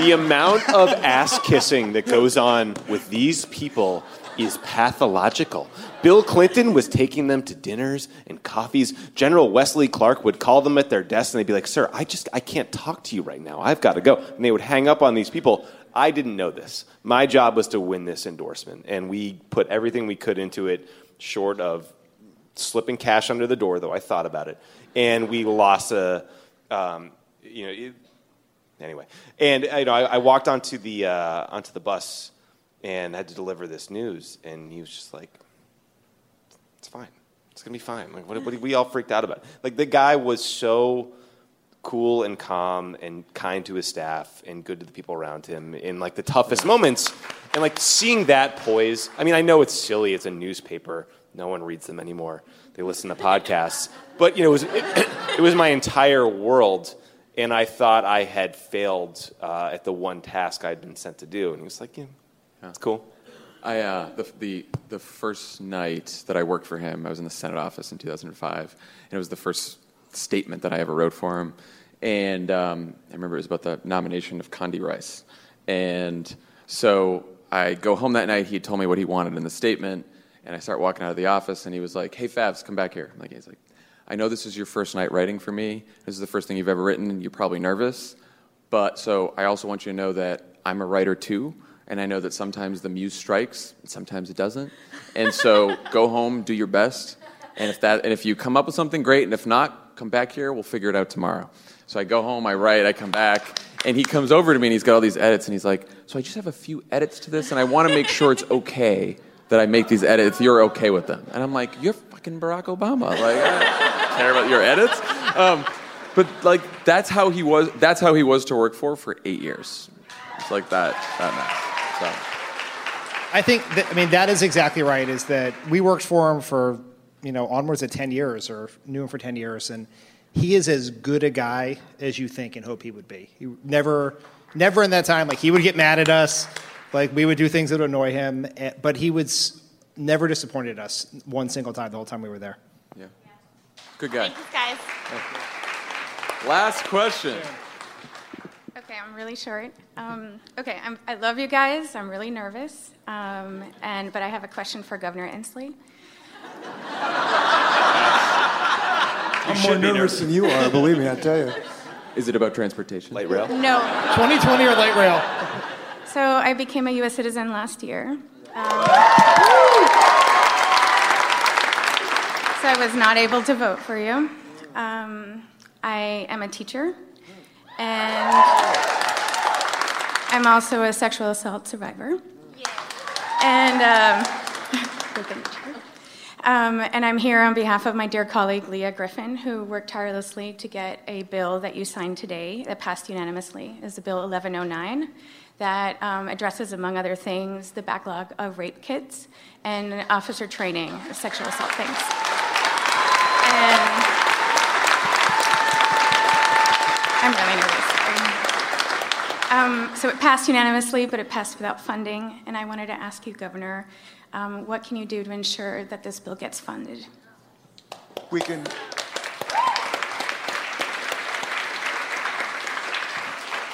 the amount of ass kissing that goes on with these people is pathological. Bill Clinton was taking them to dinners and coffees. General Wesley Clark would call them at their desk and they'd be like, "Sir, I just I can't talk to you right now. I've got to go." And they would hang up on these people. I didn't know this. My job was to win this endorsement, and we put everything we could into it, short of slipping cash under the door, though I thought about it. And we lost a, um, you know, it, anyway. And you know, I, I walked onto the uh, onto the bus and had to deliver this news, and he was just like, "It's fine. It's gonna be fine." Like, what, what we all freaked out about? Like, the guy was so cool and calm and kind to his staff and good to the people around him in like the toughest moments and like seeing that poise i mean i know it's silly it's a newspaper no one reads them anymore they listen to podcasts but you know it was it, it was my entire world and i thought i had failed uh, at the one task i'd been sent to do and he was like yeah it's cool I uh, the, the the first night that I worked for him, I was in the Senate office in 2005, and it was the first statement that I ever wrote for him. And um, I remember it was about the nomination of Condi Rice. And so I go home that night. He told me what he wanted in the statement, and I start walking out of the office, and he was like, "Hey, Favs, come back here." I'm like, he's like, "I know this is your first night writing for me. This is the first thing you've ever written, and you're probably nervous." But so I also want you to know that I'm a writer too, and I know that sometimes the muse strikes, and sometimes it doesn't. And so go home, do your best, and if that, and if you come up with something great, and if not, come back here. We'll figure it out tomorrow. So I go home, I write, I come back, and he comes over to me and he's got all these edits, and he's like, "So I just have a few edits to this, and I want to make sure it's okay that I make these edits. You're okay with them?" And I'm like, "You're fucking Barack Obama. Like, I don't care about your edits." Um, but like that's how he was. That's how he was to work for for eight years. It's like that. That matters. So. I think that, I mean that is exactly right. Is that we worked for him for you know onwards of ten years, or knew him for ten years, and he is as good a guy as you think and hope he would be. He never, never in that time like he would get mad at us, like we would do things that would annoy him, eh, but he would s- never disappointed us one single time the whole time we were there. Yeah, good guy. guys. Last question. Okay, I'm really short. Um, okay, I'm, I love you guys. I'm really nervous, um, and but I have a question for Governor Inslee. I'm more nervous than you are, believe me, I tell you. Is it about transportation? Light rail. No. 2020 or light rail? So I became a U.S. citizen last year. Um, so I was not able to vote for you. Um, I am a teacher, and I'm also a sexual assault survivor. And um, um, and I'm here on behalf of my dear colleague Leah Griffin, who worked tirelessly to get a bill that you signed today that passed unanimously. Is the bill 1109 that um, addresses, among other things, the backlog of rape kits and officer training sexual assault things. And I'm really nervous. Um, so it passed unanimously, but it passed without funding. And I wanted to ask you, Governor, um, what can you do to ensure that this bill gets funded? We can.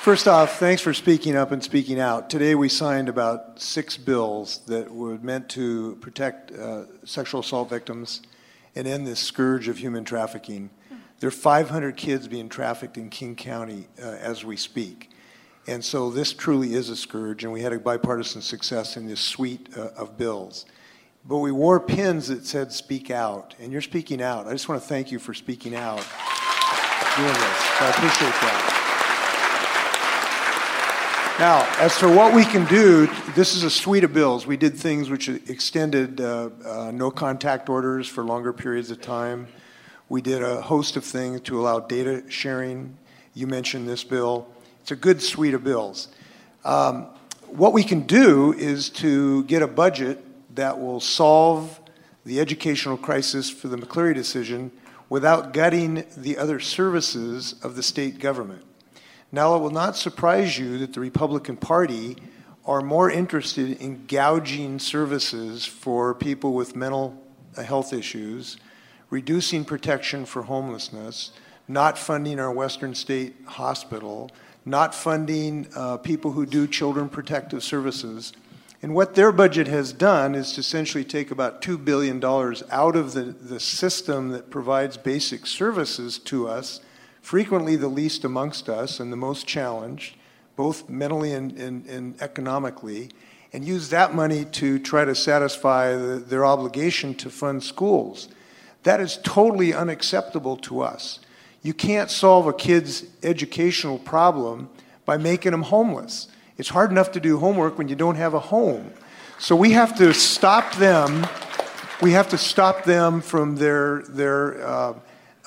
First off, thanks for speaking up and speaking out. Today we signed about six bills that were meant to protect uh, sexual assault victims and end this scourge of human trafficking. There are 500 kids being trafficked in King County uh, as we speak. And so this truly is a scourge, and we had a bipartisan success in this suite uh, of bills. But we wore pins that said speak out, and you're speaking out. I just want to thank you for speaking out, doing this. I appreciate that. Now, as for what we can do, this is a suite of bills. We did things which extended uh, uh, no contact orders for longer periods of time. We did a host of things to allow data sharing. You mentioned this bill. It's a good suite of bills. Um, what we can do is to get a budget that will solve the educational crisis for the McCleary decision without gutting the other services of the state government. Now, it will not surprise you that the Republican Party are more interested in gouging services for people with mental health issues, reducing protection for homelessness, not funding our Western State Hospital, not funding uh, people who do children protective services. And what their budget has done is to essentially take about $2 billion out of the, the system that provides basic services to us frequently the least amongst us and the most challenged, both mentally and, and, and economically, and use that money to try to satisfy the, their obligation to fund schools. That is totally unacceptable to us. You can't solve a kid's educational problem by making them homeless. It's hard enough to do homework when you don't have a home. So we have to stop them. We have to stop them from their, their uh,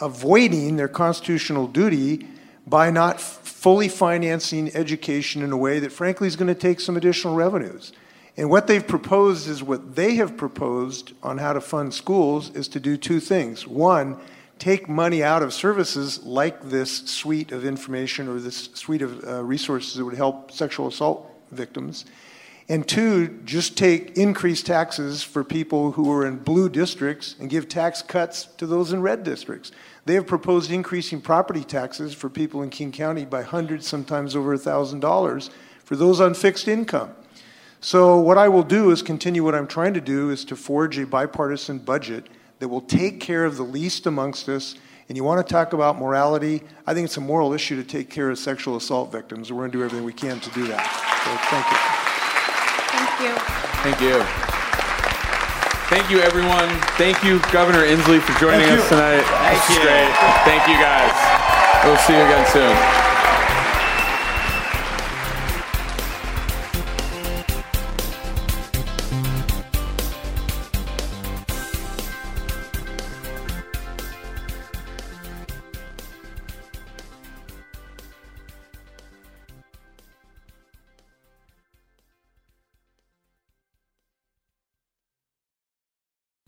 avoiding their constitutional duty by not fully financing education in a way that, frankly, is going to take some additional revenues. And what they've proposed is what they have proposed on how to fund schools is to do two things. One, take money out of services like this suite of information or this suite of uh, resources that would help sexual assault victims. And two, just take increased taxes for people who are in blue districts and give tax cuts to those in red districts. They have proposed increasing property taxes for people in King County by hundreds, sometimes over $1,000 for those on fixed income. So what I will do is continue what I'm trying to do is to forge a bipartisan budget that will take care of the least amongst us. And you want to talk about morality? I think it's a moral issue to take care of sexual assault victims. We're going to do everything we can to do that. So thank you. Thank you. Thank you, everyone. Thank you, Governor Inslee, for joining Thank us you. tonight. Thank this you. great. Thank you, guys. We'll see you again soon.